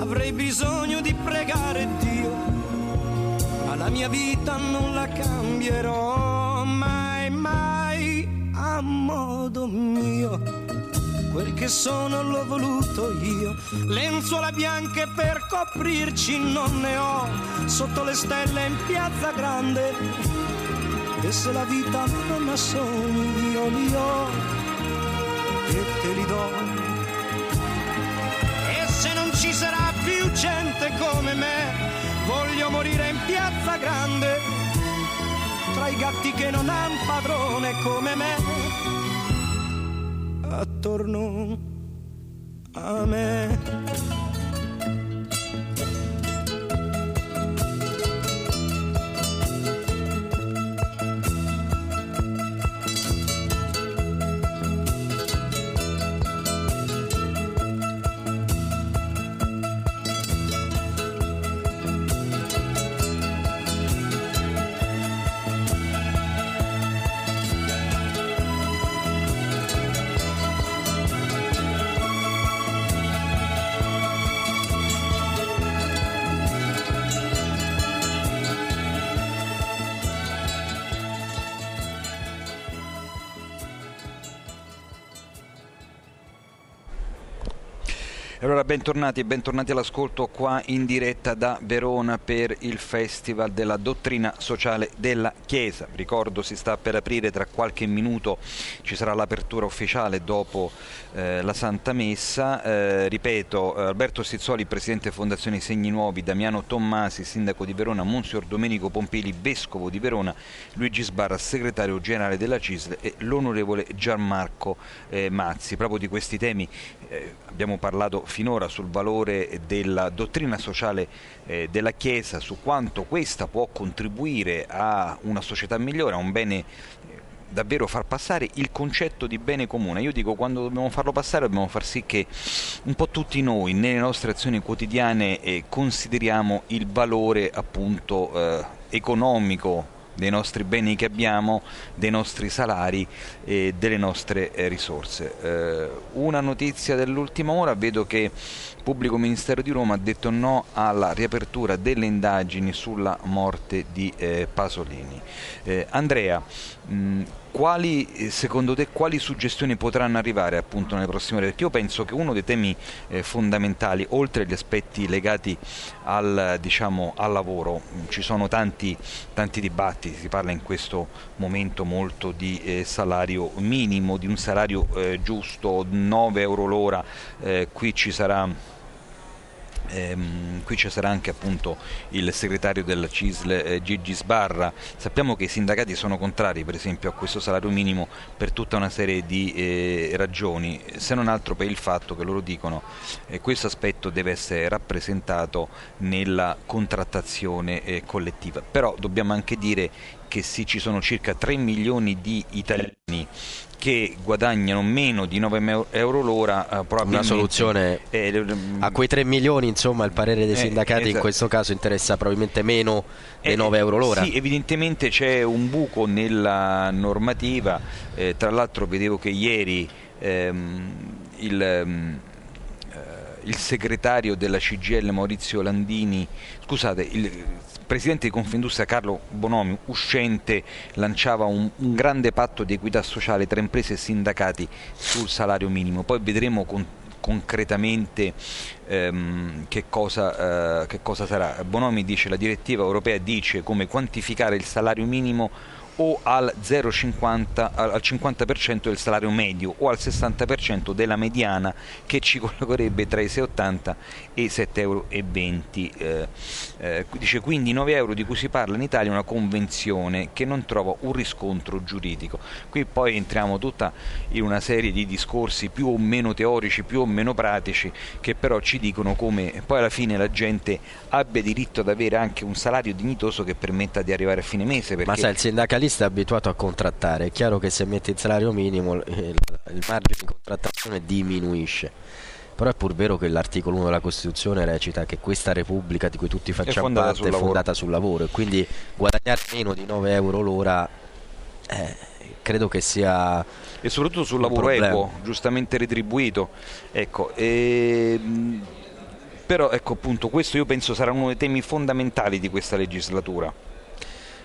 avrei bisogno di pregare Dio la mia vita non la cambierò mai, mai a modo mio. quel che sono l'ho voluto io. Lenzuola bianche per coprirci non ne ho, sotto le stelle in piazza grande. E se la vita non ha sogni io li ho e te li do. E se non ci sarà più gente come me, voglio morire in piazza grande, tra i gatti che non han padrone come me, attorno a me. Allora, bentornati e bentornati all'ascolto qua in diretta da Verona per il Festival della Dottrina Sociale della Chiesa. Ricordo si sta per aprire tra qualche minuto, ci sarà l'apertura ufficiale dopo eh, la Santa Messa. Eh, ripeto, Alberto Stizzoli, Presidente Fondazione Segni Nuovi, Damiano Tommasi, Sindaco di Verona, Monsignor Domenico Pompili, Vescovo di Verona, Luigi Sbarra, Segretario Generale della CISL e l'Onorevole Gianmarco eh, Mazzi. Proprio di questi temi eh, abbiamo parlato finora sul valore della dottrina sociale eh, della Chiesa, su quanto questa può contribuire a una società migliore, a un bene eh, davvero far passare il concetto di bene comune. Io dico quando dobbiamo farlo passare dobbiamo far sì che un po' tutti noi nelle nostre azioni quotidiane eh, consideriamo il valore appunto eh, economico dei nostri beni che abbiamo, dei nostri salari e delle nostre eh, risorse. Eh, una notizia dell'ultima ora, vedo che il Pubblico Ministero di Roma ha detto no alla riapertura delle indagini sulla morte di eh, Pasolini. Andrea, mh, quali, eh, secondo te quali suggestioni potranno arrivare appunto nelle prossime ore? Perché io penso che uno dei temi eh, fondamentali, oltre agli aspetti legati al, diciamo, al lavoro, ci sono tanti, tanti, dibattiti, si parla in questo momento molto di eh, salario minimo, di un salario eh, giusto, 9 euro l'ora, eh, qui ci sarà Ehm, qui ci sarà anche appunto il segretario della CISL eh, Gigi Sbarra. Sappiamo che i sindacati sono contrari per esempio a questo salario minimo per tutta una serie di eh, ragioni, se non altro per il fatto che loro dicono che eh, questo aspetto deve essere rappresentato nella contrattazione eh, collettiva. Però dobbiamo anche dire che sì, ci sono circa 3 milioni di italiani che guadagnano meno di 9 euro l'ora eh, probabilmente una soluzione eh, a quei 3 milioni insomma il parere dei eh, sindacati esatto. in questo caso interessa probabilmente meno dei 9 euro l'ora sì evidentemente c'è un buco nella normativa eh, tra l'altro vedevo che ieri ehm, il ehm, il segretario della CGL Maurizio Landini, scusate, il presidente di Confindustria Carlo Bonomi, uscente, lanciava un, un, grande patto di equità sociale tra imprese e sindacati sul salario minimo. Poi vedremo con, concretamente ehm, che, cosa, eh, che cosa sarà. Bonomi dice la direttiva europea dice come quantificare il salario minimo o al 0,50 al 50% del salario medio o al 60% della mediana che ci collocherebbe tra i 6,80 e i 7,20 euro. Eh, eh, dice quindi 9 euro di cui si parla in Italia è una convenzione che non trova un riscontro giuridico. Qui poi entriamo tutta in una serie di discorsi più o meno teorici, più o meno pratici, che però ci dicono come poi alla fine la gente abbia diritto ad avere anche un salario dignitoso che permetta di arrivare a fine mese. Ma sai, il sindacalista è abituato a contrattare, è chiaro che se metti il salario minimo il, il margine di contrattazione diminuisce. Però è pur vero che l'articolo 1 della Costituzione recita che questa Repubblica di cui tutti facciamo è parte è fondata sul lavoro e quindi guadagnare meno di 9 euro l'ora eh, credo che sia e soprattutto sul lavoro problema. equo, giustamente retribuito. Ecco, e, ehm, però ecco appunto questo io penso sarà uno dei temi fondamentali di questa legislatura.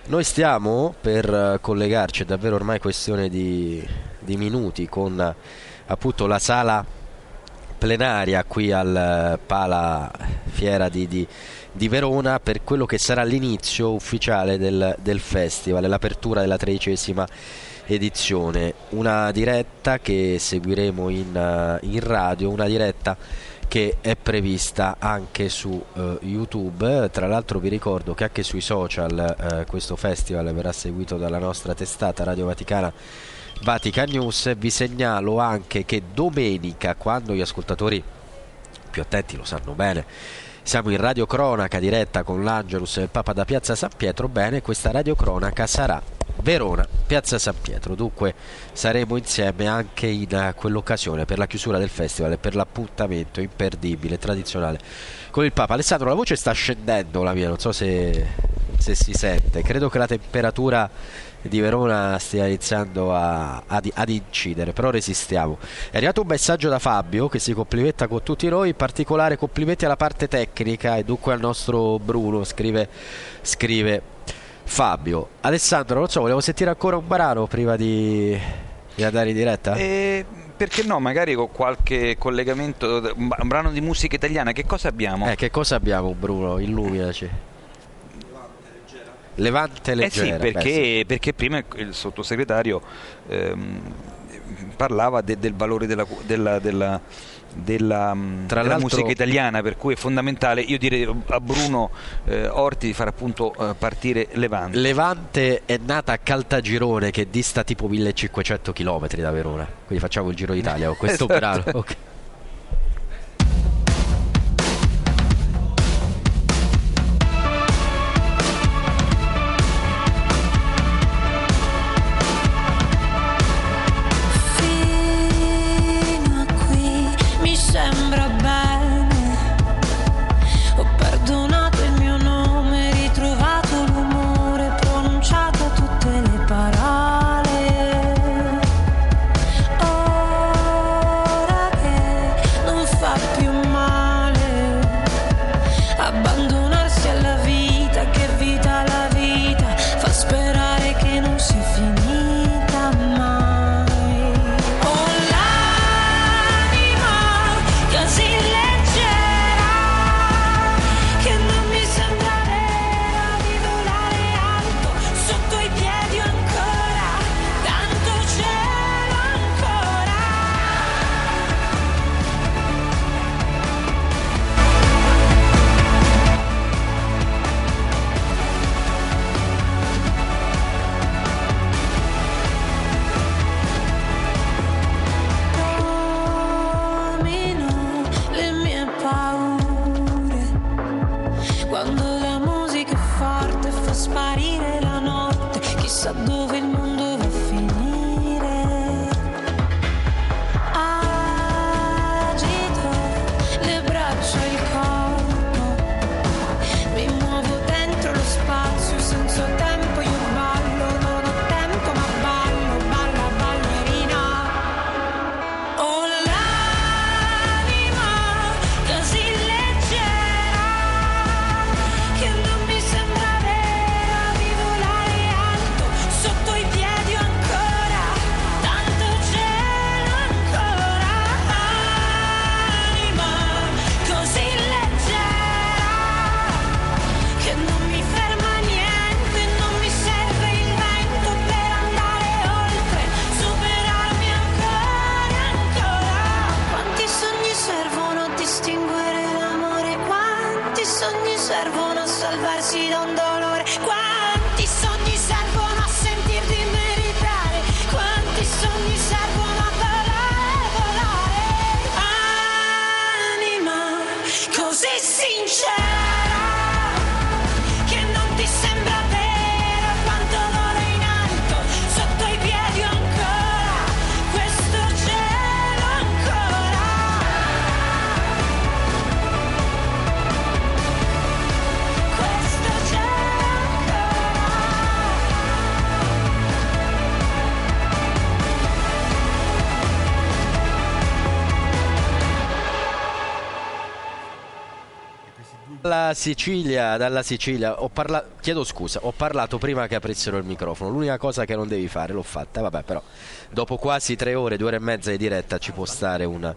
Noi stiamo per collegarci, è davvero ormai questione di, di minuti, con appunto la sala plenaria qui al eh, Pala Fiera di, di- di Verona per quello che sarà l'inizio ufficiale del, del festival, l'apertura della tredicesima edizione. Una diretta che seguiremo in, eh, in radio, una diretta che è prevista anche su eh, YouTube. Tra l'altro vi ricordo che anche sui social eh, questo festival verrà seguito dalla nostra testata Radio Vaticana Vatican News. Vi segnalo anche che domenica, quando gli ascoltatori più attenti lo sanno bene, siamo in radiocronaca diretta con l'Angelus e il Papa da Piazza San Pietro. Bene, questa radiocronaca sarà Verona, Piazza San Pietro. Dunque saremo insieme anche in eh, quell'occasione per la chiusura del festival e per l'appuntamento imperdibile, tradizionale con il Papa. Alessandro, la voce sta scendendo la mia, non so se, se si sente. Credo che la temperatura di Verona stia iniziando a- ad, ad incidere, però resistiamo. È arrivato un messaggio da Fabio che si complimenta con tutti noi, in particolare complimenti alla parte tecnica e dunque al nostro Bruno, scrive, scrive Fabio. Alessandro, non so, vogliamo sentire ancora un brano prima di, di andare in diretta? E perché no, magari con qualche collegamento, un un brano di musica italiana, che cosa abbiamo? Eh, che cosa abbiamo Bruno? Illuminaci. Levante Eh leggera. sì, beh, perché, perché prima il sottosegretario ehm, parlava de- del valore della, della- della- della, mm, della musica italiana, per cui è fondamentale, io direi a Bruno eh, Orti di far appunto eh, partire Levante. Levante è nata a Caltagirone che dista tipo 1500 km da Verona. Quindi facciamo il Giro d'Italia con questo Esatto. brano. ok. Sicilia, dalla Sicilia, ho parla- chiedo scusa, ho parlato prima che aprissero il microfono. L'unica cosa che non devi fare l'ho fatta, vabbè, però dopo quasi tre ore, due ore e mezza di diretta ci può stare una,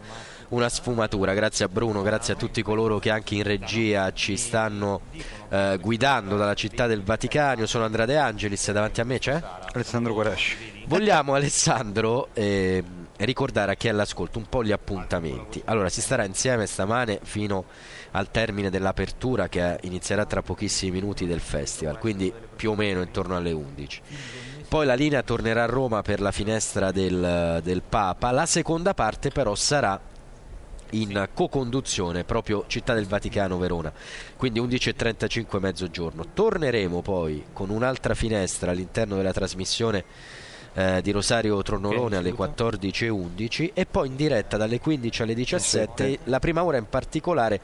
una sfumatura. Grazie a Bruno, grazie a tutti coloro che anche in regia ci stanno eh, guidando dalla città del Vaticano. Sono Andrea De Angelis, davanti a me c'è? Alessandro Guarasci. Vogliamo Alessandro eh, ricordare a chi è all'ascolto un po' gli appuntamenti. Allora, si starà insieme stamane fino al termine dell'apertura che inizierà tra pochissimi minuti del festival, quindi più o meno intorno alle 11. Poi la linea tornerà a Roma per la finestra del, del Papa, la seconda parte però sarà in co-conduzione proprio Città del Vaticano Verona, quindi 11.35 mezzogiorno. Torneremo poi con un'altra finestra all'interno della trasmissione eh, di Rosario Tronnolone alle 14.11 e poi in diretta dalle 15 alle 17, la prima ora in particolare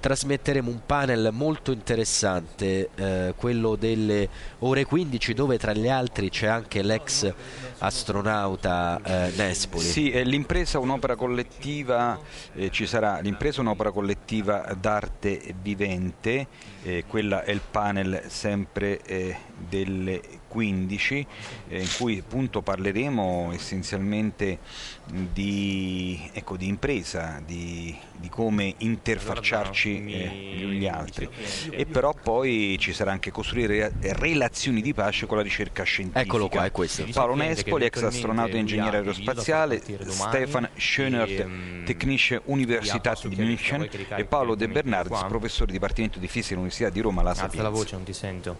trasmetteremo un panel molto interessante, eh, quello delle ore 15 dove tra gli altri c'è anche l'ex astronauta eh, Nespoli. Sì, eh, l'impresa un'opera collettiva, eh, ci sarà l'impresa un'opera collettiva d'arte vivente, eh, quella è il panel sempre eh, delle 15 eh, in cui appunto parleremo essenzialmente di, ecco, di impresa, di, di come interfacciarci eh, gli uni altri e però poi ci sarà anche costruire re- relazioni di pace con la ricerca scientifica. Eccolo qua, è questo. Paolo Nespoli, ex astronauta e ingegnere aerospaziale, Stefan Schönert, Technische Universität di München e Paolo De Bernardis, professore di Dipartimento di Fisica all'Università di Roma, la Alza la Sapienza. voce, non ti sento.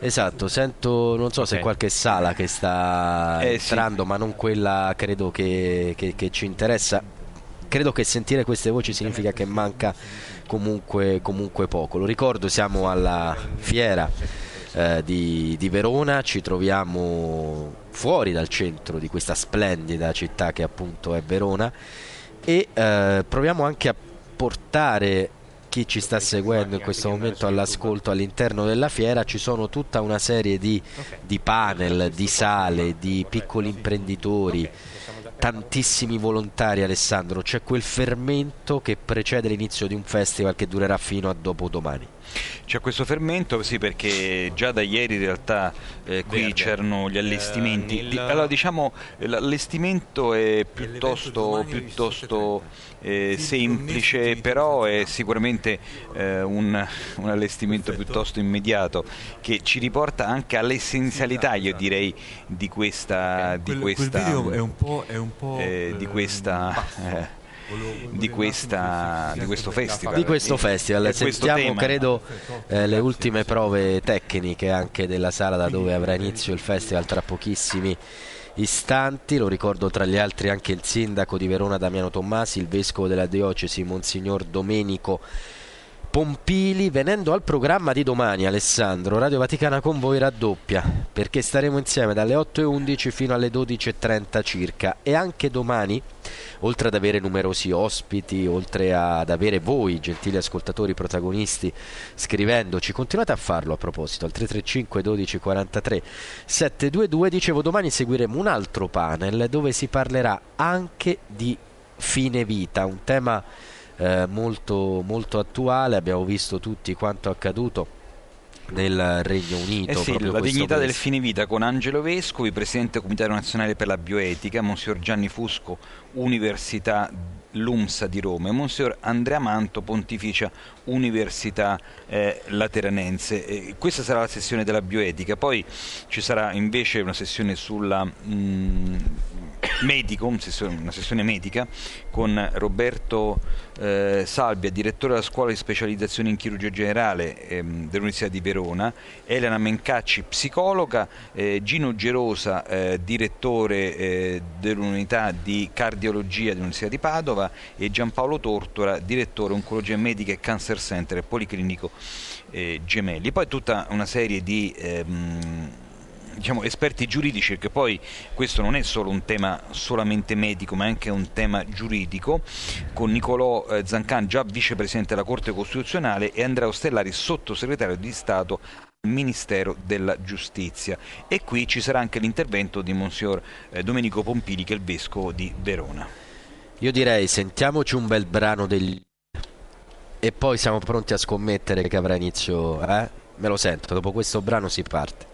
Esatto, sento, non so se Ok. qualche sala che sta Eh, sì. entrando, ma non quella credo che, che- che ci interessa. Credo che sentire queste voci significa che manca comunque, comunque poco. Lo ricordo, siamo alla fiera eh, di, di Verona, ci troviamo fuori dal centro di questa splendida città che appunto è Verona e eh, proviamo anche a portare chi ci sta seguendo in questo momento all'ascolto all'interno della fiera ci sono tutta una serie di, di panel, di sale, di piccoli imprenditori, tantissimi volontari Alessandro, c'è quel fermento che precede l'inizio di un festival che durerà fino a dopodomani. C'è questo fermento, sì, perché già da ieri in realtà eh, qui Verde. c'erano gli allestimenti. Eh, nel- Di- allora diciamo eh, l'allestimento è piuttosto, piuttosto eh, semplice, però è sicuramente eh, un, un allestimento piuttosto immediato che ci riporta anche all'essenzialità, io direi, di questa... Di Quel, quel questa video è un po', è un po' eh, di questa... di, questa, di questo festival. Di questo festival. Questo sentiamo tema. credo eh, le ultime prove tecniche anche della sala da dove avrà inizio il festival tra pochissimi istanti, lo ricordo tra gli altri anche il sindaco di Verona Damiano Tommasi, il vescovo della diocesi Monsignor Domenico Pompili, venendo al programma di domani Alessandro, Radio Vaticana con voi raddoppia, perché staremo insieme dalle 8.11 fino alle 12.30 circa. E anche domani, oltre ad avere numerosi ospiti, oltre ad avere voi, gentili ascoltatori protagonisti, scrivendoci, continuate a farlo a proposito, al 335 12 43 722, dicevo domani seguiremo un altro panel dove si parlerà anche di fine vita, un tema eh, molto, molto attuale, abbiamo visto tutti quanto accaduto nel Regno Unito. Eh sì, proprio la dignità del fine vita con Angelo Vescovi, Presidente del Comitato Nazionale per la Bioetica, Monsignor Gianni Fusco, Università LUMSA di Roma e Monsignor Andrea Manto, Pontificia Università eh, Lateranense. Eh, questa sarà la sessione della bioetica, poi ci sarà invece una sessione sulla... mm, medico, una sessione medica con Roberto eh, Salvia, direttore della scuola di specializzazione in chirurgia generale ehm, dell'Università di Verona, Elena Mencacci, psicologa, eh, Gino Gerosa, eh, direttore eh, dell'unità di cardiologia dell'Università di Padova e Giampaolo Tortora, direttore oncologia medica e cancer center e policlinico eh, Gemelli. Poi tutta una serie di ehm, diciamo, esperti giuridici, perché poi questo non è solo un tema solamente medico, ma è anche un tema giuridico, con Nicolò eh, Zancan, già vicepresidente della Corte Costituzionale, e Andrea Ostellari, sottosegretario di Stato al Ministero della Giustizia. E qui ci sarà anche l'intervento di Monsignor eh, Domenico Pompili, che è il vescovo di Verona. Io direi sentiamoci un bel brano degli e poi siamo pronti a scommettere che avrà inizio, eh? Me lo sento, dopo questo brano si parte.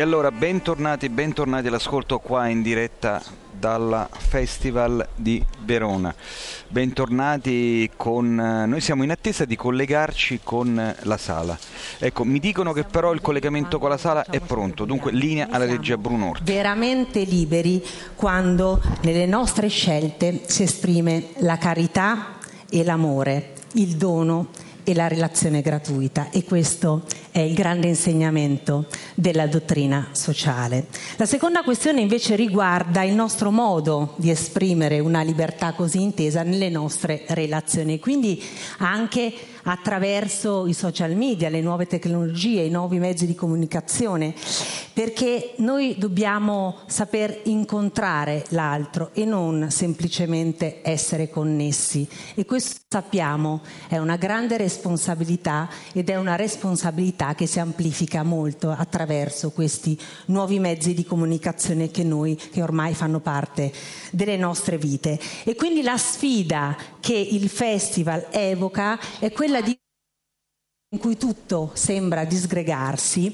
E allora bentornati, bentornati all'ascolto qua in diretta dalla Festival di Verona. Bentornati con eh, noi siamo in attesa di collegarci con eh, la sala. Ecco, mi dicono che però il collegamento con la sala è pronto, dunque linea alla regia Brunorti. veramente liberi quando nelle nostre scelte si esprime la carità e l'amore, il dono e la relazione gratuita e questo è il grande insegnamento della dottrina sociale. La seconda questione invece riguarda il nostro modo di esprimere una libertà così intesa nelle nostre relazioni, quindi anche attraverso i social media, le nuove tecnologie, i nuovi mezzi di comunicazione, perché noi dobbiamo saper incontrare l'altro e non semplicemente essere connessi. E questo sappiamo è una grande responsabilità ed è una responsabilità che si amplifica molto attraverso questi nuovi mezzi di comunicazione che noi che ormai fanno parte delle nostre vite. E quindi la sfida che il festival evoca è quella di in cui tutto sembra disgregarsi,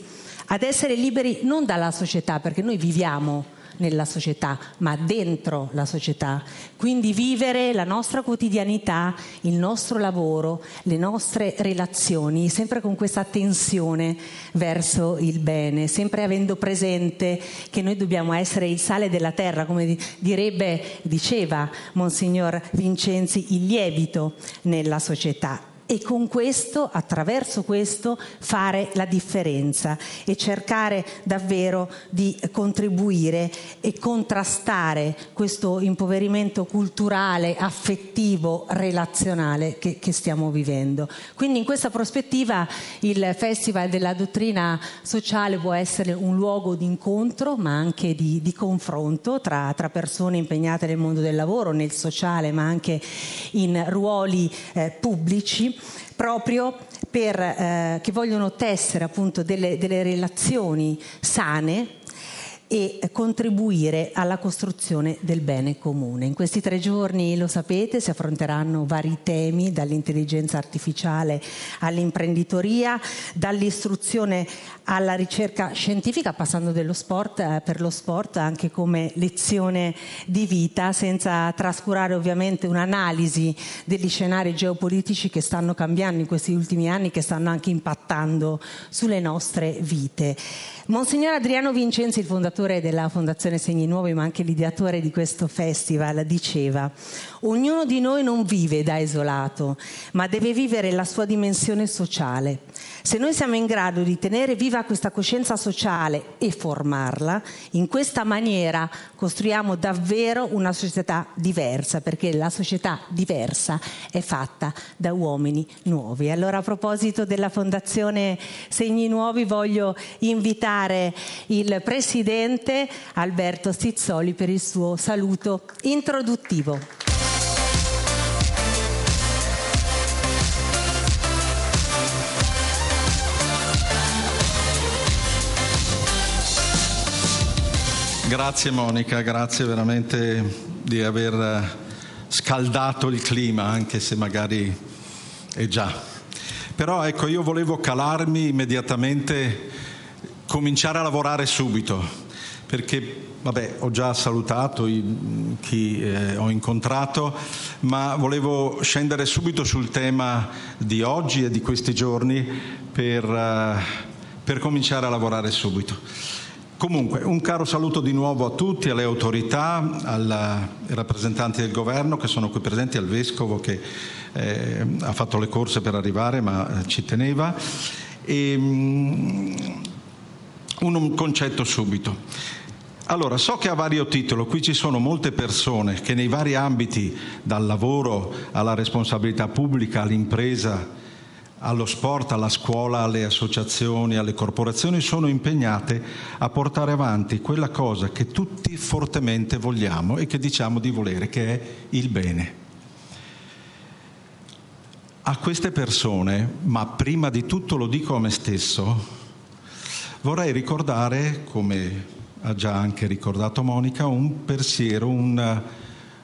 ad essere liberi non dalla società, perché noi viviamo nella società, ma dentro la società. Quindi vivere la nostra quotidianità, il nostro lavoro, le nostre relazioni, sempre con questa attenzione verso il bene, sempre avendo presente che noi dobbiamo essere il sale della terra, come direbbe, diceva Monsignor Vincenzi, il lievito nella società e con questo, attraverso questo, fare la differenza e cercare davvero di contribuire e contrastare questo impoverimento culturale, affettivo, relazionale che, che stiamo vivendo. Quindi in questa prospettiva il Festival della dottrina sociale può essere un luogo di incontro ma anche di, di confronto tra, tra, persone impegnate nel mondo del lavoro, nel sociale ma anche in ruoli eh, pubblici proprio per, eh, che vogliono tessere appunto delle, delle relazioni sane e contribuire alla costruzione del bene comune. In questi tre giorni, lo sapete, si affronteranno vari temi, dall'intelligenza artificiale all'imprenditoria, dall'istruzione alla ricerca scientifica, passando sport eh, per lo sport anche come lezione di vita, senza trascurare ovviamente un'analisi degli scenari geopolitici che stanno cambiando in questi ultimi anni, che stanno anche impattando sulle nostre vite. Monsignor Adriano Vincenzi, il fondatore della Fondazione Segni Nuovi, ma anche l'ideatore di questo festival, diceva Ognuno di noi non vive da isolato, ma deve vivere la sua dimensione sociale. Se noi siamo in grado di tenere viva questa coscienza sociale e formarla, in questa maniera costruiamo davvero una società diversa, perché la società diversa è fatta da uomini nuovi. Allora a proposito della Fondazione Segni Nuovi voglio invitare il Presidente Alberto Stizzoli per il suo saluto introduttivo. Grazie Monica, grazie veramente di aver scaldato il clima, anche se magari è già. Però ecco, io volevo calarmi immediatamente, cominciare a lavorare subito, perché vabbè, ho già salutato chi eh, ho incontrato, ma volevo scendere subito sul tema di oggi e di questi giorni per, uh, per cominciare a lavorare subito. Comunque, un caro saluto di nuovo a tutti, alle autorità, ai rappresentanti del governo che sono qui presenti, al vescovo che eh, ha fatto le corse per arrivare ma eh, ci teneva. E, um, un concetto subito. Allora, so che a vario titolo qui ci sono molte persone che nei vari ambiti, dal lavoro alla responsabilità pubblica, all'impresa, allo sport, alla scuola, alle associazioni, alle corporazioni, sono impegnate a portare avanti quella cosa che tutti fortemente vogliamo e che diciamo di volere, che è il bene. A queste persone, ma prima di tutto lo dico a me stesso, vorrei ricordare, come ha già anche ricordato Monica, un pensiero, un,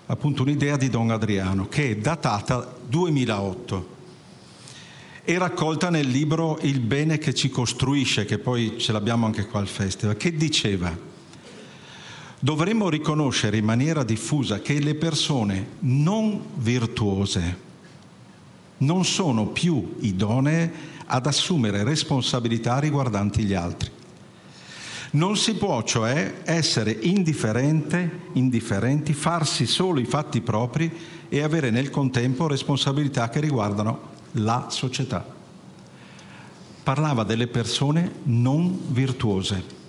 appunto un'idea di Don Adriano, che è datata 2008 e raccolta nel libro Il bene che ci costruisce, che poi ce l'abbiamo anche qua al festival, che diceva dovremmo riconoscere in maniera diffusa che le persone non virtuose non sono più idonee ad assumere responsabilità riguardanti gli altri. Non si può cioè essere indifferenti, farsi solo i fatti propri e avere nel contempo responsabilità che riguardano la società. Parlava delle persone non virtuose.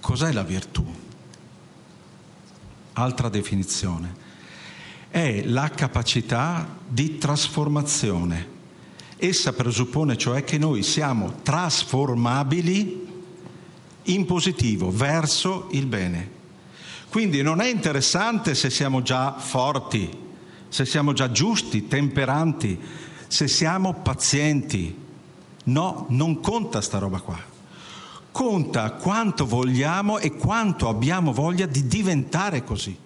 Cos'è la virtù? Altra definizione. È la capacità di trasformazione. Essa presuppone cioè che noi siamo trasformabili in positivo, verso il bene. Quindi non è interessante se siamo già forti, se siamo già giusti, temperanti, se siamo pazienti. No, non conta sta roba qua. Conta quanto vogliamo e quanto abbiamo voglia di diventare così.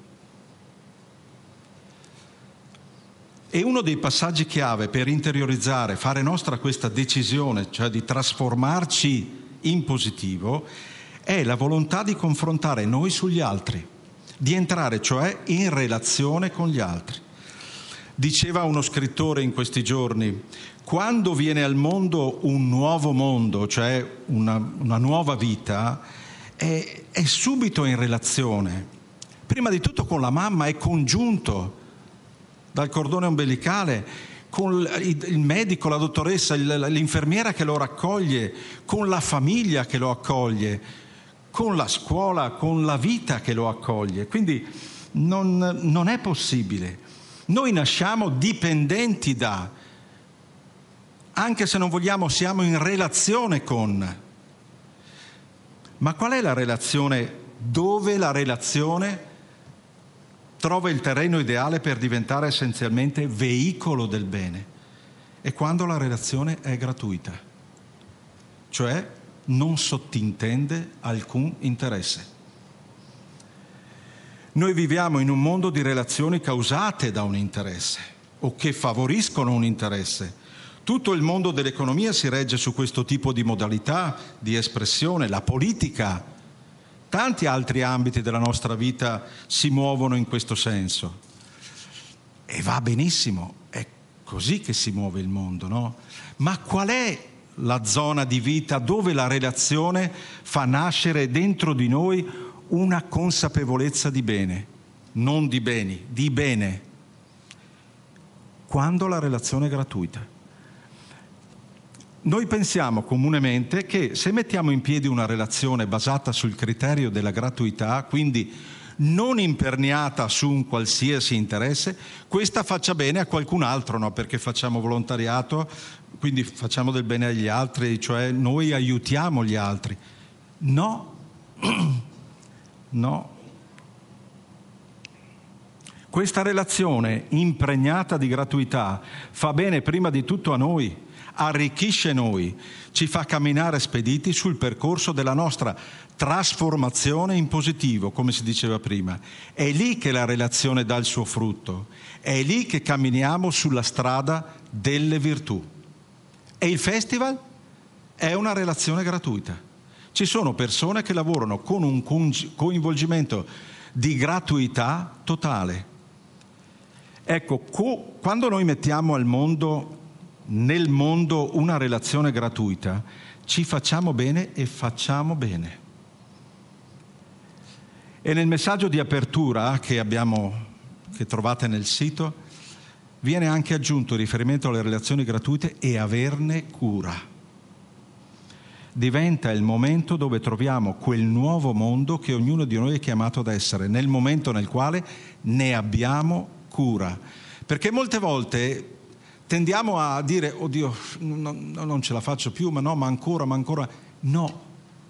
E uno dei passaggi chiave per interiorizzare, fare nostra questa decisione, cioè di trasformarci in positivo, è la volontà di confrontare noi sugli altri, di entrare cioè in relazione con gli altri. Diceva uno scrittore in questi giorni, quando viene al mondo un nuovo mondo, cioè una, una nuova vita, è, è subito in relazione. Prima di tutto con la mamma è congiunto dal cordone ombelicale, con il medico, la dottoressa, l'infermiera che lo raccoglie, con la famiglia che lo accoglie, con la scuola, con la vita che lo accoglie. Quindi non, non è possibile. Noi nasciamo dipendenti da, anche se non vogliamo, siamo in relazione con. Ma qual è la relazione? Dove la relazione trova il terreno ideale per diventare essenzialmente veicolo del bene? È quando la relazione è gratuita, cioè non sottintende alcun interesse. Noi viviamo in un mondo di relazioni causate da un interesse o che favoriscono un interesse. Tutto il mondo dell'economia si regge su questo tipo di modalità di espressione, la politica, tanti altri ambiti della nostra vita si muovono in questo senso. E va benissimo, è così che si muove il mondo, no? Ma qual è la zona di vita dove la relazione fa nascere dentro di noi una consapevolezza di bene, non di beni, di bene, quando la relazione è gratuita. Noi pensiamo comunemente che se mettiamo in piedi una relazione basata sul criterio della gratuità, quindi non imperniata su un qualsiasi interesse, questa faccia bene a qualcun altro, no? perché facciamo volontariato, quindi facciamo del bene agli altri, cioè noi aiutiamo gli altri. No, no. Questa relazione impregnata di gratuità fa bene prima di tutto a noi arricchisce noi, ci fa camminare spediti sul percorso della nostra trasformazione in positivo, come si diceva prima. È lì che la relazione dà il suo frutto, è lì che camminiamo sulla strada delle virtù. E il festival è una relazione gratuita. Ci sono persone che lavorano con un coinvolgimento di gratuità totale. Ecco, co- quando noi mettiamo mondo nel mondo una relazione gratuita, ci facciamo bene e facciamo bene. E nel messaggio di apertura che, abbiamo, che trovate nel sito viene anche aggiunto riferimento alle relazioni gratuite e averne cura. Diventa il momento dove troviamo quel nuovo mondo che ognuno di noi è chiamato ad essere, nel momento nel quale ne abbiamo cura. Perché molte volte tendiamo a dire, oddio, no, no, non ce la faccio più, ma no, ma ancora, ma ancora. No,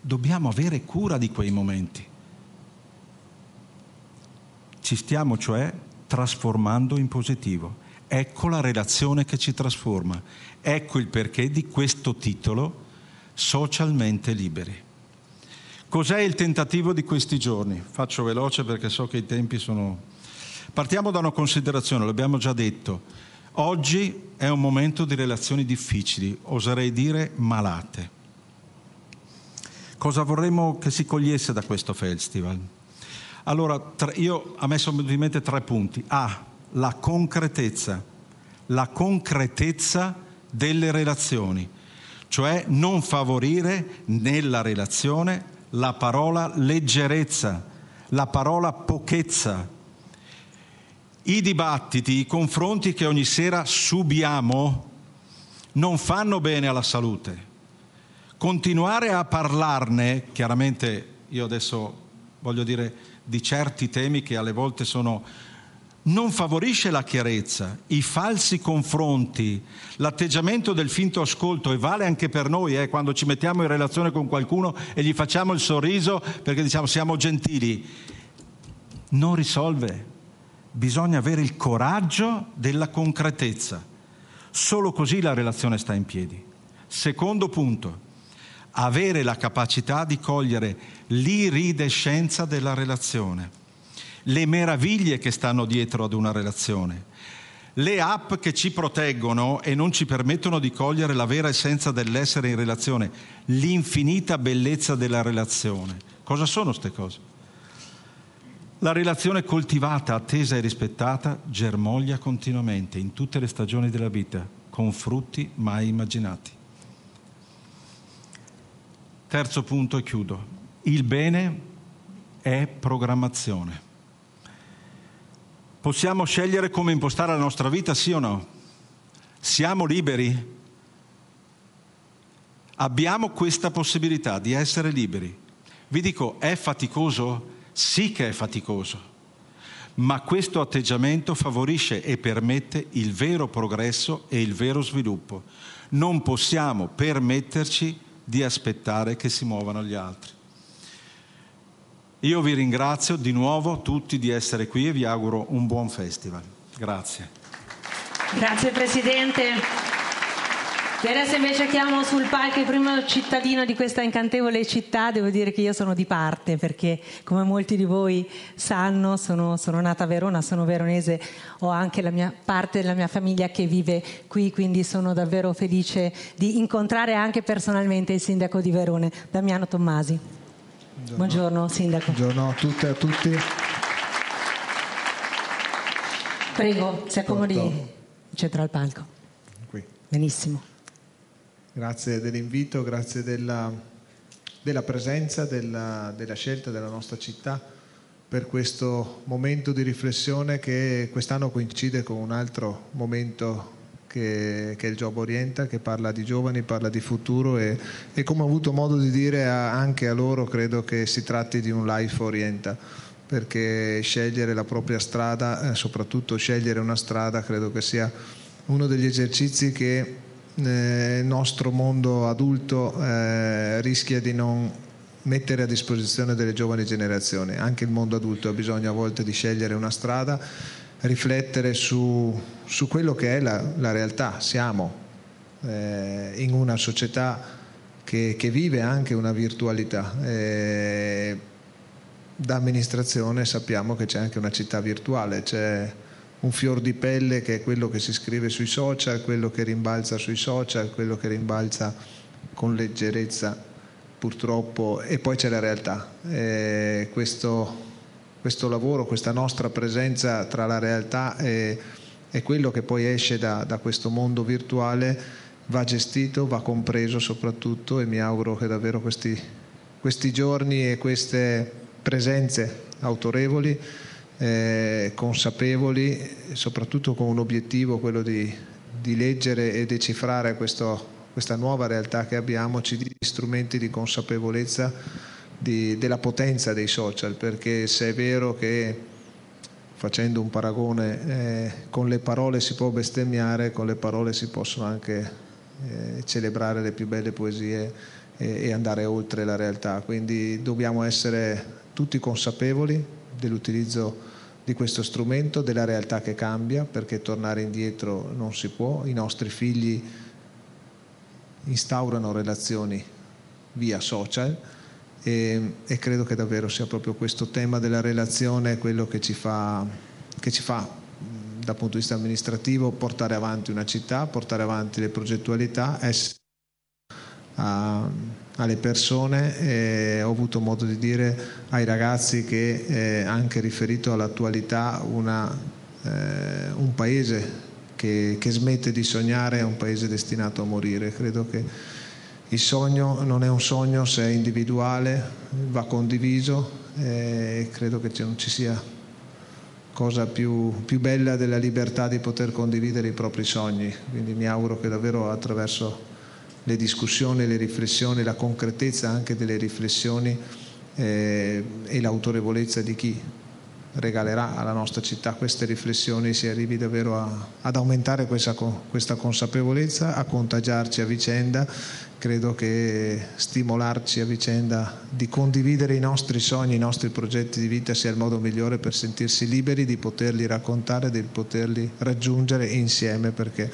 dobbiamo avere cura di quei momenti. Ci stiamo cioè trasformando in positivo. Ecco la relazione che ci trasforma. Ecco il perché di questo titolo, Socialmente liberi. Cos'è il tentativo di questi giorni? Faccio veloce perché so che i tempi sono... Partiamo da una considerazione, l'abbiamo già detto Oggi è un momento di relazioni difficili, oserei dire malate. Cosa vorremmo che si cogliesse da questo festival? Allora, io, a me sono venuti in mente tre punti. A, la concretezza, la concretezza delle relazioni, cioè non favorire nella relazione la parola leggerezza, la parola pochezza, i dibattiti, i confronti che ogni sera subiamo non fanno bene alla salute. Continuare a parlarne, chiaramente io adesso voglio dire di certi temi che alle volte sono non favorisce la chiarezza, i falsi confronti, l'atteggiamento del finto ascolto e vale anche per noi eh, quando ci mettiamo in relazione con qualcuno e gli facciamo il sorriso perché diciamo siamo gentili, non risolve bisogna avere il coraggio della concretezza. Solo così la relazione sta in piedi. Secondo punto, avere la capacità di cogliere l'iridescenza della relazione, le meraviglie che stanno dietro ad una relazione, le app che ci proteggono e non ci permettono di cogliere la vera essenza dell'essere in relazione, l'infinita bellezza della relazione. Cosa sono queste cose? La relazione coltivata, attesa e rispettata germoglia continuamente in tutte le stagioni della vita, con frutti mai immaginati. Terzo punto e chiudo. Il bene è programmazione. Possiamo scegliere come impostare la nostra vita, sì o no? Siamo liberi? Abbiamo questa possibilità di essere liberi. Vi dico, è faticoso? Sì che è faticoso, ma questo atteggiamento favorisce e permette il vero progresso e il vero sviluppo. Non possiamo permetterci di aspettare che si muovano gli altri. Io vi ringrazio di nuovo tutti di essere qui e vi auguro un buon festival. Grazie. Grazie Presidente. E adesso invece chiamo sul palco il primo cittadino di questa incantevole città. Devo dire che io sono di parte perché, come molti di voi sanno, sono, sono nata a Verona, sono veronese, ho anche la mia parte della mia famiglia che vive qui, quindi sono davvero felice di incontrare anche personalmente il sindaco di Verone, Damiano Tommasi. Buongiorno, Buongiorno Sindaco. Buongiorno a tutte e a tutti. Prego, si accomodi in centro al palco. Qui. Benissimo. Grazie dell'invito, grazie della, della presenza, della, della scelta della nostra città per questo momento di riflessione che quest'anno coincide con un altro momento che, che, il Job Orienta, che parla di giovani, parla di futuro e, e come ho avuto modo di dire a, anche a loro credo che si tratti di un Life Orienta perché scegliere la propria strada, eh, soprattutto scegliere una strada, credo che sia uno degli esercizi che nel nostro mondo adulto eh, rischia di non mettere a disposizione delle giovani generazioni. Anche il mondo adulto ha bisogno a volte di scegliere una strada, riflettere su, su quello che è la, la realtà. Siamo eh, in una società che, che, vive anche una virtualità. Eh, da amministrazione sappiamo che c'è anche una città virtuale, c'è un fior di pelle che è quello che si scrive sui social, quello che rimbalza sui social, quello che rimbalza con leggerezza purtroppo e poi c'è la realtà. Eh, questo, questo, lavoro, questa nostra presenza tra la realtà e, e quello che poi esce da, da questo mondo virtuale va gestito, va compreso soprattutto e mi auguro che davvero questi, questi giorni e queste presenze autorevoli, eh, consapevoli, soprattutto con un obiettivo, quello di, di leggere e decifrare questo, questa nuova realtà che abbiamo, ci dia strumenti di consapevolezza di, della potenza dei social, perché se è vero che facendo un paragone, eh, con le parole si può bestemmiare, con le parole si possono anche eh, celebrare le più belle poesie e, e andare oltre la realtà. Quindi dobbiamo essere tutti consapevoli dell'utilizzo di questo strumento, della realtà che cambia, perché tornare indietro non si può, i nostri figli instaurano relazioni via social e, e credo che davvero sia proprio questo tema della relazione quello che ci fa, che ci fa dal punto di vista amministrativo portare avanti una città, portare avanti le progettualità, essere a, alle persone e ho avuto modo di dire ai ragazzi che eh, anche riferito all'attualità una, eh, un paese che, che, smette di sognare è un paese destinato a morire. Credo che il sogno non è un sogno se è individuale, va condiviso e credo che non ci sia cosa più, più bella della libertà di poter condividere i propri sogni. Quindi mi auguro che davvero attraverso le discussioni, le riflessioni, la concretezza anche delle riflessioni eh, e l'autorevolezza di chi regalerà alla nostra città queste riflessioni si arrivi davvero a, ad aumentare questa, questa, consapevolezza, a contagiarci a vicenda, credo che stimolarci a vicenda di condividere i nostri sogni, i nostri progetti di vita sia il modo migliore per sentirsi liberi di poterli raccontare, di poterli raggiungere insieme perché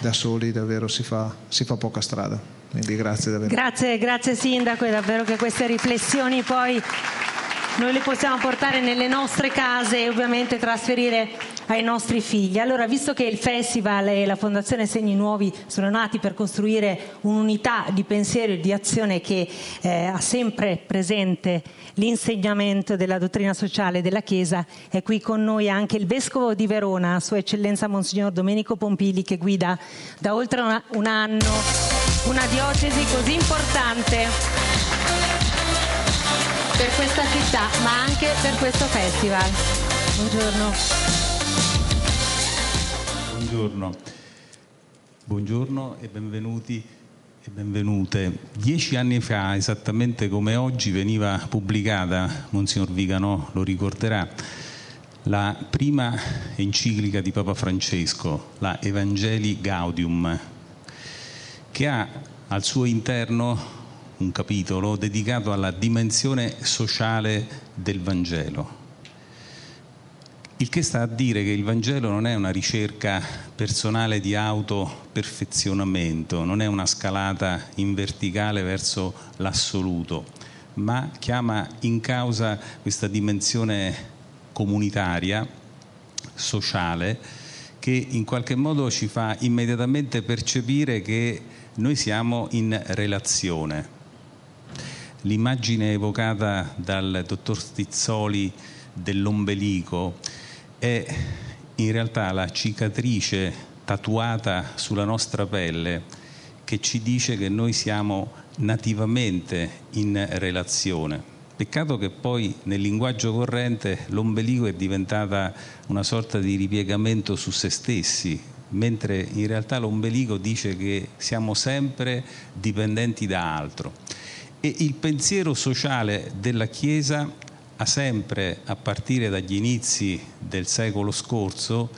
da soli davvero si fa, si fa poca strada. Quindi grazie davvero. Grazie, grazie Sindaco, è davvero che queste riflessioni poi noi le possiamo portare nelle nostre case e ovviamente trasferire ai nostri figli. Allora, visto che il Festival e la Fondazione Segni Nuovi sono nati per costruire un'unità di pensiero e di azione che eh, ha sempre presente l'insegnamento della dottrina sociale della Chiesa, è qui con noi anche il Vescovo di Verona, Sua Eccellenza Monsignor Domenico Pompili, che guida da oltre un anno una diocesi così importante per questa città, ma anche per questo festival. Buongiorno. Buongiorno, buongiorno e benvenuti e benvenute. Dieci anni fa, esattamente come oggi, veniva pubblicata, Monsignor Viganò lo ricorderà, la prima enciclica di Papa Francesco, la Evangeli Gaudium, che ha al suo interno un capitolo dedicato alla dimensione sociale del Vangelo. Il che sta a dire che il Vangelo non è una ricerca personale di autoperfezionamento, non è una scalata in verticale verso l'assoluto, ma chiama in causa questa dimensione comunitaria, sociale, che in qualche modo ci fa immediatamente percepire che noi siamo in relazione. L'immagine evocata dal dottor Stizzoli dell'ombelico è in realtà la cicatrice tatuata sulla nostra pelle che ci dice che noi siamo nativamente in relazione. Peccato che poi nel linguaggio corrente l'ombelico è diventata una sorta di ripiegamento su se stessi, mentre in realtà l'ombelico dice che siamo sempre dipendenti da altro. E il pensiero sociale della Chiesa ha sempre, a partire dagli inizi del secolo scorso,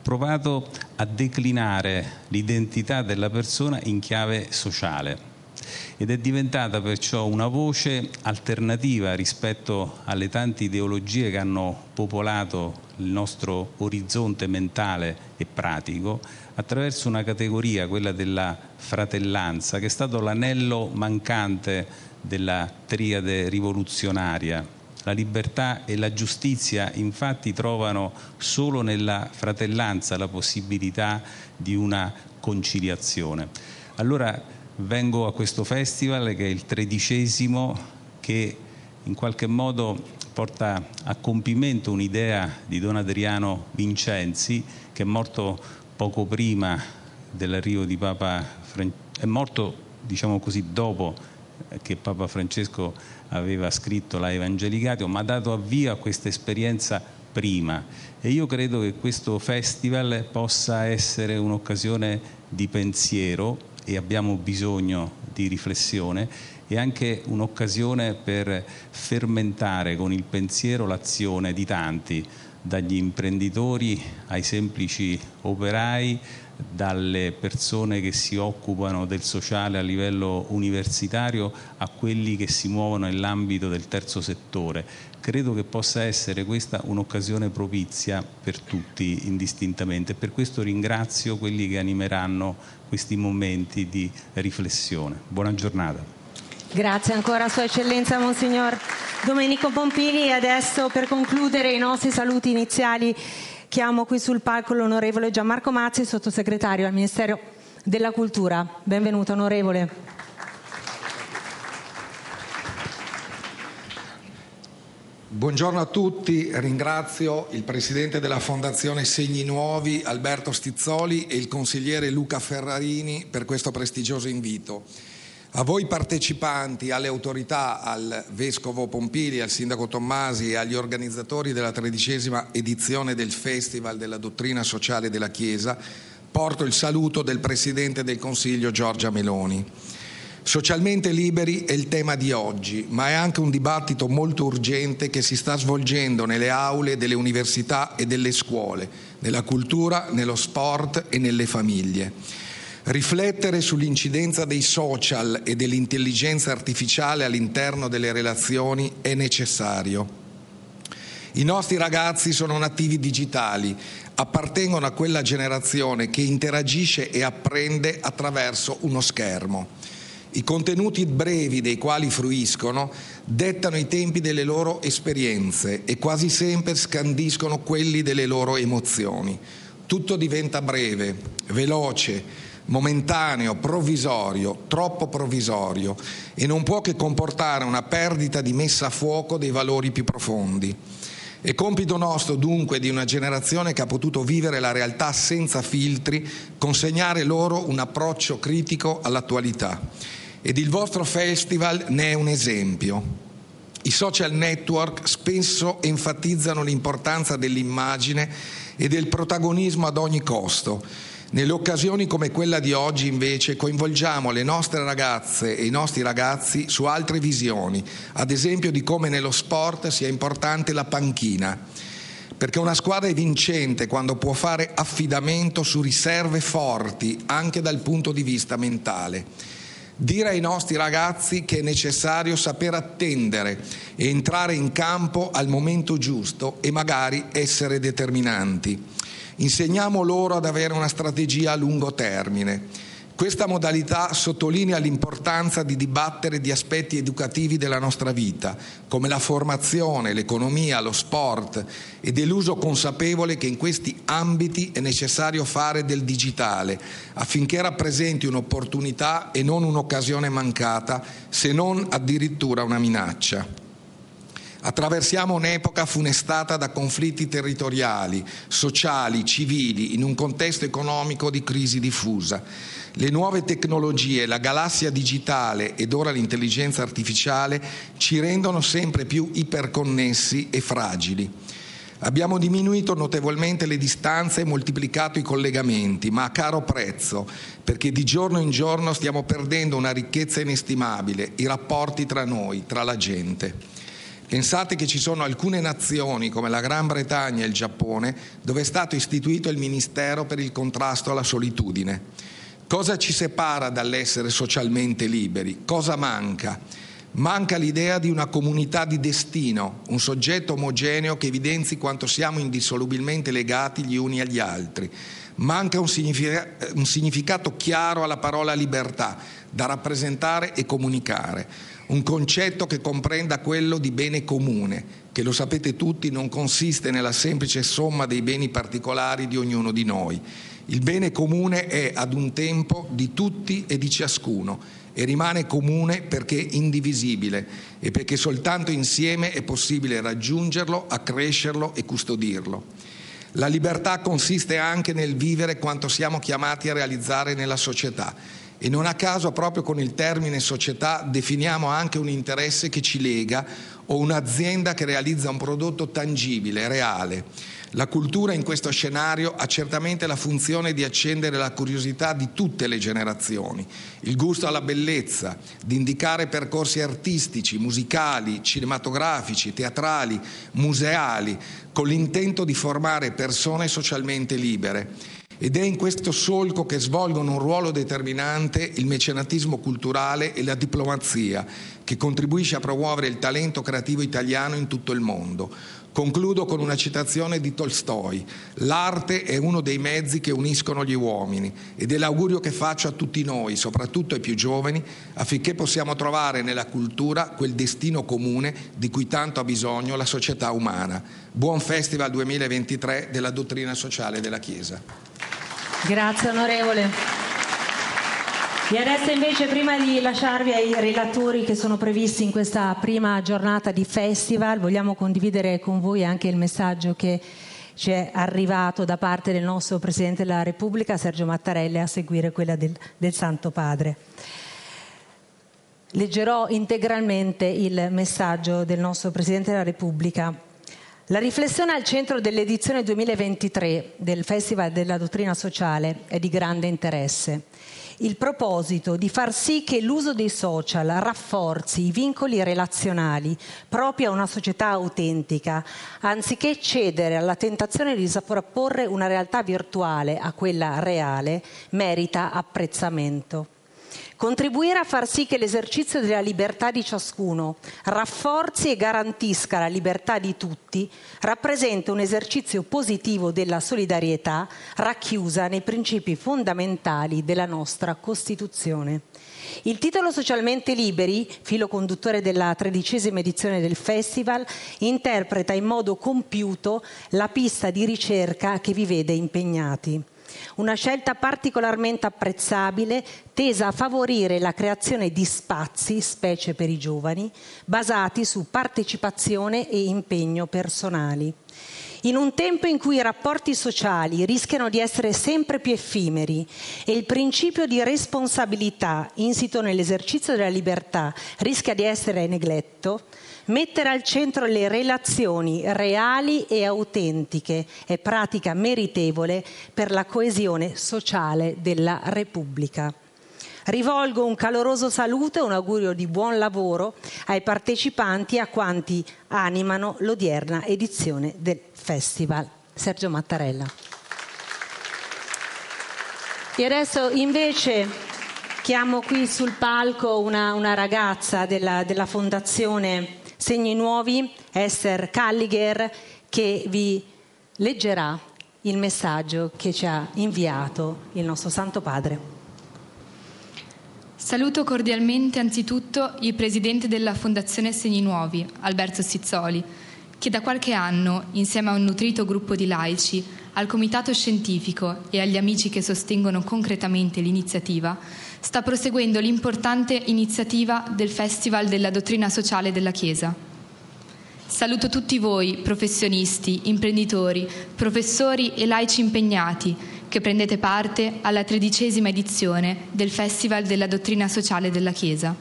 provato a declinare l'identità della persona in chiave sociale. Ed è diventata perciò una voce alternativa rispetto alle tante ideologie che hanno popolato il nostro orizzonte mentale e pratico attraverso una categoria, quella della fratellanza, che è stato l'anello mancante della triade rivoluzionaria. La libertà e la giustizia infatti trovano solo nella fratellanza la possibilità di una conciliazione. Allora vengo a questo festival che è il tredicesimo che in qualche modo porta a compimento un'idea di Don Adriano Vincenzi che è morto poco prima dell'arrivo di Papa Francesco, è morto diciamo così dopo che Papa Francesco aveva scritto la Evangelicatio, ma ha dato avvio a questa esperienza prima. E io credo che questo festival possa essere un'occasione di pensiero e abbiamo bisogno di riflessione e anche un'occasione per fermentare con il pensiero l'azione di tanti, dagli imprenditori ai semplici operai, dalle persone che si occupano del sociale a livello universitario a quelli che si muovono nell'ambito del terzo settore. Credo che possa essere questa un'occasione propizia per tutti indistintamente per questo ringrazio quelli che animeranno questi momenti di riflessione. Buona giornata. Grazie ancora Sua Eccellenza Monsignor Domenico Pompili e adesso per concludere i nostri saluti iniziali chiamo qui sul palco l'onorevole Gianmarco Mazzi, sottosegretario al Ministero della Cultura. Benvenuto onorevole. Buongiorno a tutti, ringrazio il Presidente della Fondazione Segni Nuovi Alberto Stizzoli e il consigliere Luca Ferrarini per questo prestigioso invito. A voi partecipanti, alle autorità, al Vescovo Pompili, al Sindaco Tommasi e agli organizzatori della tredicesima edizione del Festival della Dottrina Sociale della Chiesa, porto il saluto del Presidente del Consiglio Giorgia Meloni. Socialmente liberi è il tema di oggi, ma è anche un dibattito molto urgente che si sta svolgendo nelle aule delle università e delle scuole, nella cultura, nello sport e nelle famiglie. Riflettere sull'incidenza dei social e dell'intelligenza artificiale all'interno delle relazioni è necessario. I nostri ragazzi sono nativi digitali, appartengono a quella generazione che interagisce e apprende attraverso uno schermo. I contenuti brevi dei quali fruiscono dettano i tempi delle loro esperienze e quasi sempre scandiscono quelli delle loro emozioni. Tutto diventa breve, veloce, momentaneo, provvisorio, troppo provvisorio e non può che comportare una perdita di messa a fuoco dei valori più profondi. È compito nostro dunque di una generazione che ha potuto vivere la realtà senza filtri, consegnare loro un approccio critico all'attualità. Ed il vostro festival ne è un esempio. I social network spesso enfatizzano l'importanza dell'immagine e del protagonismo ad ogni costo. Nelle occasioni come quella di oggi invece coinvolgiamo le nostre ragazze e i nostri ragazzi su altre visioni, ad esempio di come nello sport sia importante la panchina, perché una squadra è vincente quando può fare affidamento su riserve forti anche dal punto di vista mentale. Dire ai nostri ragazzi che è necessario saper attendere e entrare in campo al momento giusto e magari essere determinanti. Insegniamo loro ad avere una strategia a lungo termine. Questa modalità sottolinea l'importanza di dibattere di aspetti educativi della nostra vita, come la formazione, l'economia, lo sport e dell'uso consapevole che in questi ambiti è necessario fare del digitale, affinché rappresenti un'opportunità e non un'occasione mancata, se non addirittura una minaccia. Attraversiamo un'epoca funestata da conflitti territoriali, sociali, civili, in un contesto economico di crisi diffusa. Le nuove tecnologie, la galassia digitale ed ora l'intelligenza artificiale ci rendono sempre più iperconnessi e fragili. Abbiamo diminuito notevolmente le distanze e moltiplicato i collegamenti, ma a caro prezzo, perché di giorno in giorno stiamo perdendo una ricchezza inestimabile, i rapporti tra noi, tra la gente. Pensate che ci sono alcune nazioni come la Gran Bretagna e il Giappone dove è stato istituito il Ministero per il contrasto alla solitudine. Cosa ci separa dall'essere socialmente liberi? Cosa manca? Manca l'idea di una comunità di destino, un soggetto omogeneo che evidenzi quanto siamo indissolubilmente legati gli uni agli altri. Manca un, significato, chiaro alla parola libertà, da rappresentare e comunicare un concetto che comprenda quello di bene comune, che lo sapete tutti non consiste nella semplice somma dei beni particolari di ognuno di noi. Il bene comune è ad un tempo di tutti e di ciascuno e rimane comune perché indivisibile e perché soltanto insieme è possibile raggiungerlo, accrescerlo e custodirlo. La libertà consiste anche nel vivere quanto siamo chiamati a realizzare nella società e non a caso proprio con il termine società definiamo anche un interesse che ci lega o un'azienda che realizza un prodotto tangibile, reale. La cultura in questo scenario ha certamente la funzione di accendere la curiosità di tutte le generazioni, il gusto alla bellezza, di indicare percorsi artistici, musicali, cinematografici, teatrali, museali, con l'intento di formare persone socialmente libere ed è in questo solco che svolgono un ruolo determinante il mecenatismo culturale e la diplomazia, che contribuisce a promuovere il talento creativo italiano in tutto il mondo. Concludo con una citazione di Tolstoi. L'arte è uno dei mezzi che uniscono gli uomini ed è l'augurio che faccio a tutti noi, soprattutto ai più giovani, affinché possiamo trovare nella cultura quel destino comune di cui tanto ha bisogno la società umana. Buon Festival 2023 della dottrina sociale della Chiesa. Grazie onorevole. E adesso invece prima di lasciarvi ai relatori che sono previsti in questa prima giornata di festival, vogliamo condividere con voi anche il messaggio che ci è arrivato da parte del nostro Presidente della Repubblica, Sergio Mattarelli, a seguire quella del, del Santo Padre. Leggerò integralmente il messaggio del nostro Presidente della Repubblica la riflessione al centro dell'edizione 2023 del Festival della Dottrina Sociale è di grande interesse. Il proposito di far sì che l'uso dei social rafforzi i vincoli relazionali propri a una società autentica, anziché cedere alla tentazione di sovrapporre una realtà virtuale a quella reale, merita apprezzamento. Contribuire a far sì che l'esercizio della libertà di ciascuno rafforzi e garantisca la libertà di tutti rappresenta un esercizio positivo della solidarietà racchiusa nei principi fondamentali della nostra Costituzione. Il titolo Socialmente Liberi, filo conduttore della tredicesima edizione del Festival, interpreta in modo compiuto la pista di ricerca che vi vede impegnati. Una scelta particolarmente apprezzabile, tesa a favorire la creazione di spazi, specie per i giovani, basati su partecipazione e impegno personali. In un tempo in cui i rapporti sociali rischiano di essere sempre più effimeri e il principio di responsabilità insito nell'esercizio della libertà rischia di essere negletto, mettere al centro le relazioni reali e autentiche è pratica meritevole per la coesione sociale della Repubblica. Rivolgo un caloroso saluto e un augurio di buon lavoro ai partecipanti e a quanti animano l'odierna edizione del Festival. Sergio Mattarella. E adesso invece chiamo qui sul palco una, una ragazza della, della Fondazione Segni Nuovi, Esther Calliger, che vi leggerà il messaggio che ci ha inviato il nostro Santo Padre. Saluto cordialmente anzitutto il presidente della Fondazione Segni Nuovi, Alberto Sizzoli, che da qualche anno, insieme a un nutrito gruppo di laici, al comitato scientifico e agli amici che sostengono concretamente l'iniziativa, sta proseguendo l'importante iniziativa del Festival della Dottrina Sociale della Chiesa. Saluto tutti voi, professionisti, imprenditori, professori e laici impegnati, che prendete parte alla tredicesima edizione del Festival della Dottrina Sociale della Chiesa.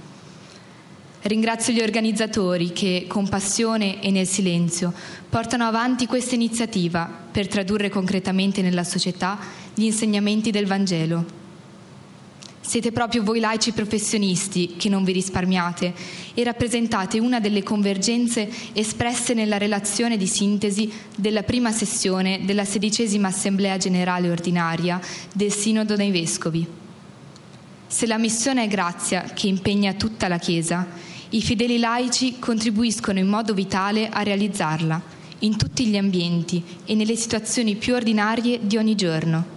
Ringrazio gli organizzatori che, con passione e nel silenzio, portano avanti questa iniziativa per tradurre concretamente nella società gli insegnamenti del Vangelo. Siete proprio voi laici professionisti che non vi risparmiate e rappresentate una delle convergenze espresse nella relazione di sintesi della prima sessione della sedicesima Assemblea Generale Ordinaria del Sinodo dei Vescovi. Se la missione è grazia che impegna tutta la Chiesa, i fedeli laici contribuiscono in modo vitale a realizzarla, in tutti gli ambienti e nelle situazioni più ordinarie di ogni giorno.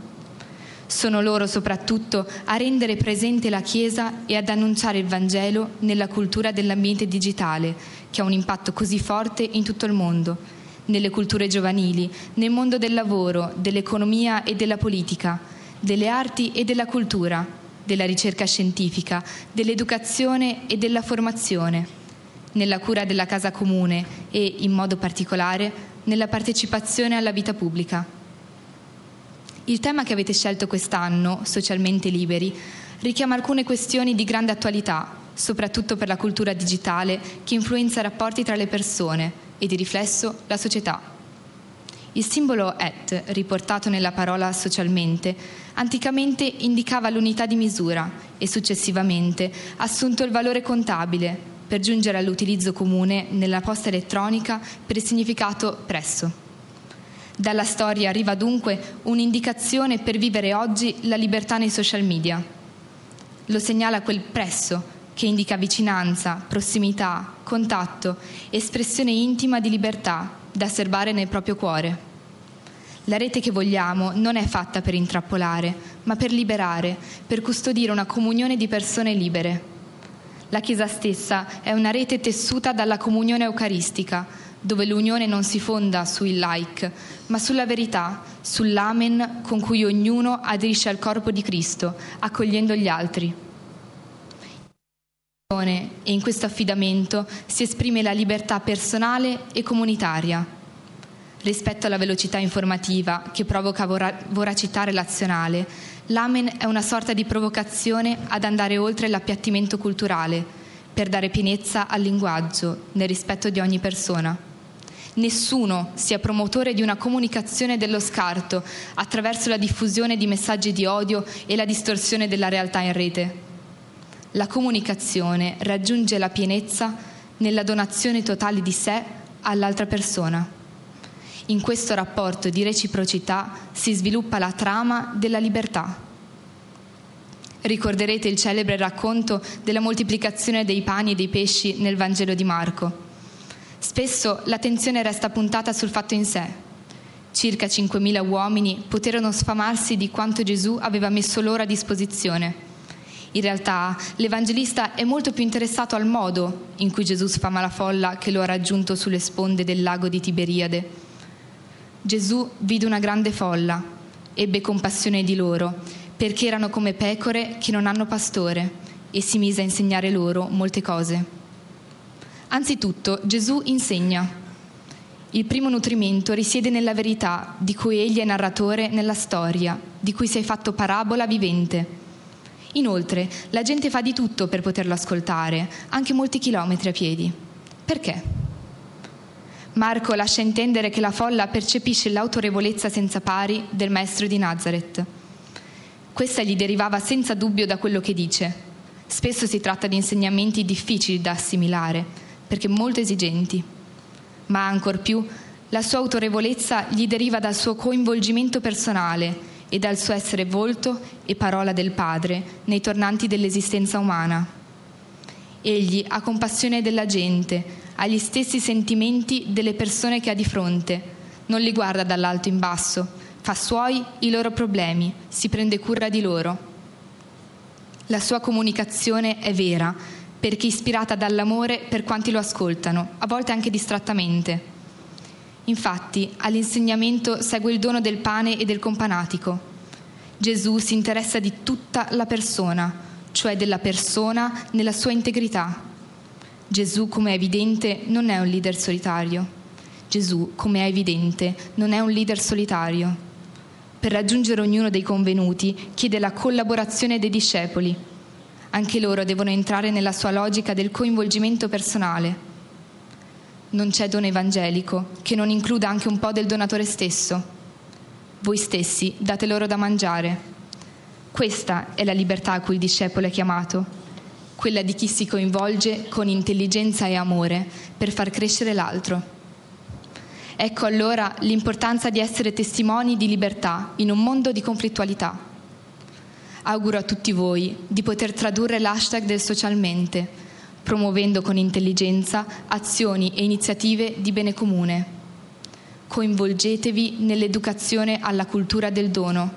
Sono loro soprattutto a rendere presente la Chiesa e ad annunciare il Vangelo nella cultura dell'ambiente digitale, che ha un impatto così forte in tutto il mondo, nelle culture giovanili, nel mondo del lavoro, dell'economia e della politica, delle arti e della cultura, della ricerca scientifica, dell'educazione e della formazione, nella cura della casa comune e, in modo particolare, nella partecipazione alla vita pubblica. Il tema che avete scelto quest'anno, Socialmente Liberi, richiama alcune questioni di grande attualità, soprattutto per la cultura digitale che influenza i rapporti tra le persone e di riflesso la società. Il simbolo et, riportato nella parola socialmente, anticamente indicava l'unità di misura e successivamente assunto il valore contabile per giungere all'utilizzo comune nella posta elettronica per il significato presso. Dalla storia arriva dunque un'indicazione per vivere oggi la libertà nei social media. Lo segnala quel presso che indica vicinanza, prossimità, contatto, espressione intima di libertà da serbare nel proprio cuore. La rete che vogliamo non è fatta per intrappolare, ma per liberare, per custodire una comunione di persone libere. La Chiesa stessa è una rete tessuta dalla comunione eucaristica, dove l'unione non si fonda sui like, ma sulla verità, sull'amen con cui ognuno aderisce al corpo di Cristo, accogliendo gli altri. E in questo affidamento si esprime la libertà personale e comunitaria. Rispetto alla velocità informativa che provoca vora- voracità relazionale, l'amen è una sorta di provocazione ad andare oltre l'appiattimento culturale, per dare pienezza al linguaggio, nel rispetto di ogni persona nessuno sia promotore di una comunicazione dello scarto attraverso la diffusione di messaggi di odio e la distorsione della realtà in rete. La comunicazione raggiunge la pienezza nella donazione totale di sé all'altra persona. In questo rapporto di reciprocità si sviluppa la trama della libertà. Ricorderete il celebre racconto della moltiplicazione dei pani e dei pesci nel Vangelo di Marco. Spesso l'attenzione resta puntata sul fatto in sé. Circa 5.000 uomini poterono sfamarsi di quanto Gesù aveva messo loro a disposizione. In realtà l'Evangelista è molto più interessato al modo in cui Gesù sfama la folla che lo ha raggiunto sulle sponde del lago di Tiberiade. Gesù vide una grande folla, ebbe compassione di loro, perché erano come pecore che non hanno pastore, e si mise a insegnare loro molte cose. Anzitutto Gesù insegna. Il primo nutrimento risiede nella verità di cui egli è narratore nella storia, di cui si è fatto parabola vivente. Inoltre, la gente fa di tutto per poterlo ascoltare, anche molti chilometri a piedi. Perché? Marco lascia intendere che la folla percepisce l'autorevolezza senza pari del maestro di Nazareth. Questa gli derivava senza dubbio da quello che dice. Spesso si tratta di insegnamenti difficili da assimilare, perché molto esigenti. Ma ancor più, la sua autorevolezza gli deriva dal suo coinvolgimento personale e dal suo essere volto e parola del Padre nei tornanti dell'esistenza umana. Egli ha compassione della gente, ha gli stessi sentimenti delle persone che ha di fronte, non li guarda dall'alto in basso, fa suoi i loro problemi, si prende cura di loro. La sua comunicazione è vera, perché ispirata dall'amore per quanti lo ascoltano, a volte anche distrattamente. Infatti, all'insegnamento segue il dono del pane e del companatico. Gesù si interessa di tutta la persona, cioè della persona nella sua integrità. Gesù, come è evidente, non è un leader solitario. Gesù, come è evidente, non è un leader solitario. Per raggiungere ognuno dei convenuti chiede la collaborazione dei discepoli. Anche loro devono entrare nella sua logica del coinvolgimento personale. Non c'è dono evangelico che non includa anche un po' del donatore stesso. Voi stessi date loro da mangiare. Questa è la libertà a cui il discepolo è chiamato, quella di chi si coinvolge con intelligenza e amore per far crescere l'altro. Ecco allora l'importanza di essere testimoni di libertà in un mondo di conflittualità. Auguro a tutti voi di poter tradurre l'hashtag del socialmente promuovendo con intelligenza azioni e iniziative di bene comune. Coinvolgetevi nell'educazione alla cultura del dono.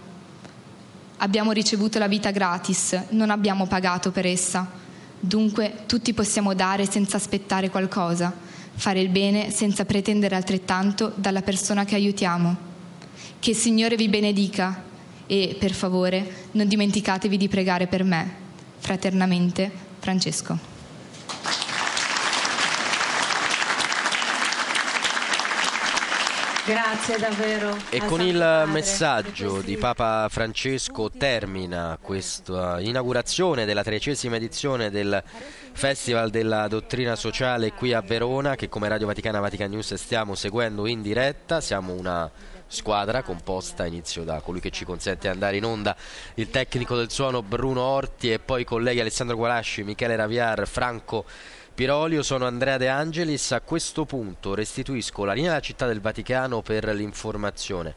Abbiamo ricevuto la vita gratis, non abbiamo pagato per essa. Dunque tutti possiamo dare senza aspettare qualcosa, fare il bene senza pretendere altrettanto dalla persona che aiutiamo. Che il Signore vi benedica e, per favore, non dimenticatevi di pregare per me. Fraternamente, Francesco. Grazie davvero. E con il Padre messaggio di Papa Francesco termina questa inaugurazione della tredicesima edizione del Festival della Dottrina Sociale qui a Verona che come Radio Vaticana Vatican News stiamo seguendo in diretta. Siamo una squadra composta, inizio da colui che ci consente di andare in onda, il tecnico del suono Bruno Orti e poi i colleghi Alessandro Gualasci, Michele Raviar, Franco Pirolio, sono Andrea De Angelis. A questo punto restituisco la linea alla città del Vaticano per l'informazione.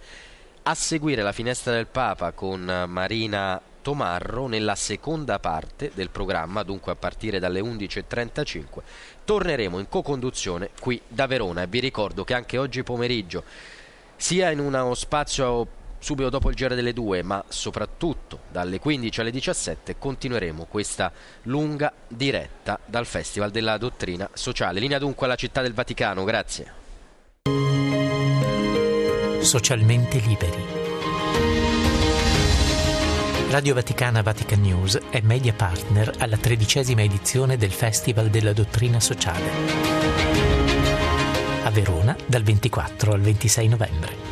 A seguire la finestra del Papa con Marina Tomarro nella seconda parte del programma, dunque a partire dalle 11.35, torneremo in co-conduzione qui da Verona e vi ricordo che anche oggi pomeriggio, sia in uno spazio subito dopo il giro delle 2, ma soprattutto dalle 15 alle 17 continueremo questa lunga diretta dal Festival della Dottrina Sociale. Linea dunque alla città del Vaticano, grazie. Socialmente liberi. Radio Vaticana Vatican News è media partner alla tredicesima edizione del Festival della Dottrina Sociale. A Verona dal 24 al 26 novembre.